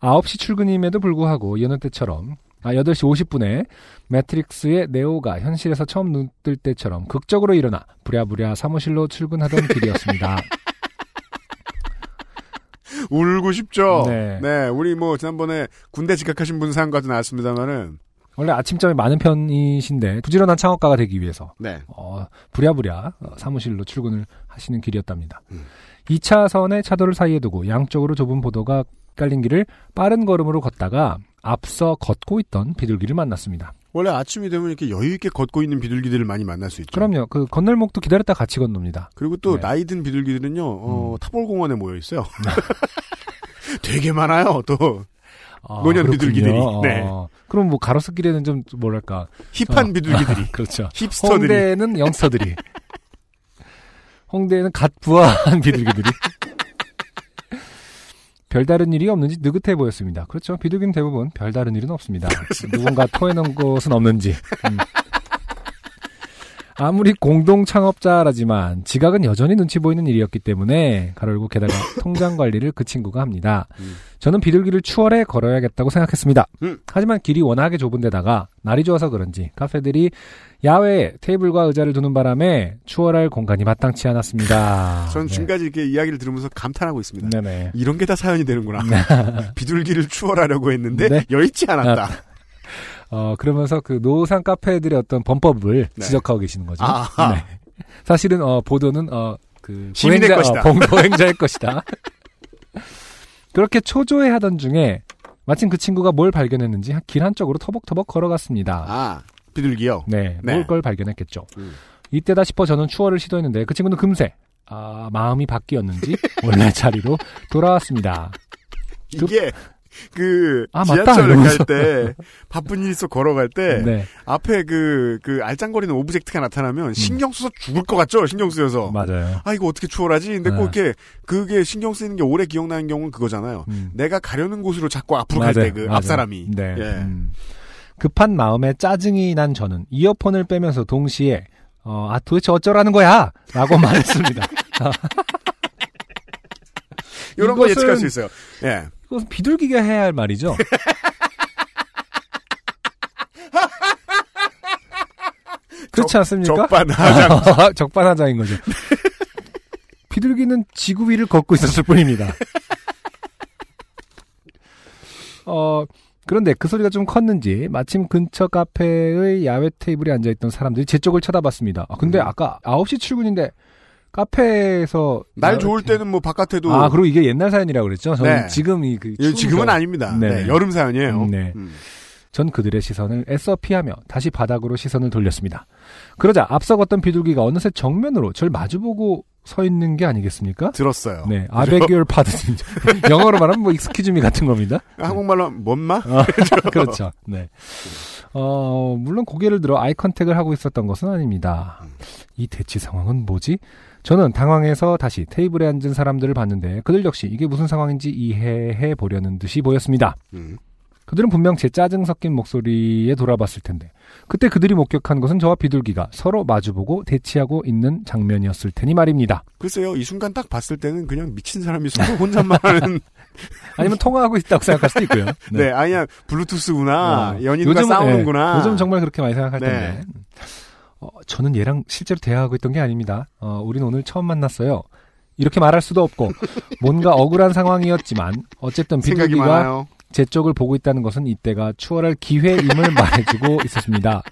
9시 출근임에도 불구하고 여느 때처럼 아 8시 50분에 매트릭스의 네오가 현실에서 처음 눈 뜰 때처럼 극적으로 일어나 부랴부랴 사무실로 출근하던 길이었습니다. 울고 싶죠? 네. 네. 우리 뭐, 지난번에 군대 직학하신 분 사연과도 나왔습니다만은, 원래 아침잠이 많은 편이신데 부지런한 창업가가 되기 위해서 네. 어, 부랴부랴 어, 사무실로 출근을 하시는 길이었답니다. 2차선에 차도를 사이에 두고 양쪽으로 좁은 보도가 깔린 길을 빠른 걸음으로 걷다가 앞서 걷고 있던 비둘기를 만났습니다. 원래 아침이 되면 이렇게 여유 있게 걷고 있는 비둘기들을 많이 만날 수 있죠. 그럼요. 그 건널목도 기다렸다 같이 건넙니다. 그리고 또 네. 나이 든 비둘기들은요, 어, 타볼공원에 모여 있어요. 되게 많아요, 또. 아, 노년 그렇군요. 비둘기들이. 네. 어, 그럼 뭐 가로수길에는 좀 뭐랄까 힙한 비둘기들이. 그렇죠. 힙스터들이. 홍대는 영스터들이. 홍대는 갓 부화한 비둘기들이. 별다른 일이 없는지 느긋해 보였습니다. 그렇죠. 비둘기는 대부분 별다른 일은 없습니다. 누군가 토해놓은 곳은 없는지. 음. 아무리 공동 창업자라지만 지각은 여전히 눈치 보이는 일이었기 때문에 가로열고 게다가 통장 관리를 그 친구가 합니다. 저는 비둘기를 추월해 걸어야겠다고 생각했습니다. 음. 하지만 길이 워낙에 좁은 데다가 날이 좋아서 그런지 카페들이 야외에 테이블과 의자를 두는 바람에 추월할 공간이 마땅치 않았습니다. 전 네. 지금까지 이렇게 이야기를 들으면서 감탄하고 있습니다. 네네. 이런 게 다 사연이 되는구나. 비둘기를 추월하려고 했는데 네. 여의치 않았다. 아, 어, 그러면서 그 노상 카페들의 어떤 범법을 네. 지적하고 계시는 거죠. 네. 사실은 어, 보도는 어, 그 시민의 보행자, 것이다. 어, 보- 보행자의 것이다. 그렇게 초조해 하던 중에 마침 그 친구가 뭘 발견했는지 길 한쪽으로 터벅터벅 걸어갔습니다. 아, 비둘기요? 네, 네. 뭘걸 발견했겠죠. 음. 이때다 싶어 저는 추월을 시도했는데 그 친구는 금세 아, 마음이 바뀌었는지 원래 자리로 돌아왔습니다. 이게 그 아, 맞다, 지하철 이러면서. 갈때 바쁜 일 있어 걸어갈 때 네. 앞에 그그 알짱거리는 object가 나타나면 신경 써서 죽을 것 같죠 신경 쓰여서 음. 맞아요. 아 이거 어떻게 추월하지 근데 네. 꼭 이렇게 그게 신경 쓰이는 게 오래 기억나는 경우는 그거잖아요 내가 가려는 곳으로 자꾸 앞으로 갈때 음. 그. 앞 사람이 네. 예. 음. 급한 마음에 짜증이 난 저는 이어폰을 빼면서 동시에 어, 아 도대체 어쩌라는 거야? 라고 말했습니다. 이런 거 예측할 수 있어요 예 이것은 비둘기가 해야 할 말이죠. 그렇지 않습니까? 적반하장. 적반하장인 거죠. 비둘기는 지구 위를 걷고 있었을 뿐입니다. 어, 그런데 그 소리가 좀 컸는지 마침 근처 카페의 야외 테이블에 앉아있던 사람들이 제 쪽을 쳐다봤습니다. 아, 음. 근데 아까 9시 출근인데 카페에서 날 좋을 테- 때는 뭐 바깥에도 아, 그리고 이게 옛날 사연이라고 그랬죠? 저는 네. 지금 이 그. 예, 지금은. 아닙니다. 네, 여름 사연이에요. 음, 네. 음. 전 그들의 시선을 애써 피하며 다시 바닥으로 시선을 돌렸습니다. 그러자 앞서 걷던 비둘기가 어느새 정면으로 절 마주보고 서 있는 게 아니겠습니까? 들었어요. 네. 아베기얼 파드. 영어로 말하면 뭐 excuse me 같은 겁니다. 한국말로 하면 뭐 인마? 어, 그렇죠. 네. 어, 물론 고개를 들어 eye contact을 하고 있었던 것은 아닙니다. 이 대치 상황은 뭐지? 저는 당황해서 다시 테이블에 앉은 사람들을 봤는데 그들 역시 이게 무슨 상황인지 이해해 보려는 듯이 보였습니다. 음. 그들은 분명 제 짜증 섞인 목소리에 돌아봤을 텐데 그때 그들이 목격한 것은 저와 비둘기가 서로 마주보고 대치하고 있는 장면이었을 테니 말입니다. 글쎄요, 이 순간 딱 봤을 때는 그냥 미친 사람이 서로 혼잣말 하는. 아니면 통화하고 있다고 생각할 수도 있고요. 네, 아니야, 블루투스구나. 어, 연인과 요즘은- 싸우는구나. 네, 요즘 정말 그렇게 많이 생각할 네. 텐데. 어, 저는 얘랑 실제로 대화하고 있던 게 아닙니다. 어, 우린 오늘 처음 만났어요. 이렇게 말할 수도 없고 뭔가 억울한 상황이었지만 어쨌든 비둘기가. 제 쪽을 보고 있다는 것은 이때가 추월할 기회임을 말해주고 있었습니다.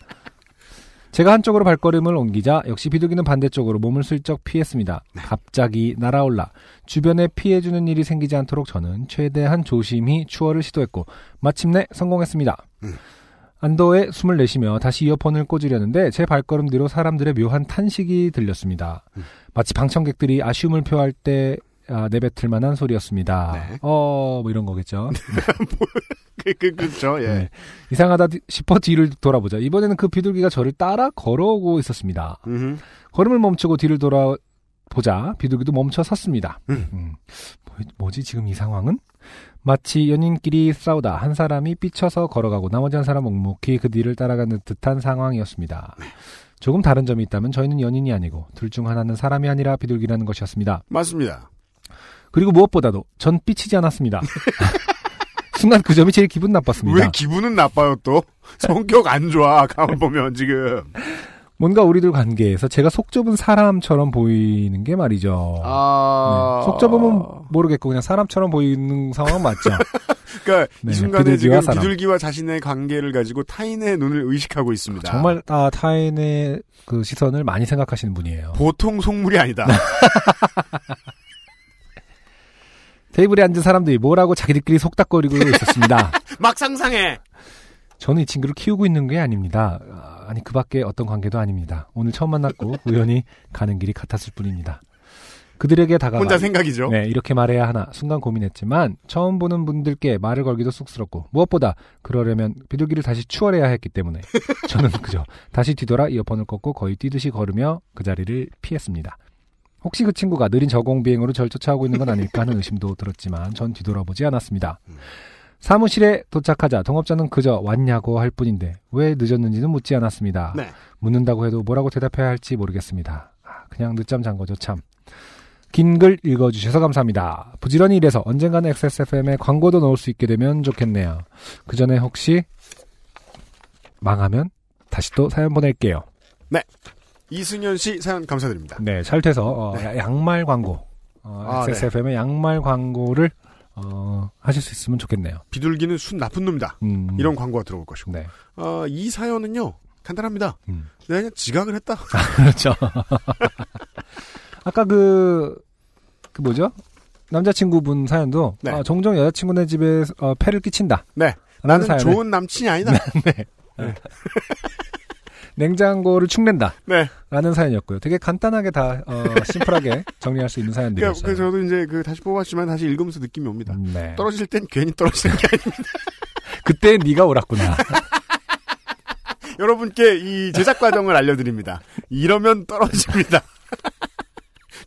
제가 한쪽으로 발걸음을 옮기자 역시 비둘기는 반대쪽으로 몸을 슬쩍 피했습니다. 갑자기 날아올라 주변에 피해주는 일이 생기지 않도록 저는 최대한 조심히 추월을 시도했고 마침내 성공했습니다. 안도에 숨을 내쉬며 다시 이어폰을 꽂으려는데 제 발걸음 뒤로 사람들의 묘한 탄식이 들렸습니다. 마치 방청객들이 아쉬움을 표할 때 아, 내뱉을 만한 소리였습니다. 어, 뭐 이런 거겠죠. 그, 그, 그쵸, 예. 네. 이상하다 싶어 뒤를 돌아보자. 이번에는 그 비둘기가 저를 따라 걸어오고 있었습니다. 음흠. 걸음을 멈추고 뒤를 돌아보자 비둘기도 멈춰 섰습니다. 음. 음. 뭐, 지 지금 이 상황은? 마치 연인끼리 싸우다 한 사람이 삐쳐서 걸어가고 나머지 한 사람 묵묵히 그 뒤를 따라가는 듯한 상황이었습니다. 조금 다른 점이 있다면 저희는 연인이 아니고 둘 중 하나는 사람이 아니라 비둘기라는 것이었습니다. 맞습니다. 그리고 무엇보다도 전 삐치지 않았습니다. 순간 그 점이 제일 기분 나빴습니다. 왜 기분은 나빠요, 또? 성격 안 좋아, 가만 보면, 지금. 뭔가 우리들 관계에서 제가 속 좁은 사람처럼 보이는 게 말이죠. 아. 네, 속 좁으면 모르겠고 그냥 사람처럼 보이는 상황 맞죠. 그러니까 네, 이 순간에 비둘기와 지금. 비둘기와 자신의 관계를 가지고 타인의 눈을 의식하고 있습니다. 정말 아, 타인의 그 시선을 많이 생각하시는 분이에요. 보통 속물이 아니다. 테이블에 앉은 사람들이 뭐라고 자기들끼리 속닥거리고 있었습니다. 막 상상해. 저는 이 친구를 키우고 있는 게 아닙니다. 아, 아니 그 밖에 어떤 관계도 아닙니다. 오늘 처음 만났고 우연히 가는 길이 같았을 뿐입니다. 그들에게 다가가 혼자 생각이죠. 네, 이렇게 말해야 하나 순간 고민했지만 처음 보는 분들께 말을 걸기도 쑥스럽고 무엇보다 그러려면 비둘기를 다시 추월해야 했기 때문에 저는 그저 다시 뒤돌아 이어폰을 꽂고 거의 뛰듯이 걸으며 그 자리를 피했습니다. 혹시 그 친구가 느린 저공 비행으로 절 쫓아오고 있는 건 아닐까 하는 의심도 들었지만 전 뒤돌아보지 않았습니다. 사무실에 도착하자 동업자는 그저 왔냐고 할 뿐인데 왜 늦었는지는 묻지 않았습니다. 네. 묻는다고 해도 뭐라고 대답해야 할지 모르겠습니다. 아, 그냥 늦잠 잔 거죠 참. 긴 글 읽어주셔서 감사합니다. 부지런히 일해서 언젠가는 XSFM에 광고도 넣을 수 있게 되면 좋겠네요. 그 전에 혹시 망하면 다시 또 사연 보낼게요. 네. 이승현 씨 사연 감사드립니다. 네, 잘 돼서 어, 양말 광고, 어, 아, XSFM의 양말 광고를 어, 하실 수 있으면 좋겠네요. 비둘기는 순 나쁜 놈이다. 음. 이런 광고가 들어올 것이고. 네. 어, 이 사연은요. 간단합니다. 음. 내가 그냥 지각을 했다. 그렇죠. 아까 그, 그 뭐죠? 남자친구분 사연도 네. 아, 종종 여자친구네 집에 어, 폐를 끼친다. 네. 나는 사연을- 좋은 남친이 아니다. 네. 냉장고를 축낸다. 네. 라는 사연이었고요. 되게 간단하게 다 어, 심플하게 정리할 수 있는 그러니까 사연들이었어요. 그 저도 이제 그 다시 뽑았지만 다시 읽으면서 느낌이 옵니다. 네. 떨어질 땐 괜히 떨어지는 게 아닙니다. 그때 네가 옳았구나. 여러분께 이 제작 과정을 알려드립니다. 이러면 떨어집니다.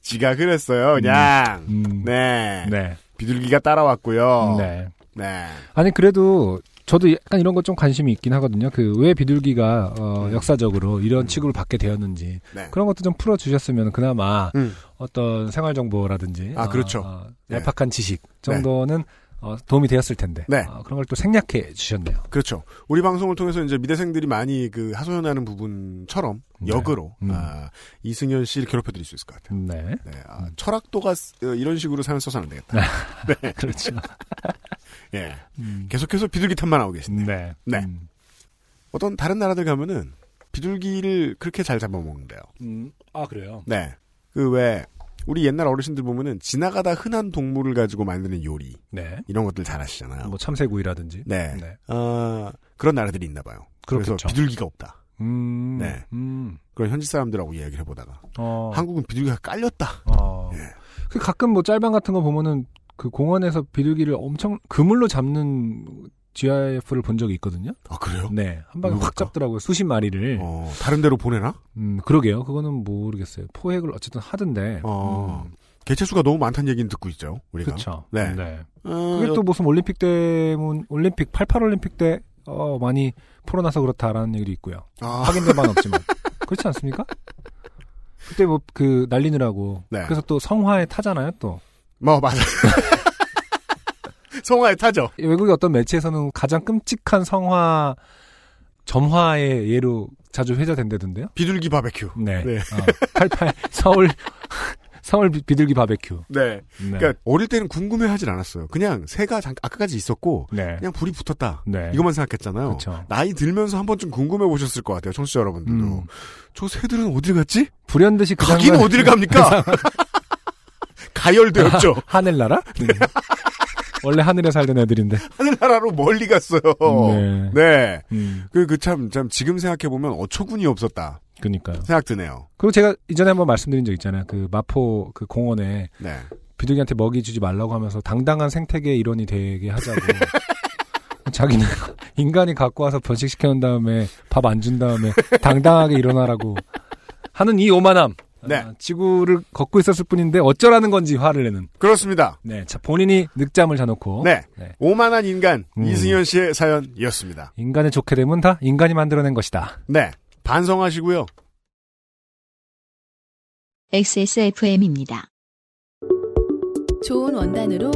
지각을 했어요, 그냥. 음. 네. 네. 비둘기가 따라왔고요. 네. 네. 아니 그래도 저도 약간 이런 것 좀 관심이 있긴 하거든요. 그 왜 비둘기가 어, 역사적으로 이런 취급을 받게 되었는지 음. 네. 그런 것도 좀 풀어주셨으면 그나마 음. 어떤 생활 정보라든지 아, 그렇죠. 어, 네. 얄팍한 지식 정도는 어, 도움이 되었을 텐데 네. 어, 그런 걸 또 생략해 주셨네요. 그렇죠. 우리 방송을 통해서 이제 미대생들이 많이 그 하소연하는 부분처럼 네. 역으로 음. 아, 이승현 씨를 괴롭혀 드릴 수 있을 것 같아요. 네. 네, 아, 철학도가 쓰- 어, 이런 식으로 사연 써서 안 되겠다. 네. 그렇죠. 예. 음. 계속해서 비둘기 탓만 하고 계신데. 네. 네. 음. 어떤 다른 나라들 가면은 비둘기를 그렇게 잘 잡아먹는데요. 음. 아 그래요. 네. 그 왜 우리 옛날 어르신들 보면은 지나가다 흔한 동물을 가지고 만드는 요리 네. 이런 것들 잘 하시잖아요. 뭐 참새구이라든지. 네. 네. 어, 그런 나라들이 있나 봐요. 그래서 그렇겠죠. 비둘기가 없다. 음. 네. 음. 그런 현지 사람들하고 이야기를 해보다가 어. 한국은 비둘기가 깔렸다. 어. 예. 그 가끔 뭐 짤방 같은 거 보면은 그 공원에서 비둘기를 엄청 그물로 잡는 GIF를 본 적이 있거든요. 아 그래요? 네, 한 방에 확? 잡더라고요. 수십 마리를. 어, 다른 데로 보내나? 음, 그러게요. 그거는 모르겠어요. 포획을 어쨌든 하던데. 어, 음, 개체 수가 너무 많다는 얘기는 듣고 있죠. 우리가. 그렇죠. 네. 네. 어, 그게 또 무슨 올림픽 때문 올림픽 88 올림픽 때 어, 많이 풀어놔서 그렇다라는 얘기도 있고요. 아. 확인된 바는 없지만 그렇지 않습니까? 그때 뭐 그 날리느라고 네. 그래서 또 성화에 타잖아요 또 뭐 맞아. 성화에 타죠. 외국의 어떤 매체에서는 가장 끔찍한 성화 점화의 예로 자주 회자된다던데요. 비둘기 바베큐. 네. 네. 어, 88 서울 서울 비- 비둘기 바베큐. 네. 네. 그러니까 어릴 때는 궁금해하진 않았어요. 그냥 새가 잠 아까까지 있었고 네. 그냥 불이 붙었다. 네. 이것만 생각했잖아요. 그쵸. 나이 들면서 한 번쯤 궁금해 보셨을 것 같아요. 청취자 여러분들도. 음. 저 새들은 어딜 갔지? 불현듯이 그 가긴 장면- 어딜 갑니까? 가열되었죠. 하늘나라? 네. 원래 하늘에 살던 애들인데. 하늘나라로 멀리 갔어요. 네. 네. 음, 그, 그 참, 참, 지금 생각해보면 어처구니 없었다. 그니까요. 생각 드네요. 그리고 제가 이전에 한번 말씀드린 적 있잖아요. 그 마포 그 공원에 네. 비둘기한테 먹이 주지 말라고 하면서 당당한 생태계 일원이 되게 하자고. 자기는 인간이 갖고 와서 번식시켜 놓은 다음에 밥 안 준 다음에 당당하게 일어나라고 하는 이 오만함. 네. 아, 지구를 걷고 있었을 뿐인데 어쩌라는 건지 화를 내는. 그렇습니다. 네, 자, 본인이 늑잠을 자놓고. 네. 네. 오만한 인간, 음. 이승현 씨의 사연이었습니다. 인간을 좋게 되면 다 인간이 만들어낸 것이다. 네. 반성하시고요. XSFM입니다. 좋은 원단으로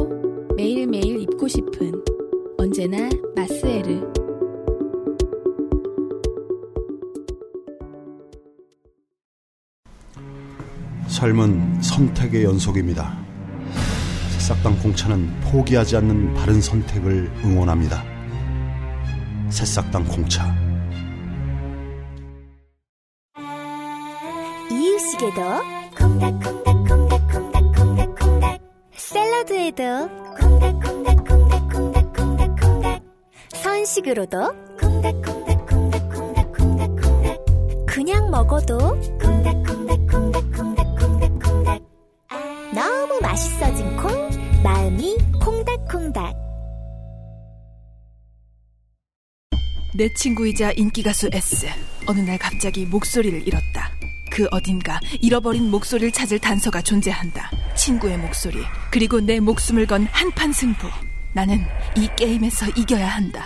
매일매일 입고 싶은 언제나 삶은 선택의 연속입니다. 새싹당 공차는 포기하지 않는 바른 선택을 응원합니다. 새싹당 공차. 이유식에도 콩닥콩닥콩닥콩닥콩닥콩닥 샐러드에도 콩닥콩닥콩닥콩닥콩닥콩닥 선식으로도 콩닥콩닥콩닥콩닥콩닥콩닥 그냥 먹어도 콩닥콩닥콩닥콩닥콩닥콩닥 내 친구이자 인기가수 S. 어느 날 갑자기 목소리를 잃었다. 그 어딘가 잃어버린 목소리를 찾을 단서가 존재한다. 친구의 목소리, 그리고 내 목숨을 건 한판 승부. 나는 이 게임에서 이겨야 한다.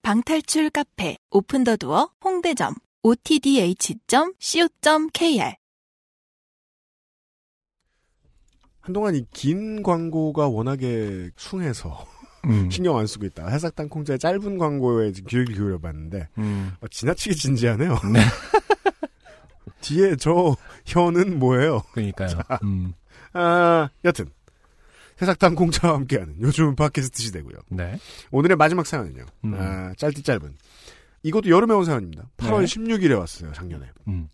방탈출 카페 오픈 더 두어 홍대점 otdh.co.kr 한동안 이 긴 광고가 워낙에 숭해서 음. 신경 안 쓰고 있다. 해삭 땅콩자의 짧은 광고에 귀를 기울여봤는데 음. 어, 지나치게 진지하네요. 뒤에 저 혀는 뭐예요? 그러니까요. 자, 음. 아, 여튼 해삭 땅콩자와 함께하는 요즘은 팟캐스트 시대고요. 네. 오늘의 마지막 사연은요. 음. 아, 짧디 짧은. 이것도 여름에 온 사연입니다. 8월 네. 16일에 왔어요, 작년에. 음.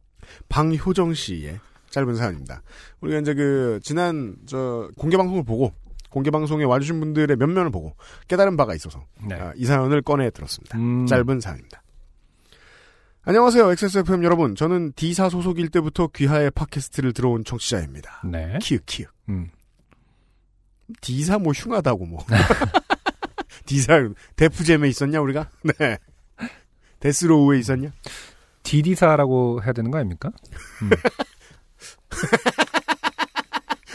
방효정 씨의 짧은 사연입니다. 우리가 이제 그, 지난, 저, 공개 방송을 보고, 공개 방송에 와주신 분들의 면면을 보고 깨달은 바가 있어서, 네. 아, 이 사연을 꺼내 들었습니다. 음. 짧은 사연입니다. 안녕하세요, XSFM 여러분. 저는 D사 소속일 때부터 귀하의 팟캐스트를 들어온 청취자입니다. 네. 키읔, 키읔. 음. D사 뭐 흉하다고 뭐. D사 데프잼에 있었냐 우리가? 네. 데스로우에 있었냐? 디디사라고 해야 되는 거 아닙니까? 음.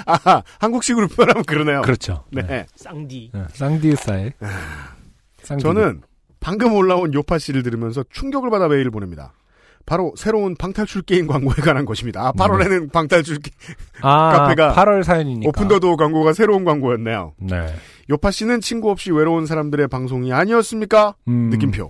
아 한국식으로 표현하면 그러네요. 그렇죠. 네. 쌍디. 네, 쌍디사의 쌍디. 저는 방금 올라온 요파 씨를 들으면서 충격을 받아 메일을 보냅니다. 바로 새로운 방탈출 게임 광고에 관한 것입니다. 아, 8월에는 방탈출 게... 아, 카페가 8월 사연이니까. 오픈더도 광고가 새로운 광고였네요. 네. 요파 씨는 친구 없이 외로운 사람들의 방송이 아니었습니까? 음. 느낌표.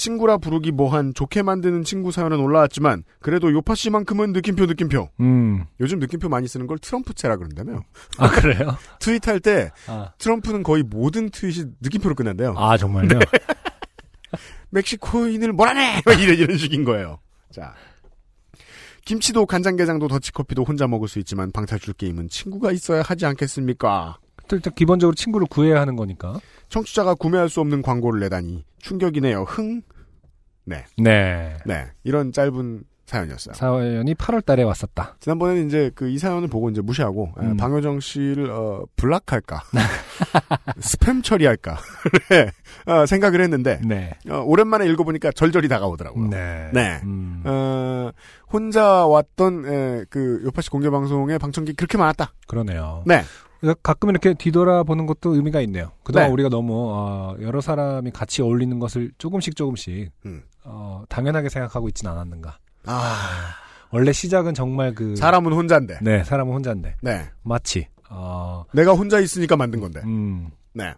친구라 부르기 뭐한 좋게 만드는 친구 사연은 올라왔지만 그래도 요파 씨만큼은 느낌표 느낌표. 음. 요즘 느낌표 많이 쓰는 걸 트럼프체라 그런다며. 아, 그래요? 트윗할 때 아. 트럼프는 거의 모든 트윗이 느낌표로 끝난대요. 아, 정말요? 네. 멕시코인을 몰아내! 이런, 이런 식인 거예요. 자. 김치도 간장게장도 더치커피도 혼자 먹을 수 있지만 방탈출 게임은 친구가 있어야 하지 않겠습니까? 일단 기본적으로 친구를 구해야 하는 거니까. 청취자가 구매할 수 없는 광고를 내다니 충격이네요. 흥. 네. 네. 네. 이런 짧은 사연이었어요. 사연이 8월 달에 왔었다. 지난번에는 이제 그 이 사연을 보고 이제 무시하고 에, 음. 방효정 씨를 어, 블락할까 스팸 처리할까 네, 어, 생각을 했는데 네. 어, 오랜만에 읽어보니까 절절히 다가오더라고요. 네. 네. 음. 어, 혼자 왔던 에, 그 요파시 공개 방송에 방청객 그렇게 많았다. 그러네요. 네. 가끔 이렇게 뒤돌아보는 것도 의미가 있네요. 그동안 네. 우리가 너무 어, 여러 사람이 같이 어울리는 것을 조금씩 조금씩 음. 어, 당연하게 생각하고 있진 않았는가. 아, 원래 시작은 정말 그 사람은 혼자인데. 네 사람은 혼자인데 네. 마치 어, 내가 혼자 있으니까 만든 건데. 음, 네.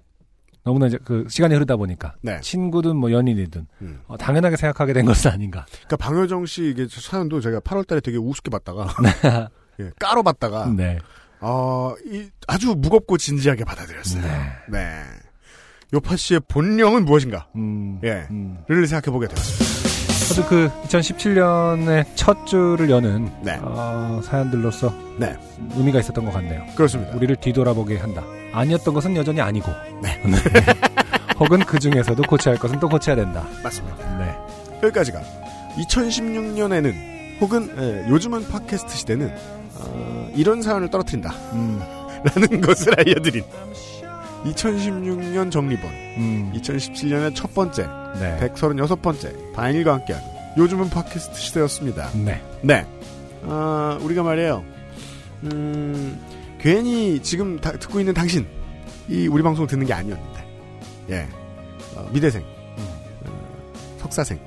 너무나 이제 그 시간이 흐르다 보니까 네. 친구든 뭐 연인이든 음. 어, 당연하게 생각하게 된 것은 아닌가. 그러니까 방효정 씨 이게 사연도 제가 8월달에 되게 우습게 봤다가 예, 까로 봤다가 네. 어, 이, 아주 무겁고 진지하게 받아들였어요. 네. 요파 씨의 본령은 무엇인가? 음, 예. 음. 를 생각해 보게 되었습니다. 저도 그 2017년의 첫 주를 여는 네. 어, 사연들로서 네. 의미가 있었던 것 같네요. 그렇습니다. 우리를 뒤돌아보게 한다. 아니었던 것은 여전히 아니고. 네. 혹은 그 중에서도 고쳐야 할 것은 또 고쳐야 된다. 맞습니다. 네. 여기까지가 2016년에는 혹은 예, 요즘은 팟캐스트 시대는 어, 이런 사연을 떨어뜨린다. 음, 라는 것을 알려드린 2016년 정리본 음, 2017년의 첫 번째 네. 136번째 바인일과 함께하는 요즘은 팟캐스트 시대였습니다. 네. 네. 아, 우리가 말이에요. 음, 괜히 지금 다- 듣고 있는 당신, 이 우리 방송 듣는 게 아니었는데. 예. 어, 미대생, 어, 석사생,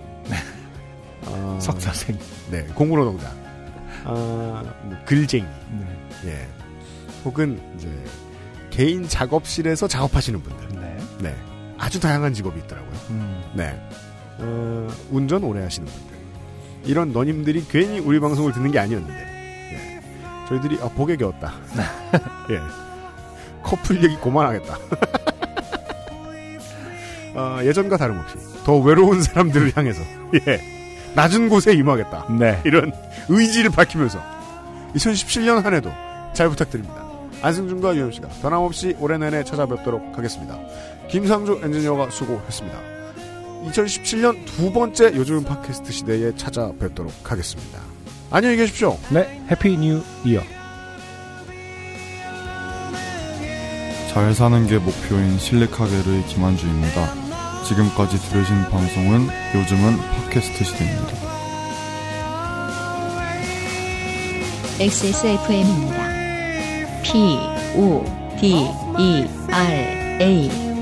어, 석사생. 네, 공부노동자, 아, 뭐 글쟁이, 네. 예. 혹은 이제 개인 작업실에서 작업하시는 분들. 네. 네. 아주 다양한 직업이 있더라고요. 음, 네. 어, 운전 오래 하시는 분들. 이런 너님들이 괜히 우리 방송을 듣는 게 아니었는데. 예. 저희들이 아, 복에 겨웠다. 예. 커플 얘기 고만하겠다. 어, 예전과 다름없이 더 외로운 사람들을 향해서 예. 낮은 곳에 임하겠다. 네. 이런 의지를 밝히면서 2017년 한 해도 잘 부탁드립니다. 안승준과 유현 씨가 변함없이 올해 내내 찾아뵙도록 하겠습니다. 김상조 엔지니어가 수고했습니다. 2017년 두 번째 요즘 팟캐스트 시대에 찾아뵙도록 하겠습니다. 안녕히 계십시오. 네, Happy New Year. 잘 사는 게 목표인 실리카게르의 김한주입니다. 지금까지 들으신 방송은 요즘은 팟캐스트 시대입니다. XSFM입니다. P, O, D, E, R, A.